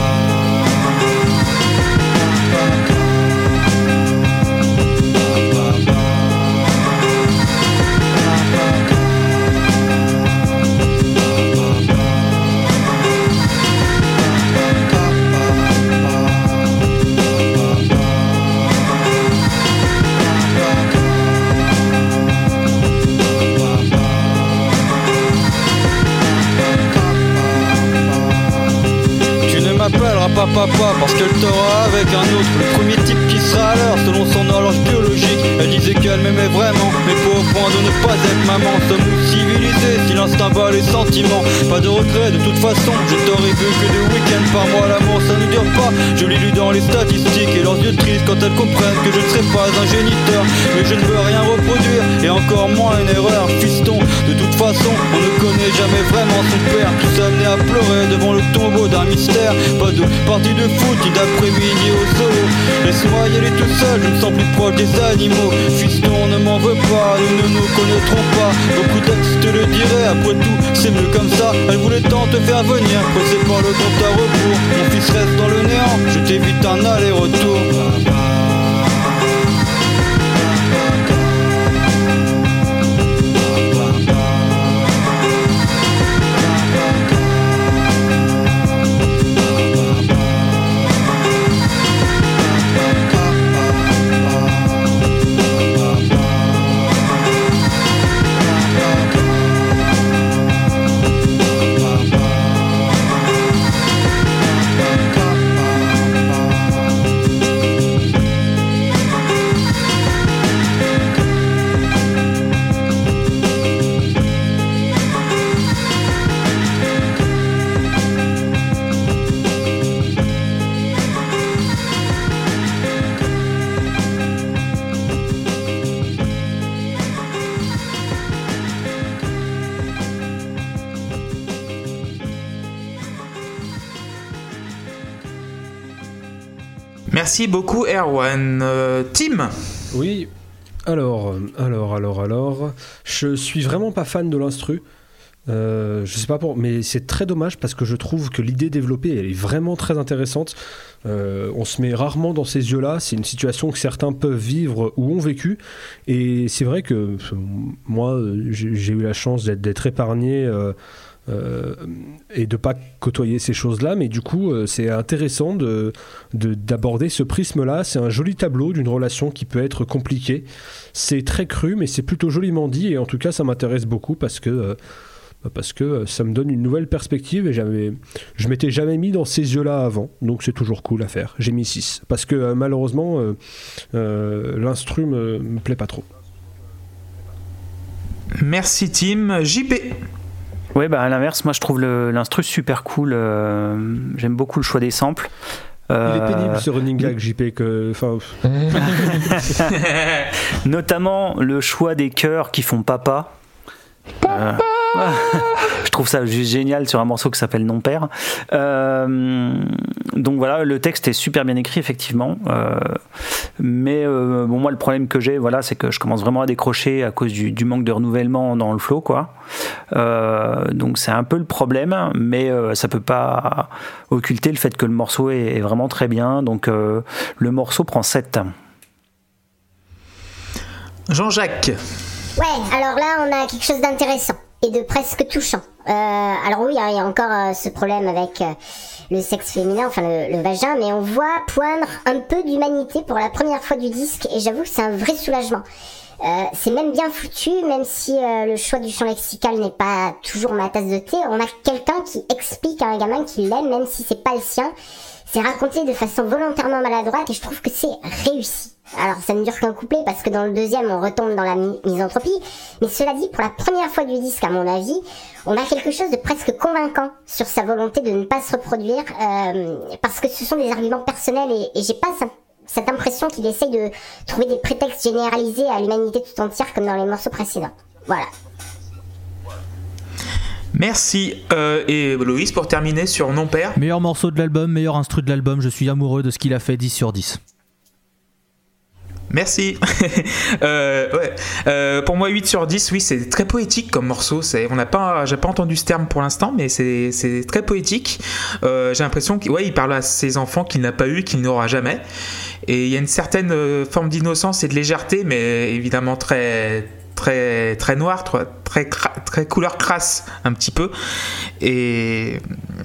papa parce qu'elle t'aura avec un autre Le premier type qui sera à selon son horloge biologique. Elle disait qu'elle m'aimait vraiment Mais pas au point de ne pas être maman. Sommes-nous civilisés si l'instinct bat les sentiments? Pas de regret de toute façon Je t'aurais vu que deux week-ends par mois. L'amour ça ne dure pas. Je l'ai lu dans les statistiques Et leurs yeux tristes quand elles comprennent que je ne serai pas un géniteur. Mais je ne veux rien reproduire Et encore moins une erreur Fiston. De toute façon on ne connaît jamais vraiment son père. Tous amenés à pleurer devant le tombeau d'un mystère. Pas de partie de foot ni d'après-midi au zoo. Laisse-moi y aller tout seul, je me sens plus proche des animaux. Fiston ne m'en veux pas, nous ne nous connaîtrons pas. Beaucoup d'ex te le diraient, après tout c'est mieux comme ça. Elle voulait tant te faire venir, pressé par le compte à rebours. Mon fils reste dans le néant, je t'évite un aller-retour Merci beaucoup Erwan. Euh, Tim Oui. Alors, alors, alors, alors. Je suis vraiment pas fan de l'instru. Euh, je sais pas pour, mais c'est très dommage parce que je trouve que l'idée développée elle est vraiment très intéressante. Euh, on se met rarement dans ces yeux-là. C'est une situation que certains peuvent vivre ou ont vécu. Et c'est vrai que euh, moi, j'ai eu la chance d'être- épargné. Euh, et de pas côtoyer ces choses-là, mais du coup, euh, c'est intéressant de de- d'aborder ce prisme-là. C'est un joli tableau d'une relation qui peut être compliquée. C'est très cru, mais c'est plutôt joliment dit, et en tout cas, ça m'intéresse beaucoup parce que euh, bah, parce que ça me donne une nouvelle perspective et j'avais je m'étais jamais mis dans ces yeux-là avant, donc c'est toujours cool à faire. J'ai mis 6 parce que malheureusement, l'instru me, me plaît pas trop. Merci Tim. JP Ouais, bah à l'inverse, moi je trouve l'instru super cool. euh, J'aime beaucoup le choix des samples. Il est Euh, pénible ce running gag, JP, que. Enfin, Notamment le choix des chœurs qui font papa. Euh, je trouve ça juste génial sur un morceau qui s'appelle Non Père. Euh, donc voilà, le texte est super bien écrit effectivement. Euh, mais euh, bon, moi le problème que j'ai, voilà, c'est que je commence vraiment à décrocher à cause du, du manque de renouvellement dans le flow, quoi. Euh, donc c'est un peu le problème, mais euh, ça peut pas occulter le fait que le morceau est, est vraiment très bien. Donc euh, le morceau prend 7. Jean-Jacques. Ouais, alors là, on a quelque chose d'intéressant et de presque touchant. Euh, alors oui, il y a encore euh, ce problème avec euh, le sexe féminin, enfin le, vagin, mais on voit poindre un peu d'humanité pour la première fois du disque, et j'avoue que c'est un vrai soulagement. Euh, c'est même bien foutu, même si le choix du champ lexical n'est pas toujours ma tasse de thé. On a quelqu'un qui explique à un gamin qu'il l'aime, même si c'est pas le sien. C'est raconté de façon volontairement maladroite et je trouve que c'est réussi. Alors ça ne dure qu'un couplet parce que dans le deuxième on retombe dans la mi- misanthropie, mais cela dit pour la première fois du disque à mon avis, on a quelque chose de presque convaincant sur sa volonté de ne pas se reproduire euh, parce que ce sont des arguments personnels et, j'ai pas cette impression qu'il essaye de trouver des prétextes généralisés à l'humanité tout entière comme dans les morceaux précédents. Voilà. Merci. Euh, et Loïs pour terminer sur Non Père. Meilleur morceau de l'album, meilleur instru de l'album, je suis amoureux de ce qu'il a fait 10 sur 10. Merci. Euh, ouais. Euh, pour moi, 8 sur 10, oui, c'est très poétique comme morceau. On n'a pas, j'ai pas entendu ce terme pour l'instant, mais c'est, très poétique. Euh, j'ai l'impression qu'il ouais, il parle à ses enfants qu'il n'a pas eu, qu'il n'aura jamais. Et il y a une certaine forme d'innocence et de légèreté, mais évidemment très, très, très noire, très, très, couleur crasse un petit peu. Et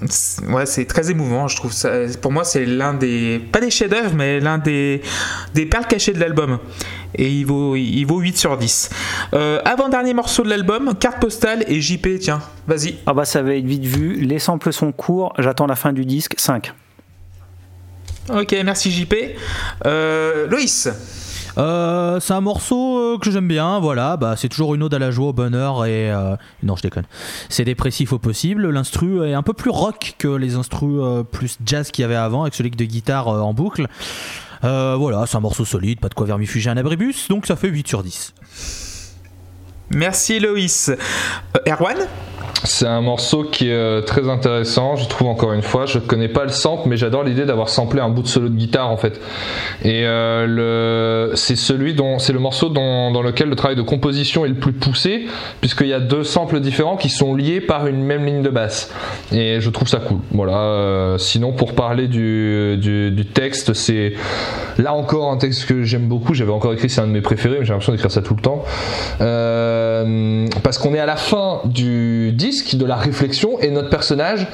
c'est- ouais, c'est très émouvant. Je trouve ça. Pour moi, c'est l'un des, pas des chefs-d'œuvre, mais l'un des, des perles cachées de l'album. Et il vaut, il vaut 8 sur 10. Euh, avant-dernier morceau de l'album, carte postale et JP, tiens, vas-y. Ah bah ça va être vite vu, les samples sont courts, j'attends la fin du disque, 5. Ok, merci JP. Euh, Loïs. Euh, c'est un morceau euh, que j'aime bien, voilà, bah, c'est toujours une ode à la joie, au bonheur et... euh, non, je déconne. C'est dépressif au possible, l'instru est un peu plus rock que les instrus plus jazz qu'il y avait avant, avec celui de guitare en boucle. Voilà, c'est un morceau solide, pas de quoi vermifuger un abribus, donc ça fait 8 sur 10. Merci Loïs. Erwan? C'est un morceau qui est euh, très intéressant, je trouve encore une fois. Je connais pas le sample, mais j'adore l'idée d'avoir samplé un bout de solo de guitare en fait. Et euh, c'est celui dont, c'est le morceau dans lequel le travail de composition est le plus poussé, puisqu'il y a deux samples différents qui sont liés par une même ligne de basse. Et je trouve ça cool. Voilà. euh, sinon, pour parler du, texte, c'est là encore un texte que j'aime beaucoup. J'avais encore écrit, c'est un de mes préférés, mais j'ai l'impression d'écrire ça tout le temps. Parce qu'on est à la fin du de la réflexion, et notre personnage,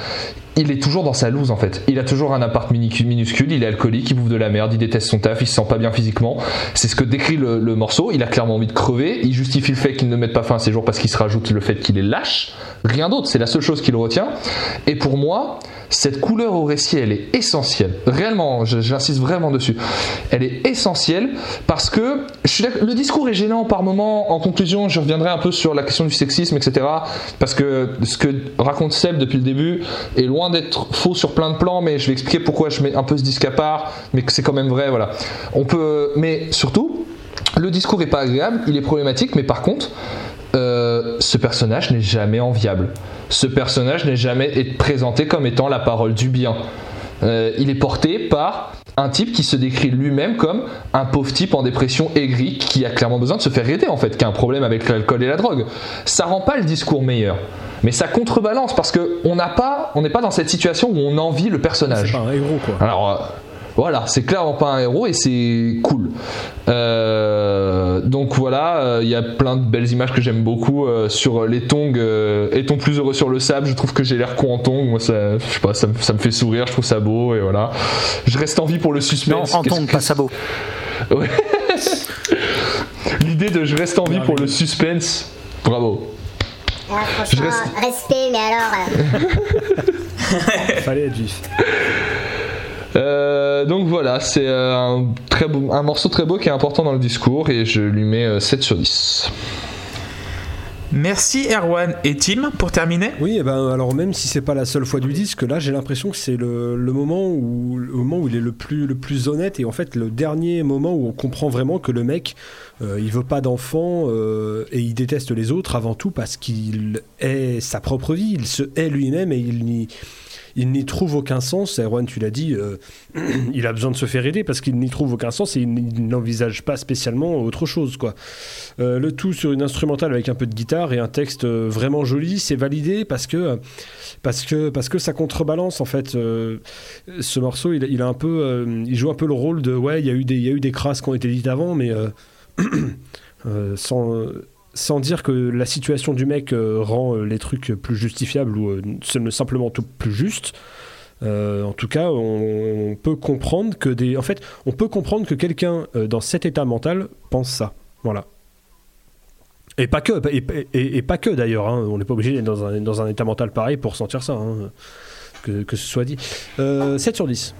il est toujours dans sa loose en fait. Il a toujours un appart minuscule, il est alcoolique, il bouffe de la merde, il déteste son taf, il se sent pas bien physiquement. C'est ce que décrit le, le morceau. Il a clairement envie de crever. Il justifie le fait qu'il ne mette pas fin à ses jours parce qu'il se rajoute le fait qu'il est lâche. Rien d'autre, c'est la seule chose qu'il retient. Et pour moi, cette couleur au récit, elle est essentielle. Réellement, j'insiste vraiment dessus. Elle est essentielle parce que le discours est gênant par moment. En conclusion, je reviendrai un peu sur la question du sexisme, etc. Parce que ce que raconte Seb depuis le début est loin d'être faux sur plein de plans, mais je vais expliquer pourquoi je mets un peu ce disque à part, mais c'est quand même vrai. Voilà. On peut, mais surtout, le discours est pas agréable, il est problématique, mais par contre, euh, ce personnage n'est jamais enviable. Ce personnage n'est jamais présenté comme étant la parole du bien. Euh, il est porté par un type qui se décrit lui-même comme un pauvre type en dépression aigrie qui a clairement besoin de se faire aider en fait, qui a un problème avec l'alcool et la drogue. Ça rend pas le discours meilleur. Mais ça contrebalance parce que on n'a pas, on n'est pas dans cette situation où on envie le personnage. C'est pas un héros, quoi. Alors euh, voilà, c'est clairement pas un héros et c'est cool. Euh, donc voilà, euh, il y a plein de belles images que j'aime beaucoup euh, sur les tongs. euh, Est-on plus heureux sur le sable? Je trouve que j'ai l'air con en tongs. Moi, ça, je sais pas, ça, me- ça me fait sourire. Je trouve ça beau et voilà. Je reste en vie pour le Non, suspense. en Qu'est-ce tongue, que- pas sabot. Ouais. L'idée de je reste en vie pour le suspense. Bravo. Ah, franchement, reste- respect, mais alors. euh, Fallait être vif. Euh, donc voilà, c'est euh, un, très beau, un morceau très beau qui est important dans le discours et je lui mets euh, 7 sur 10. Merci Erwan et Tim pour terminer. Oui, eh ben, alors même si c'est pas la seule fois du disque, là j'ai l'impression que c'est le, le moment où le moment où il est le plus le plus honnête et en fait le dernier moment où on comprend vraiment que le mec euh, il veut pas d'enfant euh, et il déteste les autres avant tout parce qu'il est sa propre vie, il se hait lui-même et il n'y il n'y trouve aucun sens. Erwan, tu l'as dit, euh, il a besoin de se faire aider parce qu'il n'y trouve aucun sens et il n'envisage pas spécialement autre chose. Quoi. Euh, le tout sur une instrumentale avec un peu de guitare et un texte euh, vraiment joli, c'est validé parce que, parce que, parce que ça contrebalance en fait. ce morceau, il, a un peu, il joue un peu le rôle de ouais, il y a eu des, il y a eu des crasses qui ont été dites avant, mais euh, sans, dire que la situation du mec euh, rend euh, les trucs plus justifiables ou euh, sim- simplement tout plus juste. En tout cas, on, peut comprendre que des, en fait, on peut comprendre que quelqu'un dans cet état mental pense ça. Voilà. Et pas que, et, pas que d'ailleurs. hein. On n'est pas obligé d'être dans un, dans un état mental pareil pour sentir ça. hein. Que, que ce soit dit. Euh, 7 sur 10.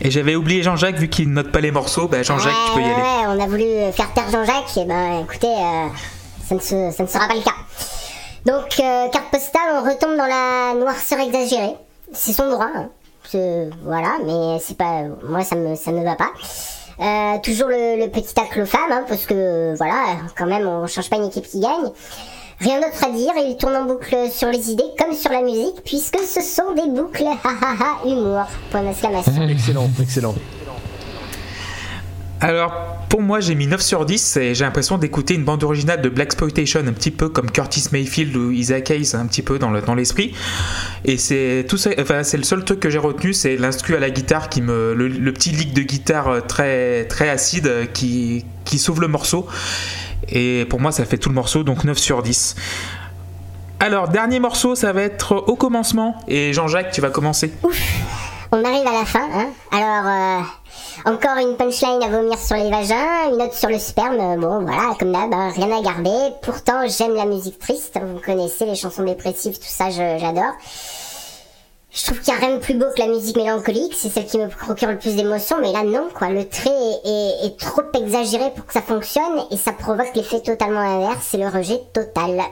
Et j'avais oublié Jean-Jacques vu qu'il note pas les morceaux. Bah Jean-Jacques, tu peux y ouais, aller. ouais, on a voulu faire taire Jean-Jacques, et ben écoutez, euh, ça, ne se- ça ne sera pas le cas. Donc, euh, carte postale, on retombe dans la noirceur exagérée. C'est son droit, hein. Voilà, mais c'est pas. Moi, ça me, ça me va pas. Euh, toujours le, le petit tacle aux femmes, hein, parce que voilà, quand même, on change pas une équipe qui gagne. Rien d'autre à dire, il tourne en boucle sur les idées comme sur la musique, puisque ce sont des boucles, ha ha ha, humour, point d'exclamation. Excellent, excellent. Alors, pour moi, j'ai mis 9 sur 10 et j'ai l'impression d'écouter une bande originale de Black Exploitation, un petit peu comme Curtis Mayfield ou Isaac Hayes, un petit peu dans le- dans l'esprit. et c'est tout ça, enfin, c'est le seul truc que j'ai retenu, c'est l'instru à la guitare qui me, le, le petit lick de guitare euh, très, très acide euh, qui, qui sauve le morceau. Et pour moi, ça fait tout le morceau, donc 9 sur 10. Alors, dernier morceau, ça va être au commencement. Et Jean-Jacques, tu vas commencer. On arrive à la fin, hein. Alors, euh, encore une punchline à vomir sur les vagins, une autre sur le sperme. euh, Bon, voilà, comme d'hab, hein, rien à garder. Pourtant, j'aime la musique triste. Vous connaissez les chansons dépressives, tout ça, j'adore. Je trouve qu'il n'y a rien de plus beau que la musique mélancolique. C'est celle qui me procure le plus d'émotions. Mais là, non, quoi. Le trait est, est- est trop exagéré pour que ça fonctionne. Et ça provoque l'effet totalement inverse. C'est le rejet total.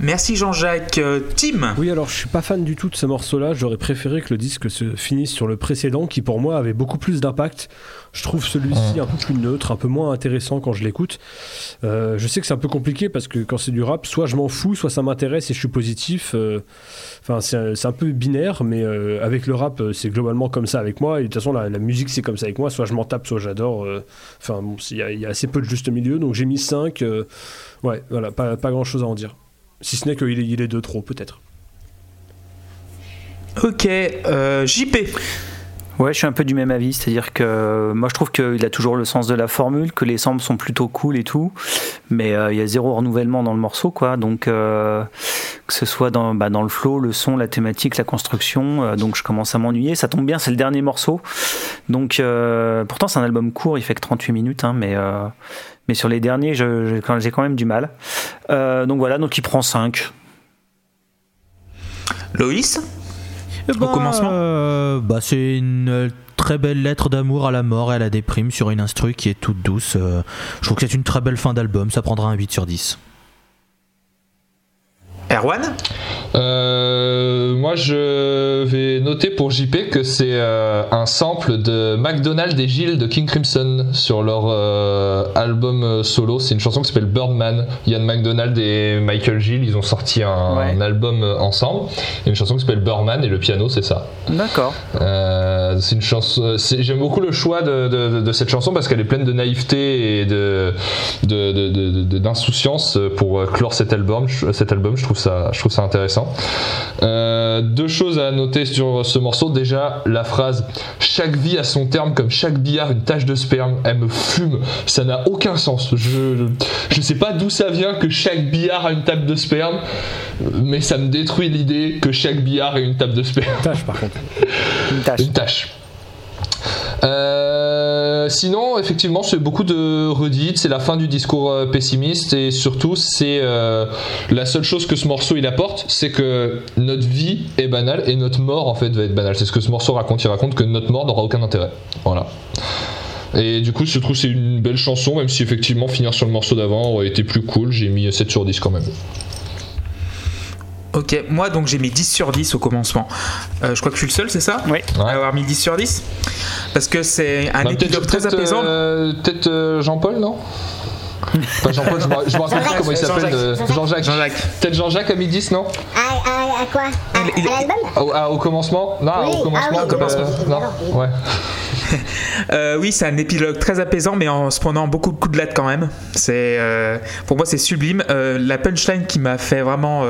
Merci Jean-Jacques. Euh, Tim Oui, alors je suis pas fan du tout de ce morceau-là. J'aurais préféré que le disque se finisse sur le précédent, qui pour moi avait beaucoup plus d'impact. Je trouve celui-ci un peu plus neutre, un peu moins intéressant quand je l'écoute. Euh, je sais que c'est un peu compliqué parce que quand c'est du rap, soit je m'en fous, soit ça m'intéresse et je suis positif. Euh, Enfin, c'est un- peu binaire, mais euh, avec le rap, c'est globalement comme ça avec moi. Et de toute façon, la, la musique, c'est comme ça avec moi. Soit je m'en tape, soit j'adore. Euh, Enfin, bon, il y, a- il y a assez peu de juste milieu, donc j'ai mis 5. ouais, voilà, pas, pas grand-chose à en dire. Si ce n'est qu'il est, il est de trop, peut-être. Ok, euh, JP. Ouais, je suis un peu du même avis, c'est-à-dire que euh, moi je trouve qu'il a toujours le sens de la formule, que les samples sont plutôt cool et tout, mais euh, il y a zéro renouvellement dans le morceau, quoi. Donc euh, que ce soit dans, bah, dans le flow, le son, la thématique, la construction, donc je commence à m'ennuyer. Ça tombe bien, c'est le dernier morceau, donc pourtant c'est un album court, il fait que 38 minutes, hein, mais mais sur les derniers, j'ai quand même du mal. Donc voilà, donc il prend 5. Loïs? Eh ben, commencement euh, bah, C'est une euh, très belle lettre d'amour à la mort et à la déprime sur une instru qui est toute douce. euh, je trouve que c'est une très belle fin d'album, ça prendra un 8 sur 10. Erwan? Euh, moi, je vais noter pour JP que c'est euh, un sample de McDonald et Gilles de King Crimson sur leur euh, album solo. C'est une chanson qui s'appelle Birdman. Ian McDonald et Michael Gill, ils ont sorti un, Ouais. un album ensemble. Une chanson qui s'appelle Birdman et le piano, c'est ça. D'accord. Euh, c'est une chanson. c'est- J'aime beaucoup le choix de, cette chanson parce qu'elle est pleine de naïveté et d'insouciance pour euh, clore cet album. Cet album, je trouve ça, intéressant. Euh, deux choses à noter sur ce morceau. Déjà, la phrase "chaque vie a son terme, comme chaque billard une tache de sperme". Elle me fume. Ça n'a aucun sens. Je, je je sais pas d'où ça vient que chaque billard a une table de sperme, mais ça me détruit l'idée que chaque billard ait une table de sperme. Tâche par contre. Une tâche. Une tâche. Euh, sinon, effectivement, c'est beaucoup de redites, c'est la fin du discours euh, pessimiste et surtout, c'est euh, la seule chose que ce morceau il apporte, c'est que notre vie est banale et notre mort en fait va être banale. C'est ce que ce morceau raconte. Il raconte que notre mort n'aura aucun intérêt. Voilà. Et du coup, je trouve que c'est une belle chanson, même si effectivement finir sur le morceau d'avant aurait été plus cool. J'ai mis 7 sur 10 quand même. Ok, moi donc j'ai mis 10 sur 10 au commencement. Euh, je crois que je suis le seul, c'est ça Oui. À avoir mis 10 sur 10 Parce que c'est un Bah, épilogue très apaisant. euh, peut-être euh, Jean-Paul, non Pas Jean-Paul, je me rappelle plus comment il s'appelle. Jean-Jacques. Jean-Jacques. Peut-être Jean-Jacques a mis 10, non À, à, à quoi À, l'album au, ah, au commencement Non, Oui, au commencement. ah oui, au commencement. euh, non, Non, ouais. Euh, oui, c'est un épilogue très apaisant, mais en se prenant beaucoup de coups de latte quand même. C'est, euh, pour moi, c'est sublime. Euh, la punchline qui m'a fait vraiment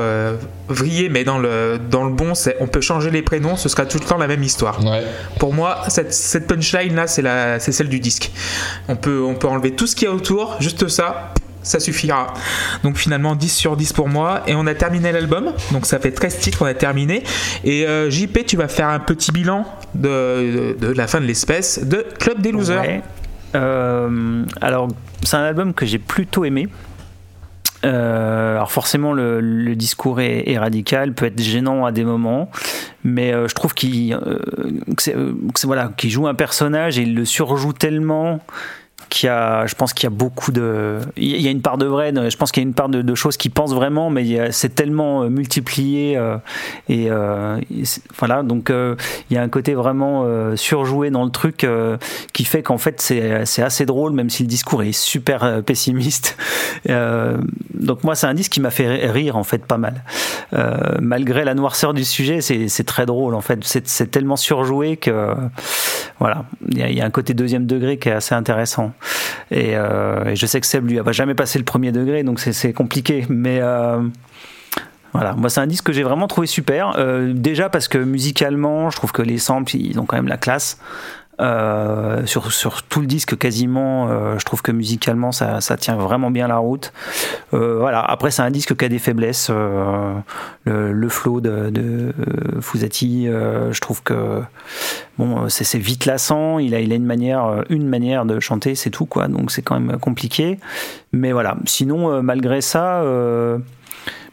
vriller, mais dans le, dans le bon, c'est on peut changer les prénoms, ce sera tout le temps la même histoire. Ouais. Pour moi, cette, cette punchline là, c'est, la, c'est celle du disque. On peut, on peut enlever tout ce qu'il y a autour, juste ça. Ça suffira. Donc finalement 10 sur 10 pour moi. Et on a terminé l'album. Donc ça fait 13 titres, on a terminé. Et euh, JP, tu vas faire un petit bilan de, la fin de l'espèce de Club des Losers. Euh, alors, c'est un album que j'ai plutôt aimé. Euh, alors forcément le, discours est, radical, peut être gênant à des moments, mais je trouve qu'il voilà, qu'il joue un personnage et il le surjoue tellement qu'il y a, je pense qu'il y a beaucoup de, il y a une part de vrai, je pense qu'il y a une part de, choses qu'il pense vraiment, mais c'est tellement euh, multiplié euh, et, euh, voilà, donc il y a un côté vraiment surjoué dans le truc qui fait qu'en fait c'est assez drôle, même si le discours est super pessimiste. Donc moi c'est un disque qui m'a fait rire en fait pas mal, malgré la noirceur du sujet, c'est très drôle en fait, c'est tellement surjoué que voilà, il y a un côté deuxième degré qui est assez intéressant. Et, euh, et je sais que Seb lui va jamais passé le premier degré, donc c'est- c'est compliqué. Mais euh, voilà, moi c'est un disque que j'ai vraiment trouvé super. Euh, déjà parce que musicalement, je trouve que les samples, ils ont quand même la classe. Euh, sur, sur tout le disque quasiment, euh, je trouve que musicalement ça, ça tient vraiment bien la route. Euh, voilà. Après c'est un disque qui a des faiblesses. le, flow de, de euh, je trouve que bon, c'est vite lassant. Il a, il a une manière, une manière de chanter, c'est tout quoi. Donc c'est quand même compliqué. Mais voilà. Sinon, malgré ça.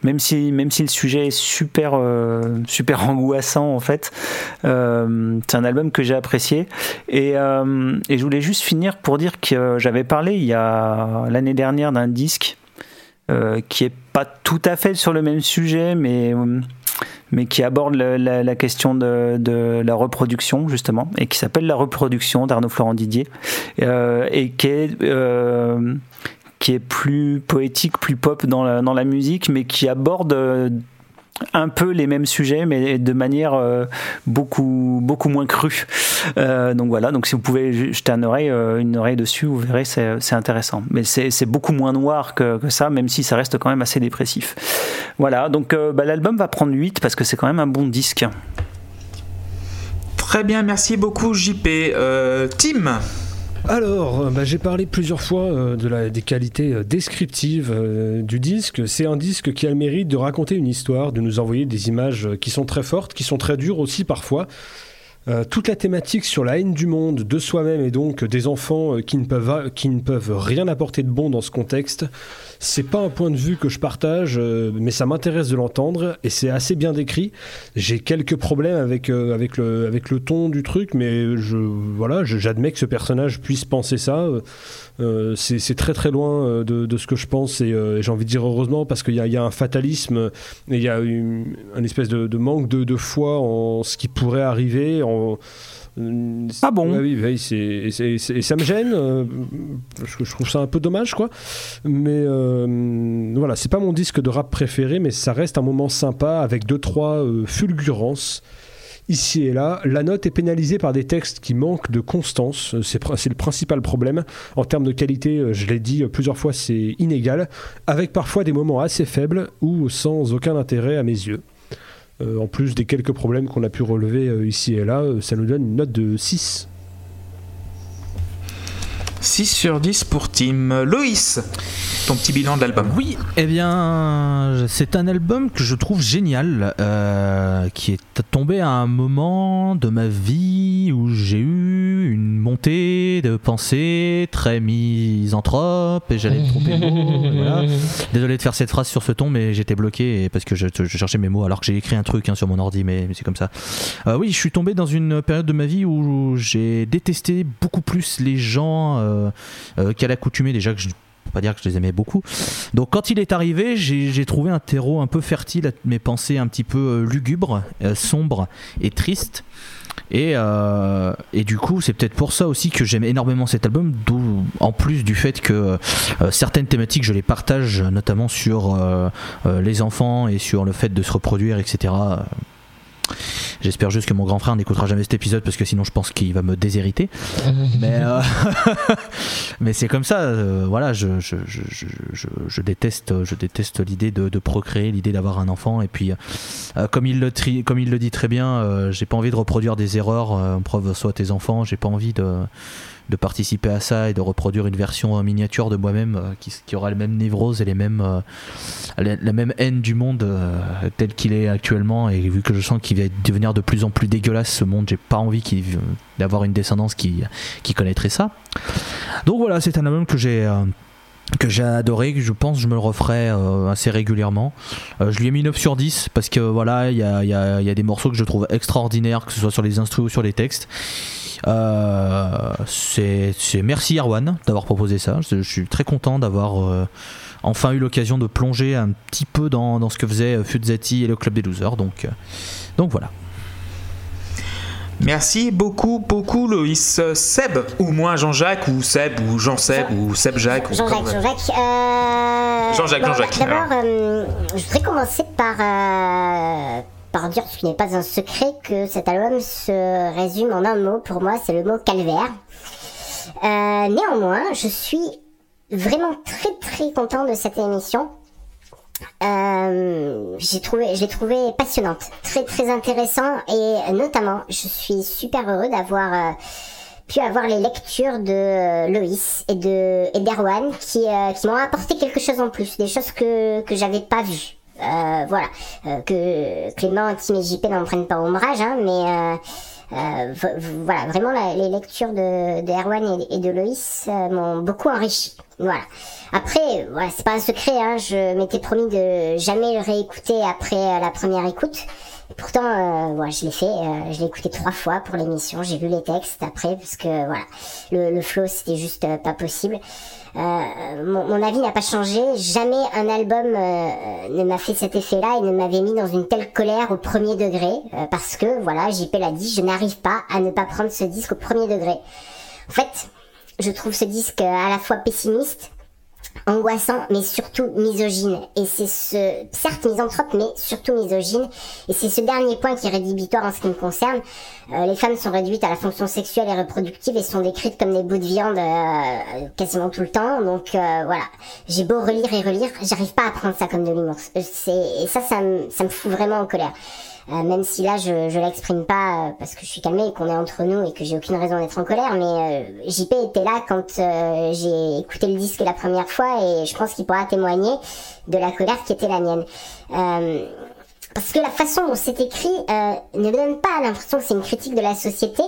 Même si, même si le sujet est super, euh, super angoissant en fait, euh, c'est un album que j'ai apprécié. Et, euh, et je voulais juste finir pour dire que j'avais parlé il y a l'année dernière d'un disque qui est pas tout à fait sur le même sujet, mais mais qui aborde la, question de, la reproduction justement et qui s'appelle La reproduction d'Arnaud Florent Didier et qui est qui est plus poétique, plus pop dans la, dans la musique, mais qui aborde euh, un peu les mêmes sujets, mais de manière euh, beaucoup, beaucoup moins crue. Euh, donc voilà, donc si vous pouvez jeter une oreille, une oreille dessus, vous verrez, c'est intéressant. Mais c'est beaucoup moins noir que, que ça, même si ça reste quand même assez dépressif. Voilà, donc bah, l'album va prendre 8 parce que c'est quand même un bon disque. Très bien, merci beaucoup JP. Tim Alors, euh, bah, j'ai parlé plusieurs fois euh, des qualités euh, descriptives du disque. C'est un disque qui a le mérite de raconter une histoire, de nous envoyer des images qui sont très fortes, qui sont très dures aussi parfois. Euh, toute la thématique sur la haine du monde, de soi-même et donc des enfants euh, qui ne, peuvent, qui ne peuvent rien apporter de bon dans ce contexte, c'est pas un point de vue que je partage, euh, mais ça m'intéresse de l'entendre et c'est assez bien décrit. J'ai quelques problèmes avec, avec, le, avec le ton du truc, mais je, voilà, j'admets que ce personnage puisse penser ça. C'est très très loin de, de ce que je pense et j'ai envie de dire heureusement parce qu'il y, y a un fatalisme et il y a une, un espèce de, manque de, de foi en ce qui pourrait arriver. Ah bon oui, oui, c'est- c'est- ça me gêne. euh, je, je trouve ça un peu dommage, quoi. Mais euh, voilà, c'est pas mon disque de rap préféré, mais ça reste un moment sympa avec deux trois euh, fulgurances. Ici et là, la note est pénalisée par des textes qui manquent de constance. C'est pr- c'est le principal problème. En termes de qualité, euh, je l'ai dit euh, plusieurs fois, c'est inégal, avec parfois des moments assez faibles ou sans aucun intérêt à mes yeux. Euh, en plus des quelques problèmes qu'on a pu relever euh, ici et là, euh, ça nous donne une note de 6. 6 sur 10 pour Tim. Loïs, ton petit bilan de l'album. Oui, eh bien, c'est un album que je trouve génial, euh, qui est tombé à un moment de ma vie où j'ai eu une montée de pensée très misanthrope et j'allais tromper voilà. Désolé de faire cette phrase sur ce ton, mais j'étais bloqué parce que je, cherchais mes mots alors que j'ai écrit un truc hein, sur mon ordi, mais, c'est comme ça. Euh, oui, je suis tombé dans une période de ma vie où j'ai détesté beaucoup plus les gens euh, qu'à l'accoutumée. Déjà que je pas dire que je les aimais beaucoup. Donc quand il est arrivé, j'ai trouvé un terreau un peu fertile à mes pensées un petit peu euh, lugubres, euh, sombres et tristes. Et, euh, et du coup, c'est peut-être pour ça aussi que j'aime énormément cet album, en plus du fait que euh, certaines thématiques, je les partage, notamment sur euh, euh, les enfants et sur le fait de se reproduire, etc. J'espère juste que mon grand frère n'écoutera jamais cet épisode parce que sinon je pense qu'il va me déshériter. mais euh, mais c'est comme ça. euh, voilà, je, je, je, je, déteste, je déteste l'idée de, de procréer, l'idée d'avoir un enfant. Et puis, euh, comme il le tri- comme il le dit très bien, j'ai pas envie de reproduire des erreurs. Preuve soit tes enfants. J'ai pas envie de de participer à ça et de reproduire une version miniature de moi-même euh, qui, aura les mêmes névroses et les mêmes euh, la, la même haine du monde euh, tel qu'il est actuellement et vu que je sens qu'il va devenir de plus en plus dégueulasse ce monde j'ai pas envie d'avoir une descendance qui, connaîtrait ça donc voilà c'est un album que j'ai que j'ai adoré, que je pense que je me le referai assez régulièrement. Je lui ai mis 9 sur 10 parce que voilà, il y a, y y a des morceaux que je trouve extraordinaires, que ce soit sur les instruments ou sur les textes. Euh, c'est merci Erwan d'avoir proposé ça. Je, je suis très content d'avoir euh, enfin eu l'occasion de plonger un petit peu dans, dans ce que faisait euh, Fuzzati et le Club des Losers. Donc, donc voilà. Merci beaucoup, beaucoup Loïs. Seb, ou moi Jean-Jacques, ou Seb, ou Jean-Seb, ou Seb-Jacques. ou Jean-Jacques, Jean-Jacques. euh, Jean-Jacques, bon, Jean-Jacques, D'abord, euh, je voudrais commencer par, euh, par dire, ce n'est pas un secret, que cet album se résume en un mot. Pour moi, c'est le mot calvaire. Euh, néanmoins, je suis vraiment très très content de cette émission. Euh, j'ai trouvé, je trouvé passionnante, très très intéressant et notamment, je suis super heureux d'avoir euh, pu avoir les lectures de Loïs et de et d'Erwan qui euh, qui m'ont apporté quelque chose en plus, des choses que que j'avais pas vues. Euh, voilà, Euh, que Clément, Tim et JP n'en prennent pas ombrage, hein, mais euh, euh, voilà, vraiment les lectures de, Erwan et, de Loïs euh, m'ont beaucoup enrichi. Voilà. Après, voilà, c'est pas un secret, hein, je m'étais promis de jamais le réécouter après la première écoute. Pourtant, euh, voilà, je l'ai fait, je l'ai écouté trois fois pour l'émission, j'ai lu les textes après, parce que voilà, le, le flow c'était juste pas possible. Euh, mon, mon avis n'a pas changé. Jamais un album euh, ne m'a fait cet effet-là et ne m'avait mis dans une telle colère au premier degré. euh, parce que, voilà, JP l'a dit, je n'arrive pas à ne pas prendre ce disque au premier degré. En fait, je trouve ce disque euh, à la fois pessimiste, angoissant, mais surtout misogyne. Et c'est ce, certes misanthrope, mais surtout misogyne. Et c'est ce dernier point qui est rédhibitoire en ce qui me concerne. Euh, les femmes sont réduites à la fonction sexuelle et reproductive et sont décrites comme des bouts de viande euh, quasiment tout le temps. Donc euh, voilà, j'ai beau relire et relire, j'arrive pas à prendre ça comme de l'humour. Euh, C'est et ça, ça me, ça me fout vraiment en colère. Euh, même si là je, je l'exprime pas euh, parce que je suis calmée et qu'on est entre nous et que j'ai aucune raison d'être en colère, mais euh, JP était là quand j'ai écouté le disque la première fois et je pense qu'il pourra témoigner de la colère qui était la mienne. Parce que la façon dont c'est écrit euh, ne me donne pas l'impression que c'est une critique de la société,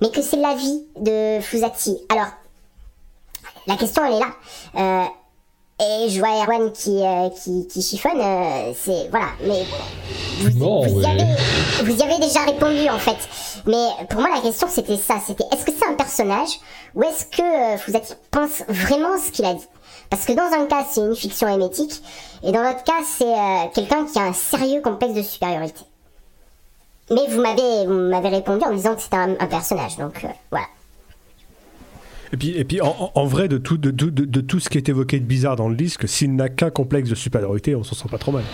mais que c'est l'avis de Fusati. Alors, la question elle est là. Euh, et je vois Erwan qui, euh, qui, qui chiffonne, euh, c'est. Voilà, mais. Vous, Non, vous, y avez, vous y avez déjà répondu en fait. Mais pour moi, la question c'était ça c'était est-ce que c'est un personnage ou est-ce que euh, Fusati pense vraiment ce qu'il a dit? Parce que dans un cas, c'est une fiction hémétique, et dans l'autre cas, c'est euh, quelqu'un qui a un sérieux complexe de supériorité. Mais vous m'avez vous m'avez répondu en me disant que c'était un, un personnage, donc euh, voilà. Et puis, et puis en, vrai, de tout, de- de tout ce qui est évoqué de bizarre dans le disque, s'il n'a qu'un complexe de supériorité, on s'en sent pas trop mal.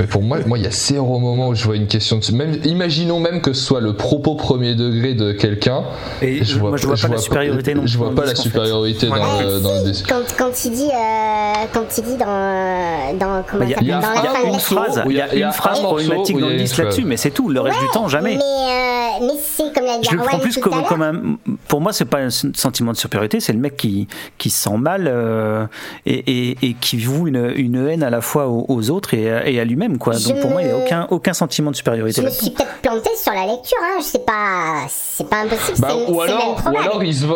Mais pour moi, moi, il y a zéro moment où je vois une question de. Même, imaginons même que ce soit le propos premier degré de quelqu'un. Et je- moi, je vois pas la supériorité non Je plus vois pas la supériorité dans, Ouais, le, dans le. Quand, quand il dit, euh, quand il dit dans, dans comment Il y a, une la phrase, il y a une phrase problématique dans le disque là-dessus, mais c'est tout. Le reste du temps, jamais. Mais, euh, mais c'est comme l'a Je le prends plus comme, l'heure. comme un. Pour moi, c'est pas un sentiment de supériorité, c'est le mec qui, qui se sent mal euh, et, qui voue une, une haine à la fois aux, autres et à, et Je Donc pour moi, il n'y a aucun, aucun sentiment de supériorité. Je me suis peut-être planté sur la lecture, hein. Je sais pas, c'est pas impossible. Bah, ou, même alors, ou probable. alors ils se,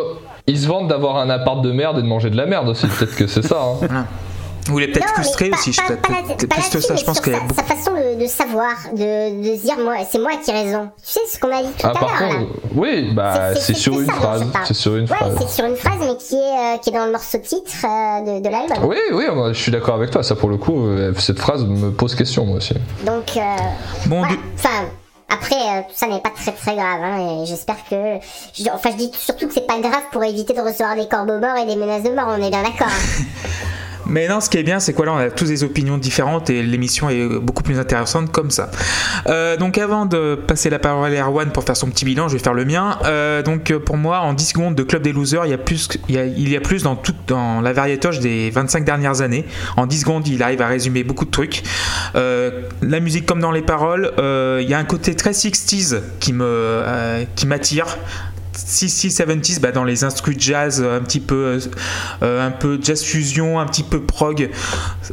ils se vantent d'avoir un appart de merde et de manger de la merde aussi. Peut-être que c'est ça. hein. Ou il est peut-être frustré pas- aussi. Je pas- peux pas peut-être pas plus que ça. Je pense qu'il y a sa, beaucoup. sa façon de, de savoir, de, de se dire moi, c'est moi qui ai raison. Tu sais ce qu'on a dit tout Ah, à par l'heure oui, bah C'est- sur une ça phrase. je parle. C'est sur une Ouais, phrase. c'est sur une phrase, mais qui est, euh, qui est dans le morceau titre euh, de, de l'album. Oui, oui, moi, je suis d'accord avec toi. Ça, pour le coup, euh, cette phrase me pose question, moi aussi. Donc, euh, Bon, voilà. du- enfin, après, euh, tout ça n'est pas très très grave. Hein, et j'espère que. je- enfin, je dis surtout que c'est pas grave pour éviter de recevoir des corbeaux morts et des menaces de mort. On est bien d'accord. hein. Mais non, ce qui est bien, c'est quoi là, on a tous des opinions différentes et l'émission est beaucoup plus intéressante comme ça. Euh, donc avant de passer la parole à Erwan pour faire son petit bilan, je vais faire le mien. Euh, donc pour moi, en 10 secondes de Club des Losers, il y a plus, dans dans la variétoche des 25 dernières années. En 10 secondes, il arrive à résumer beaucoup de trucs. Euh, la musique comme dans les paroles, il y a un côté très 60s qui me qui m'attire. 60s, 70s, bah, dans les instrus jazz, euh, un petit peu, euh, peu jazz fusion, un petit peu prog,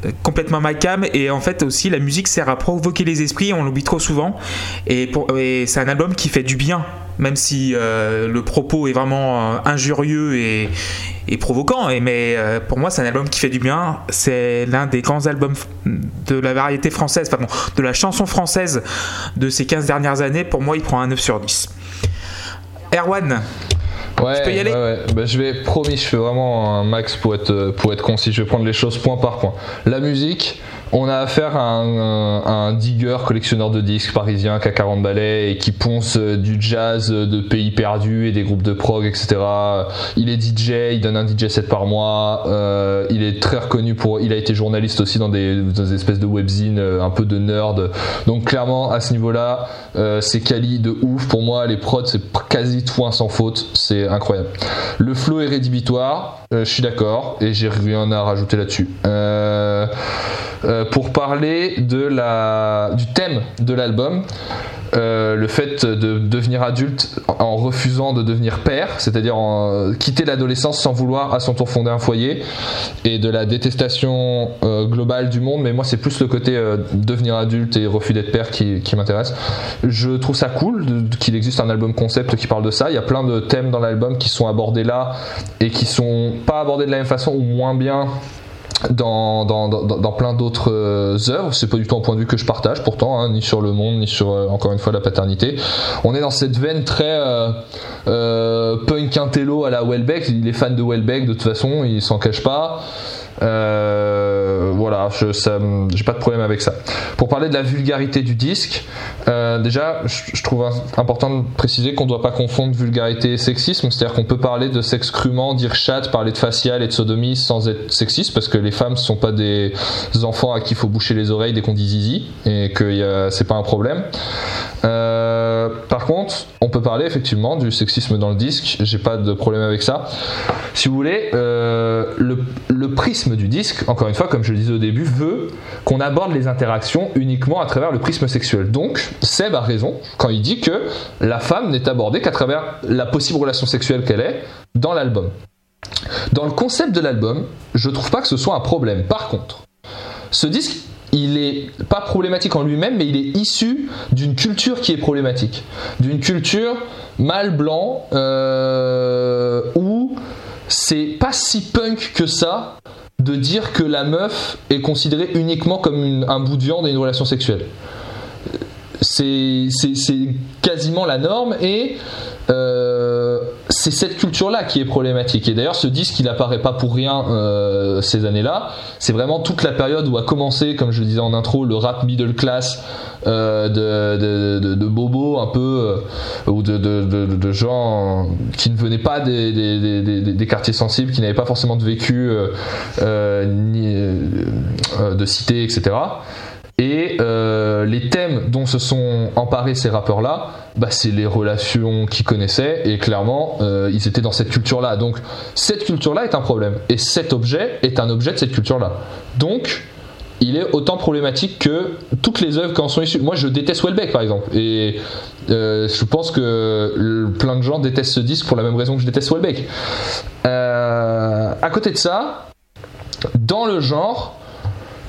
euh, complètement ma cam. Et en fait aussi, la musique sert à provoquer les esprits, on l'oublie trop souvent. Et, c'est un album qui fait du bien, même si le propos est vraiment injurieux et, et provoquant. Mais pour moi, c'est un album qui fait du bien. C'est l'un des grands albums de la variété française, pardon, de la chanson française de ces 15 dernières années. Pour moi, il prend un 9 sur 10. Erwan, Ouais, Je peux y aller ouais, ouais. Bah, je vais, promis, je fais vraiment un max pour être, euh, pour être concis. Je vais prendre les choses point par point. La musique, on a affaire à un, à un digger, collectionneur de disques parisien qui a 40 balais et qui ponce euh, du jazz euh, de pays perdus et des groupes de prog, etc. Il est DJ, il donne un DJ set par mois. euh, il est très reconnu pour. Il a été journaliste aussi dans des, dans espèces de webzines euh, un peu de nerd. Donc clairement, à ce niveau-là, euh, c'est quali de ouf. Pour moi, les prods, c'est quasi tout un sans faute. C'est incroyable. Le flow est rédhibitoire. euh, je suis d'accord et j'ai rien à rajouter là-dessus. Euh, euh, pour parler de la, du thème de l'album, euh, le fait de devenir adulte en refusant de devenir père, c'est-à-dire en- quitter l'adolescence sans vouloir à son tour fonder un foyer, et de la détestation euh, globale du monde, mais moi c'est plus le côté euh, devenir adulte et refus d'être père qui, qui m'intéresse. Je trouve ça cool qu'il existe un album concept qui parle de ça. Il y a plein de thèmes dans l'album qui sont abordés là et qui sont pas abordés de la même façon ou moins bien dans, dans, dans, dans plein d'autres euh, œuvres. C'est pas du tout un point de vue que je partage pourtant, hein, ni sur le monde, ni sur euh, encore une fois la paternité. On est dans cette veine très euh, euh, punk intello à la Welbeck. Il est fan de Welbeck de toute façon, il s'en cache pas. Euh, voilà, je, j'ai pas de problème avec ça. Pour parler de la vulgarité du disque, euh, déjà, je, trouve important de préciser qu'on doit pas confondre vulgarité et sexisme. C'est-à-dire qu'on peut parler de sexe crûment, dire chat, parler de facial et de sodomie sans être sexiste, parce que les femmes sont pas des enfants à qui il faut boucher les oreilles dès qu'on dit zizi, et que c'est pas un problème. Euh, par contre, on peut parler effectivement du sexisme dans le disque, j'ai pas de problème avec ça. Si vous voulez, euh, le, le prisme du disque, encore une fois, comme je le disais au début, veut qu'on aborde les interactions uniquement à travers le prisme sexuel. Donc, Seb a raison quand il dit que la femme n'est abordée qu'à travers la possible relation sexuelle qu'elle est dans l'album. Dans le concept de l'album, je trouve pas que ce soit un problème. Par contre, ce disque il est pas problématique en lui-même, mais il est issu d'une culture qui est problématique, d'une culture mâle blanc euh, où c'est pas si punk que ça de dire que la meuf est considérée uniquement comme un bout de viande et une relation sexuelle. C'est quasiment la norme et euh, c'est cette culture-là qui est problématique. Et d'ailleurs, ce disque, il apparaît pas pour rien euh, ces années-là. C'est vraiment toute la période où a commencé, comme je le disais en intro, le rap middle class euh, de, de, bobos un peu, euh, ou de, gens qui ne venaient pas des, quartiers sensibles, qui n'avaient pas forcément de vécu de cité, etc. Et euh, les thèmes dont se sont emparés ces rappeurs-là, bah, c'est les relations qu'ils connaissaient, et clairement, euh, ils étaient dans cette culture-là. Donc, cette culture-là est un problème, et cet objet est un objet de cette culture-là. Donc, il est autant problématique que toutes les œuvres qui en sont issues. Moi, je déteste Welbeck, par exemple, et euh, je pense que plein de gens détestent ce disque pour la même raison que je déteste Welbeck. À côté de ça, dans le genre,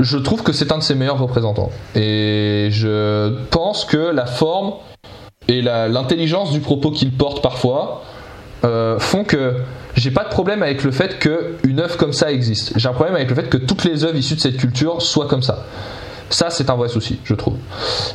je trouve que c'est un de ses meilleurs représentants. Et je pense que la forme et l'intelligence du propos qu'il porte parfois euh, font que j'ai pas de problème avec le fait qu'une œuvre comme ça existe. J'ai un problème avec le fait que toutes les œuvres issues de cette culture soient comme ça. Ça, c'est un vrai souci, je trouve.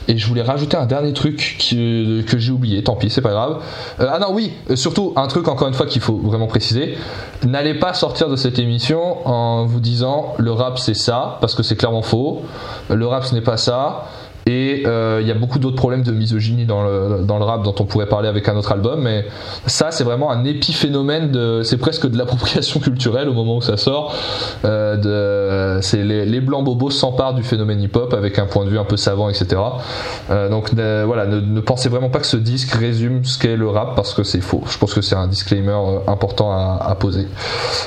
Et je voulais rajouter un dernier truc qui- que j'ai oublié, tant pis, c'est pas grave. Euh, ah non, oui, euh, surtout un truc encore une fois qu'il faut vraiment préciser. N'allez pas sortir de cette émission en vous disant le rap c'est ça, parce que c'est clairement faux. Le rap ce n'est pas ça. Et euh, il y a beaucoup d'autres problèmes de misogynie dans le, dans le rap dont on pourrait parler avec un autre album, mais ça c'est vraiment un épiphénomène de, c'est presque de l'appropriation culturelle au moment où ça sort. Euh, de, c'est les, les blancs bobos s'emparent du phénomène hip-hop avec un point de vue un peu savant, etc. Euh, donc ne- voilà, ne, ne pensez vraiment pas que ce disque résume ce qu'est le rap parce que c'est faux. Je pense que c'est un disclaimer euh, important à, à poser.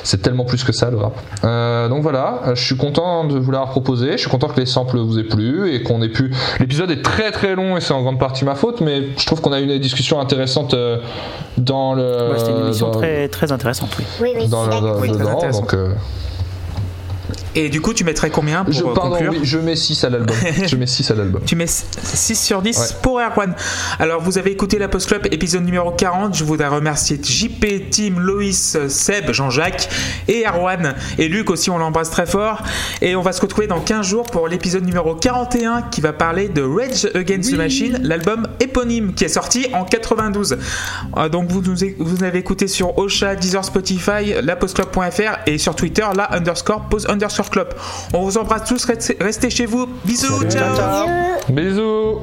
C'est tellement plus que ça le rap. Euh, donc voilà, je suis content de vous l'avoir proposé. Je suis content que les samples vous aient plu et qu'on ait pu. L'épisode est très très long et c'est en grande partie ma faute, mais je trouve qu'on a eu une discussion intéressante euh, dans le. Ouais, C'était une émission dans- très, très intéressante, oui. Oui, oui, dans d'accord. Oui, très dedans, intéressant. donc, euh, Et du coup, tu mettrais combien pour je, euh, pardon, conclure oui, je mets 6 à l'album. je mets 6 à l'album. Tu mets 6 sur 10 Ouais. pour Erwan. Alors, vous avez écouté la Post Club épisode numéro 40. Je voudrais remercier JP, Tim, Loïs, Seb, Jean-Jacques et Erwan. Et Luc aussi, on l'embrasse très fort. Et on va se retrouver dans 15 jours pour l'épisode numéro 41 qui va parler de Rage Against the Machine, l'album éponyme qui est sorti en 92. Euh, donc, vous nous vous avez écouté sur Ocha, Deezer, Spotify, lapostclub.fr et sur Twitter, la underscore pose underscore club. On vous embrasse tous. Restez restez chez vous. Bisous. ciao. Bisous. Bisous